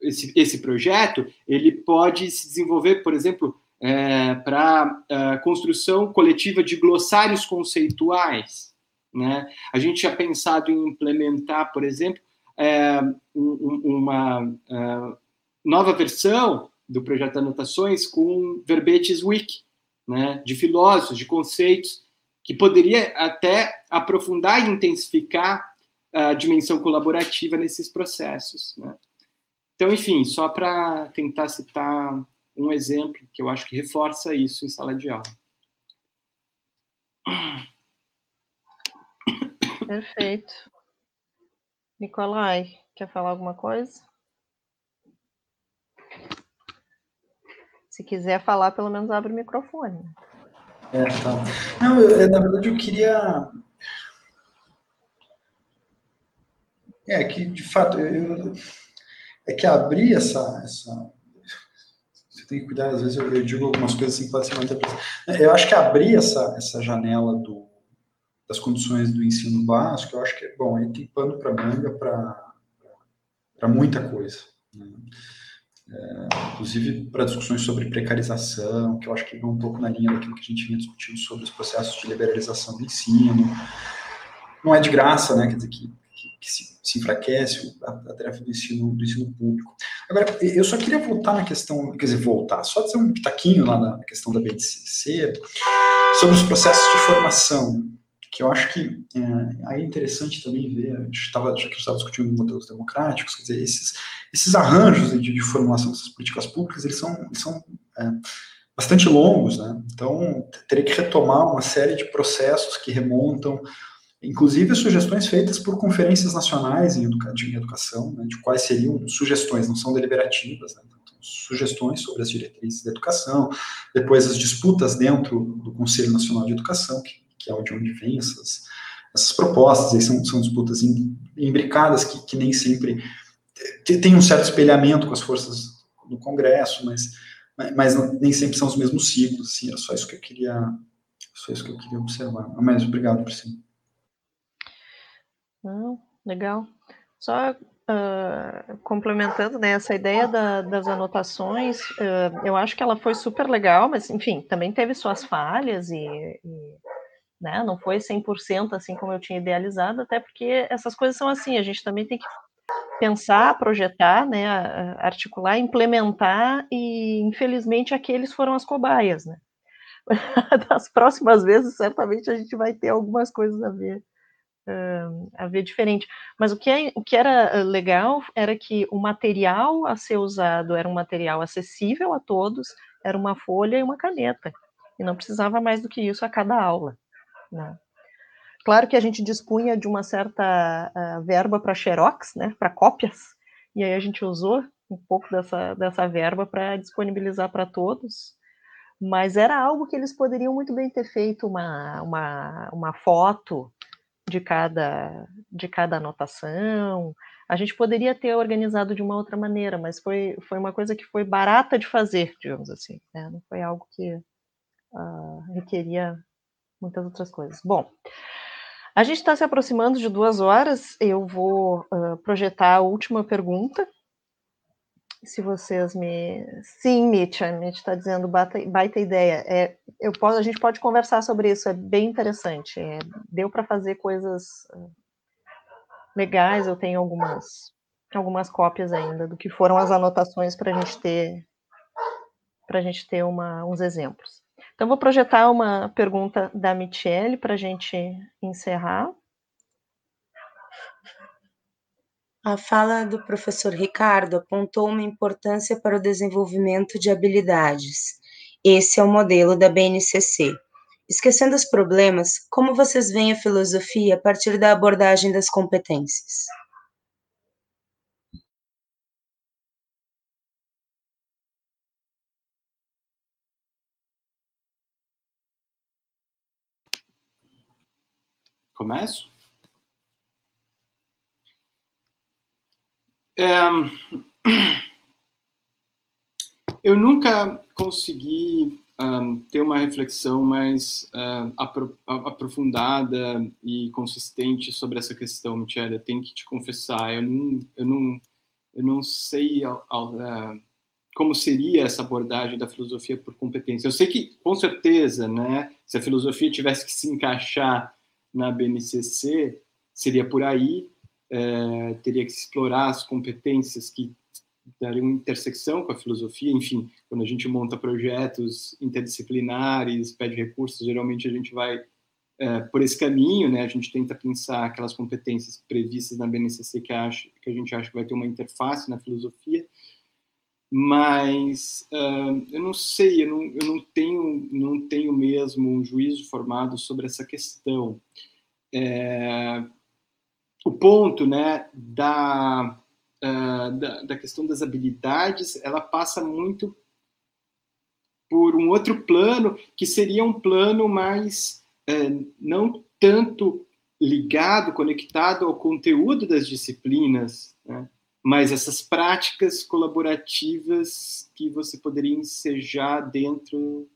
esse, esse projeto ele pode se desenvolver, por exemplo, é, para a é, construção coletiva de glossários conceituais. Né? A gente tinha pensado em implementar, por exemplo, é, um, uma uh, nova versão do projeto de anotações com verbetes wiki, né? de filósofos, de conceitos, que poderia até aprofundar e intensificar a dimensão colaborativa nesses processos. Né? Então, enfim, só para tentar citar um exemplo que eu acho que reforça isso em sala de aula. Perfeito. Nicolai, quer falar alguma coisa? Se quiser falar, pelo menos abre o microfone. É, tá. Não, eu, na verdade eu queria É que, de fato, eu, é que abrir essa, essa você tem que cuidar, às vezes eu, eu digo algumas coisas assim que podem ser. Eu acho que abrir essa, essa janela do, das condições do ensino básico, eu acho que, bom, aí tem pano para manga para muita coisa. Né? É, inclusive para discussões sobre precarização, que eu acho que vão um pouco na linha daquilo que a gente vinha discutindo sobre os processos de liberalização do ensino. Não é de graça, né? Quer dizer, que, que, que se, se, enfraquece a, a tarefa do ensino, do ensino público. Agora, eu só queria voltar na questão, quer dizer, voltar, só dizer um pitaquinho lá na questão da BNCC, sobre os processos de formação que eu acho que é, aí é interessante também ver, a gente estava, já que estava discutindo modelos democráticos, quer dizer, esses, esses arranjos de, de formulação dessas políticas públicas, eles são, eles são é, bastante longos, né? Então, teria que retomar uma série de processos que remontam, inclusive sugestões feitas por conferências nacionais em, educa de educação, né, de quais seriam sugestões, não são deliberativas, né? Então, sugestões sobre as diretrizes da educação, depois as disputas dentro do Conselho Nacional de Educação, que que é de onde vem essas, essas propostas, são, são disputas imbricadas que, que nem sempre tem um certo espelhamento com as forças do Congresso, mas, mas nem sempre são os mesmos ciclos, assim, era só isso que eu queria, só isso que eu queria observar. Mas obrigado, Priscila. Não, legal. Só uh, complementando né, essa ideia da, das anotações, uh, eu acho que ela foi super legal, mas enfim, também teve suas falhas e, e né? Não foi 100% assim como eu tinha idealizado, até porque essas coisas são assim, a gente também tem que pensar, projetar, né, articular, implementar e infelizmente aqueles foram as cobaias, né? Das próximas vezes certamente a gente vai ter algumas coisas a ver a ver diferente. Mas o que, é, o que era legal era que o material a ser usado era um material acessível a todos, era uma folha e uma caneta. E não precisava mais do que isso a cada aula. Né? Claro que a gente dispunha de uma certa uh, verba para xerox, né, para cópias, e aí a gente usou um pouco dessa, dessa verba para disponibilizar para todos, mas era algo que eles poderiam muito bem ter feito uma, uma, uma foto de cada, de cada anotação, a gente poderia ter organizado de uma outra maneira, mas foi, foi uma coisa que foi barata de fazer, digamos assim, né? não foi algo que uh, requeria muitas outras coisas. Bom, a gente está se aproximando de duas horas. Eu vou uh, projetar a última pergunta. Se vocês me. Sim, Mitch, a Mitch está dizendo baita, baita ideia. É, eu posso, a gente pode conversar sobre isso, é bem interessante. É, deu para fazer coisas legais, eu tenho algumas, algumas cópias ainda do que foram as anotações para a gente ter para a gente ter uma, uns exemplos. Então, vou projetar uma pergunta da Michelle para a gente encerrar. A fala do professor Ricardo apontou uma importância para o desenvolvimento de habilidades. Esse é o modelo da BNCC. Esquecendo os problemas, como vocês veem a filosofia a partir da abordagem das competências? Começo? É, eu nunca consegui um, ter uma reflexão mais uh, apro aprofundada e consistente sobre essa questão, Michele. Eu tenho que te confessar, eu não, eu não, eu não sei uh, como seria essa abordagem da filosofia por competência. Eu sei que, com certeza, né, se a filosofia tivesse que se encaixar na BNCC seria por aí, é, teria que explorar as competências que dariam intersecção com a filosofia, enfim, quando a gente monta projetos interdisciplinares, pede recursos, geralmente a gente vai é, por esse caminho, né? A gente tenta pensar aquelas competências previstas na BNCC que, acha, que a gente acha que vai ter uma interface na filosofia, mas uh, eu não sei, eu não, eu não tenho, não tenho mesmo um juízo formado sobre essa questão. É, o ponto, né, da, uh, da, da questão das habilidades, ela passa muito por um outro plano que seria um plano mais é, não tanto ligado, conectado ao conteúdo das disciplinas, né? Mas essas práticas colaborativas que você poderia ensejar dentro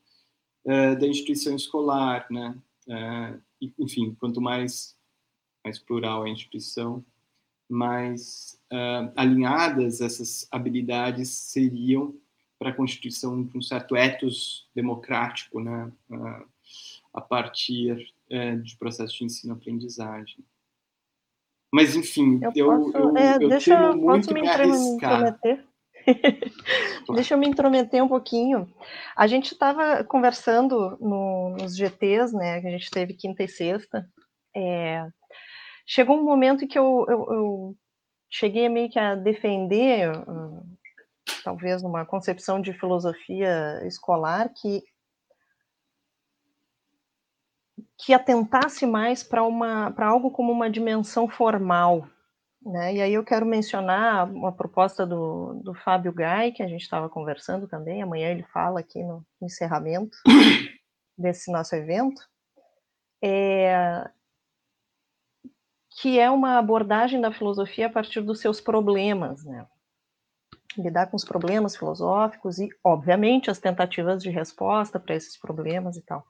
uh, da instituição escolar, né? Uh, enfim, quanto mais mais plural a instituição, mais uh, alinhadas essas habilidades seriam para a constituição de um certo ethos democrático, né? a partir de processos de ensino-aprendizagem. Mas, enfim, eu, eu, posso, eu, é, eu deixa, temo muito me, me intrometer? deixa eu me intrometer um pouquinho. A gente estava conversando no, nos GTs, né, que a gente teve quinta e sexta. É, chegou um momento em que eu, eu, cheguei meio que a defender, uh, talvez numa concepção de filosofia escolar, que que atentasse mais para uma para algo como uma dimensão formal, né? E aí eu quero mencionar uma proposta do, do Fábio Gai, que a gente estava conversando também, amanhã ele fala aqui no encerramento desse nosso evento, é, que é uma abordagem da filosofia a partir dos seus problemas, né? Lidar com os problemas filosóficos e, obviamente, as tentativas de resposta para esses problemas e tal.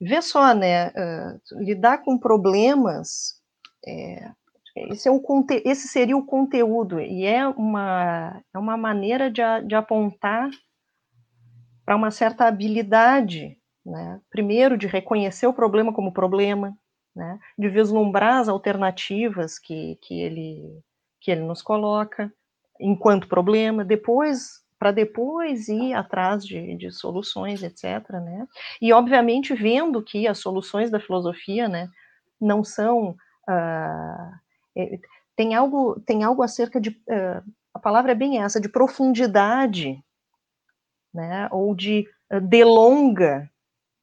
Vê só, né? Uh, lidar com problemas, é, esse, é o, esse seria o conteúdo, e é uma, é uma maneira de, de apontar para uma certa habilidade, né? Primeiro, de reconhecer o problema como problema, né? De vislumbrar as alternativas que, que, ele, que ele nos coloca enquanto problema, depois para depois ir atrás de, de, soluções, etc. Né? E, obviamente, vendo que as soluções da filosofia né, não são. Uh, tem, algo, tem algo acerca de. Uh, a palavra é bem essa, de profundidade, né, ou de uh, delonga,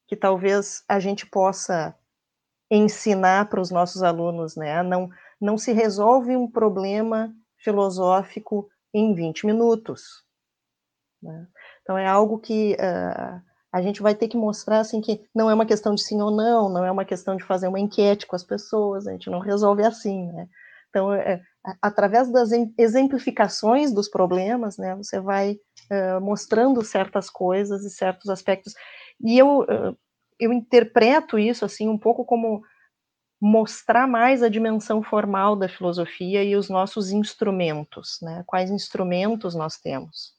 que talvez a gente possa ensinar para os nossos alunos. Né? Não, não se resolve um problema filosófico em 20 minutos né? Então é algo que uh, a gente vai ter que mostrar assim que não é uma questão de sim ou não, não é uma questão de fazer uma enquete com as pessoas, a gente não resolve assim, né? Então, é, através das exemplificações dos problemas, né, você vai uh, mostrando certas coisas e certos aspectos. E eu, uh, eu interpreto isso assim um pouco como mostrar mais a dimensão formal da filosofia e os nossos instrumentos, né? Quais instrumentos nós temos?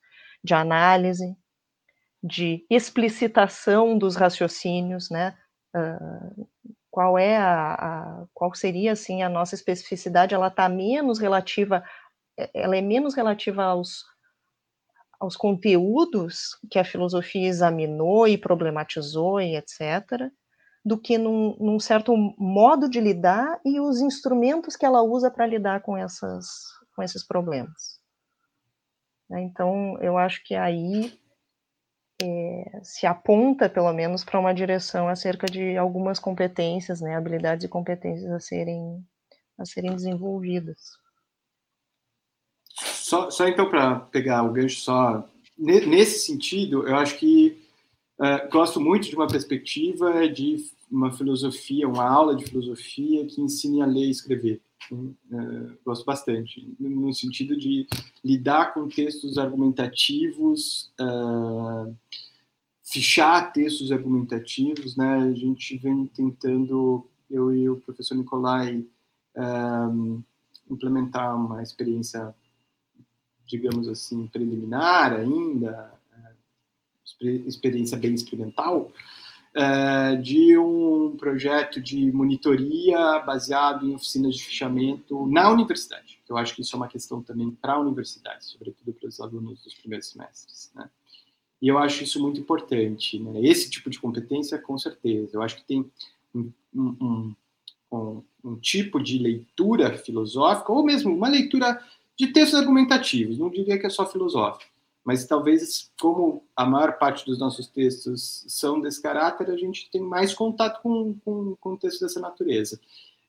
De análise, de explicitação dos raciocínios, né? Uh, qual é a, a, qual seria assim a nossa especificidade? Ela está menos relativa, ela é menos relativa aos aos conteúdos que a filosofia examinou e problematizou e etc., do que num, num certo modo de lidar e os instrumentos que ela usa para lidar com essas com esses problemas. Né? Então, eu acho que aí é, se aponta, pelo menos, para uma direção acerca de algumas competências, né, habilidades e competências a serem, a serem desenvolvidas. Só, só então, para pegar o gancho, só nesse sentido, eu acho que uh, gosto muito de uma perspectiva de uma filosofia, uma aula de filosofia que ensine a ler e escrever. Uh, gosto bastante, no sentido de lidar com textos argumentativos, uh, fichar textos argumentativos, né? A gente vem tentando, eu e o professor Nicolai, uh, implementar uma experiência, digamos assim, preliminar ainda, experiência bem experimental, é, de um projeto de monitoria baseado em oficinas de fichamento na universidade. Eu acho que isso é uma questão também para a universidade, sobretudo para os alunos dos primeiros semestres. Né? E eu acho isso muito importante. Né? Esse tipo de competência, com certeza. Eu acho que tem um, um, um, um tipo de leitura filosófica, ou mesmo uma leitura de textos argumentativos, não diria que é só filosófico, mas talvez, como a maior parte dos nossos textos são desse caráter, a gente tem mais contato com, com, com textos dessa natureza.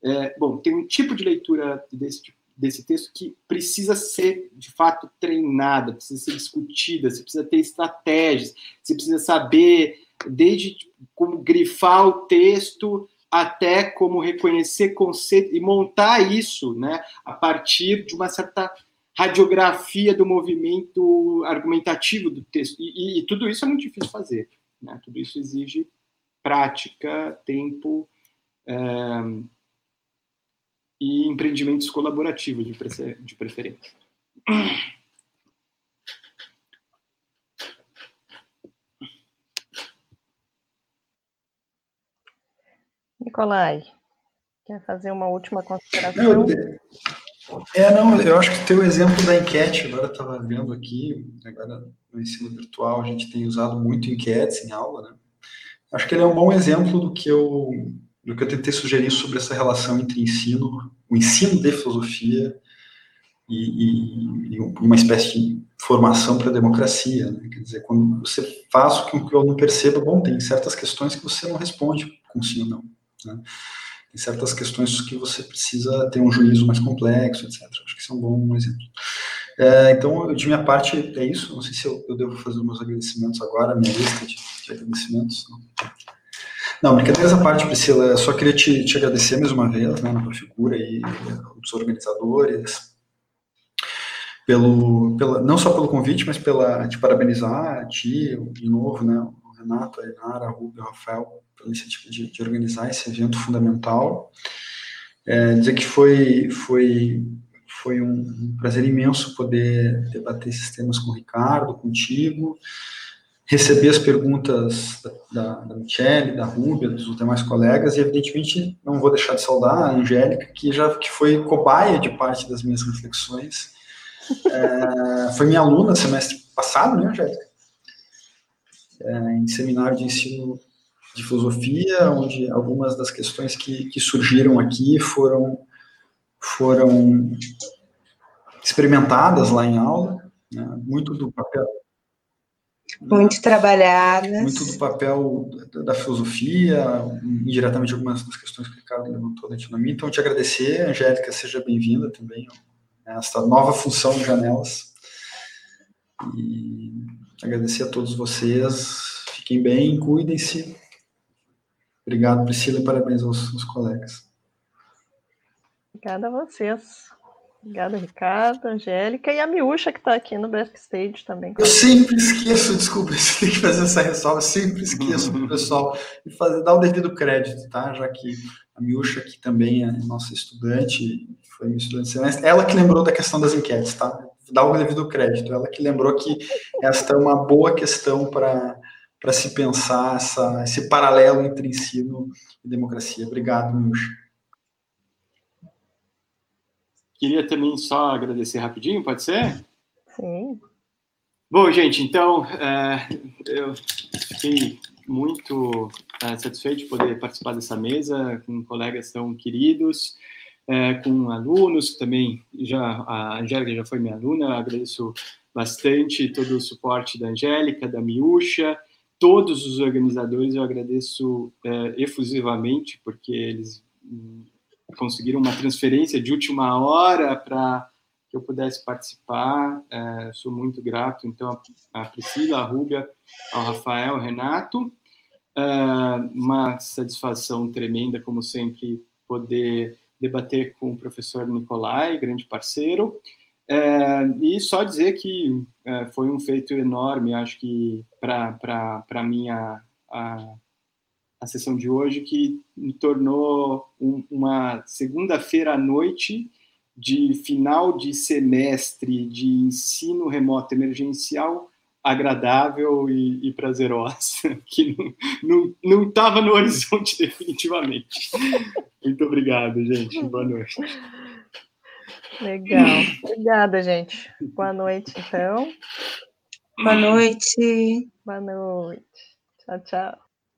É, bom, tem um tipo de leitura desse, desse texto que precisa ser, de fato, treinada, precisa ser discutida, você precisa ter estratégias, você precisa saber desde como grifar o texto até como reconhecer conceito e montar isso né, a partir de uma certa radiografia do movimento argumentativo do texto. E, e, e tudo isso é muito difícil fazer. Né? Tudo isso exige prática, tempo é, e empreendimentos colaborativos, de, prefer de preferência. Nicolai, quer fazer uma última consideração? É, não, eu acho que tem o exemplo da enquete, agora estava vendo aqui, agora no ensino virtual a gente tem usado muito enquetes em aula, né? Acho que ele é um bom exemplo do que eu do que eu tentei sugerir sobre essa relação entre ensino, o ensino de filosofia e, e, e uma espécie de formação para a democracia. Né? Quer dizer, quando você faz o que eu não percebo, bom, tem certas questões que você não responde com sim ou não. Né? Tem certas questões que você precisa ter um juízo mais complexo, etc. Acho que isso é um bom exemplo. É, então, de minha parte, é isso. Não sei se eu, eu devo fazer meus agradecimentos agora, minha lista de, de agradecimentos. Não, brincadeiras à parte, Priscila, só queria te, te agradecer mais uma vez, né, na tua figura e os organizadores, pelo, pela, não só pelo convite, mas pela te parabenizar, a ti, de novo, né, o Renato, a Inara, Rubio, Rafael, pela iniciativa de, de organizar esse evento fundamental. É, dizer que foi, foi, foi um prazer imenso poder debater esses temas com o Ricardo, contigo, receber as perguntas da, da Michelle, da Rúbia, dos demais colegas, e evidentemente não vou deixar de saudar a Angélica, que já que foi cobaia de parte das minhas reflexões. É, foi minha aluna semestre passado, né, Angélica? É, em seminário de ensino de filosofia, onde algumas das questões que, que surgiram aqui foram, foram experimentadas lá em aula, né? muito do papel muito trabalhadas. Muito do papel da filosofia, indiretamente algumas das questões que o Ricardo levantou de mim. Então, te agradecer, Angélica, seja bem-vinda também a esta nova função de janelas. E agradecer a todos vocês. Fiquem bem, cuidem-se. Obrigado, Priscila, e parabéns aos, aos colegas. Obrigada a vocês. Obrigada, Ricardo, Angélica e a Miúcha, que está aqui no backstage também. Eu sempre esqueço, desculpa, você tem que fazer essa ressalva, sempre esqueço do pessoal e fazer, dar o devido crédito, tá? Já que a Miúcha, que também é nossa estudante, foi minha estudante semestre, ela que lembrou da questão das enquetes, tá? Dá o devido crédito, ela que lembrou que esta é uma boa questão para para se pensar essa, esse paralelo entre ensino e democracia. Obrigado, Milcha. Queria também só agradecer rapidinho, pode ser? Sim. Bom, gente, então, é, eu fiquei muito é, satisfeito de poder participar dessa mesa com colegas tão queridos, é, com alunos, também já a Angélica já foi minha aluna, agradeço bastante todo o suporte da Angélica, da Miúcha, todos os organizadores eu agradeço é, efusivamente, porque eles hum, conseguiram uma transferência de última hora para que eu pudesse participar. É, sou muito grato, então, a Priscila, a Rúbia, ao Rafael, ao Renato. É, uma satisfação tremenda, como sempre, poder debater com o professor Nicolai, grande parceiro. É, e só dizer que é, foi um feito enorme, acho que para a minha a, a sessão de hoje, que me tornou um, uma segunda-feira à noite de final de semestre de ensino remoto emergencial agradável e, e prazerosa, que não estava no horizonte definitivamente. Muito obrigado, gente. Boa noite. Legal. Obrigada, gente. Boa noite, então. Boa noite. Boa noite. Tchau, tchau.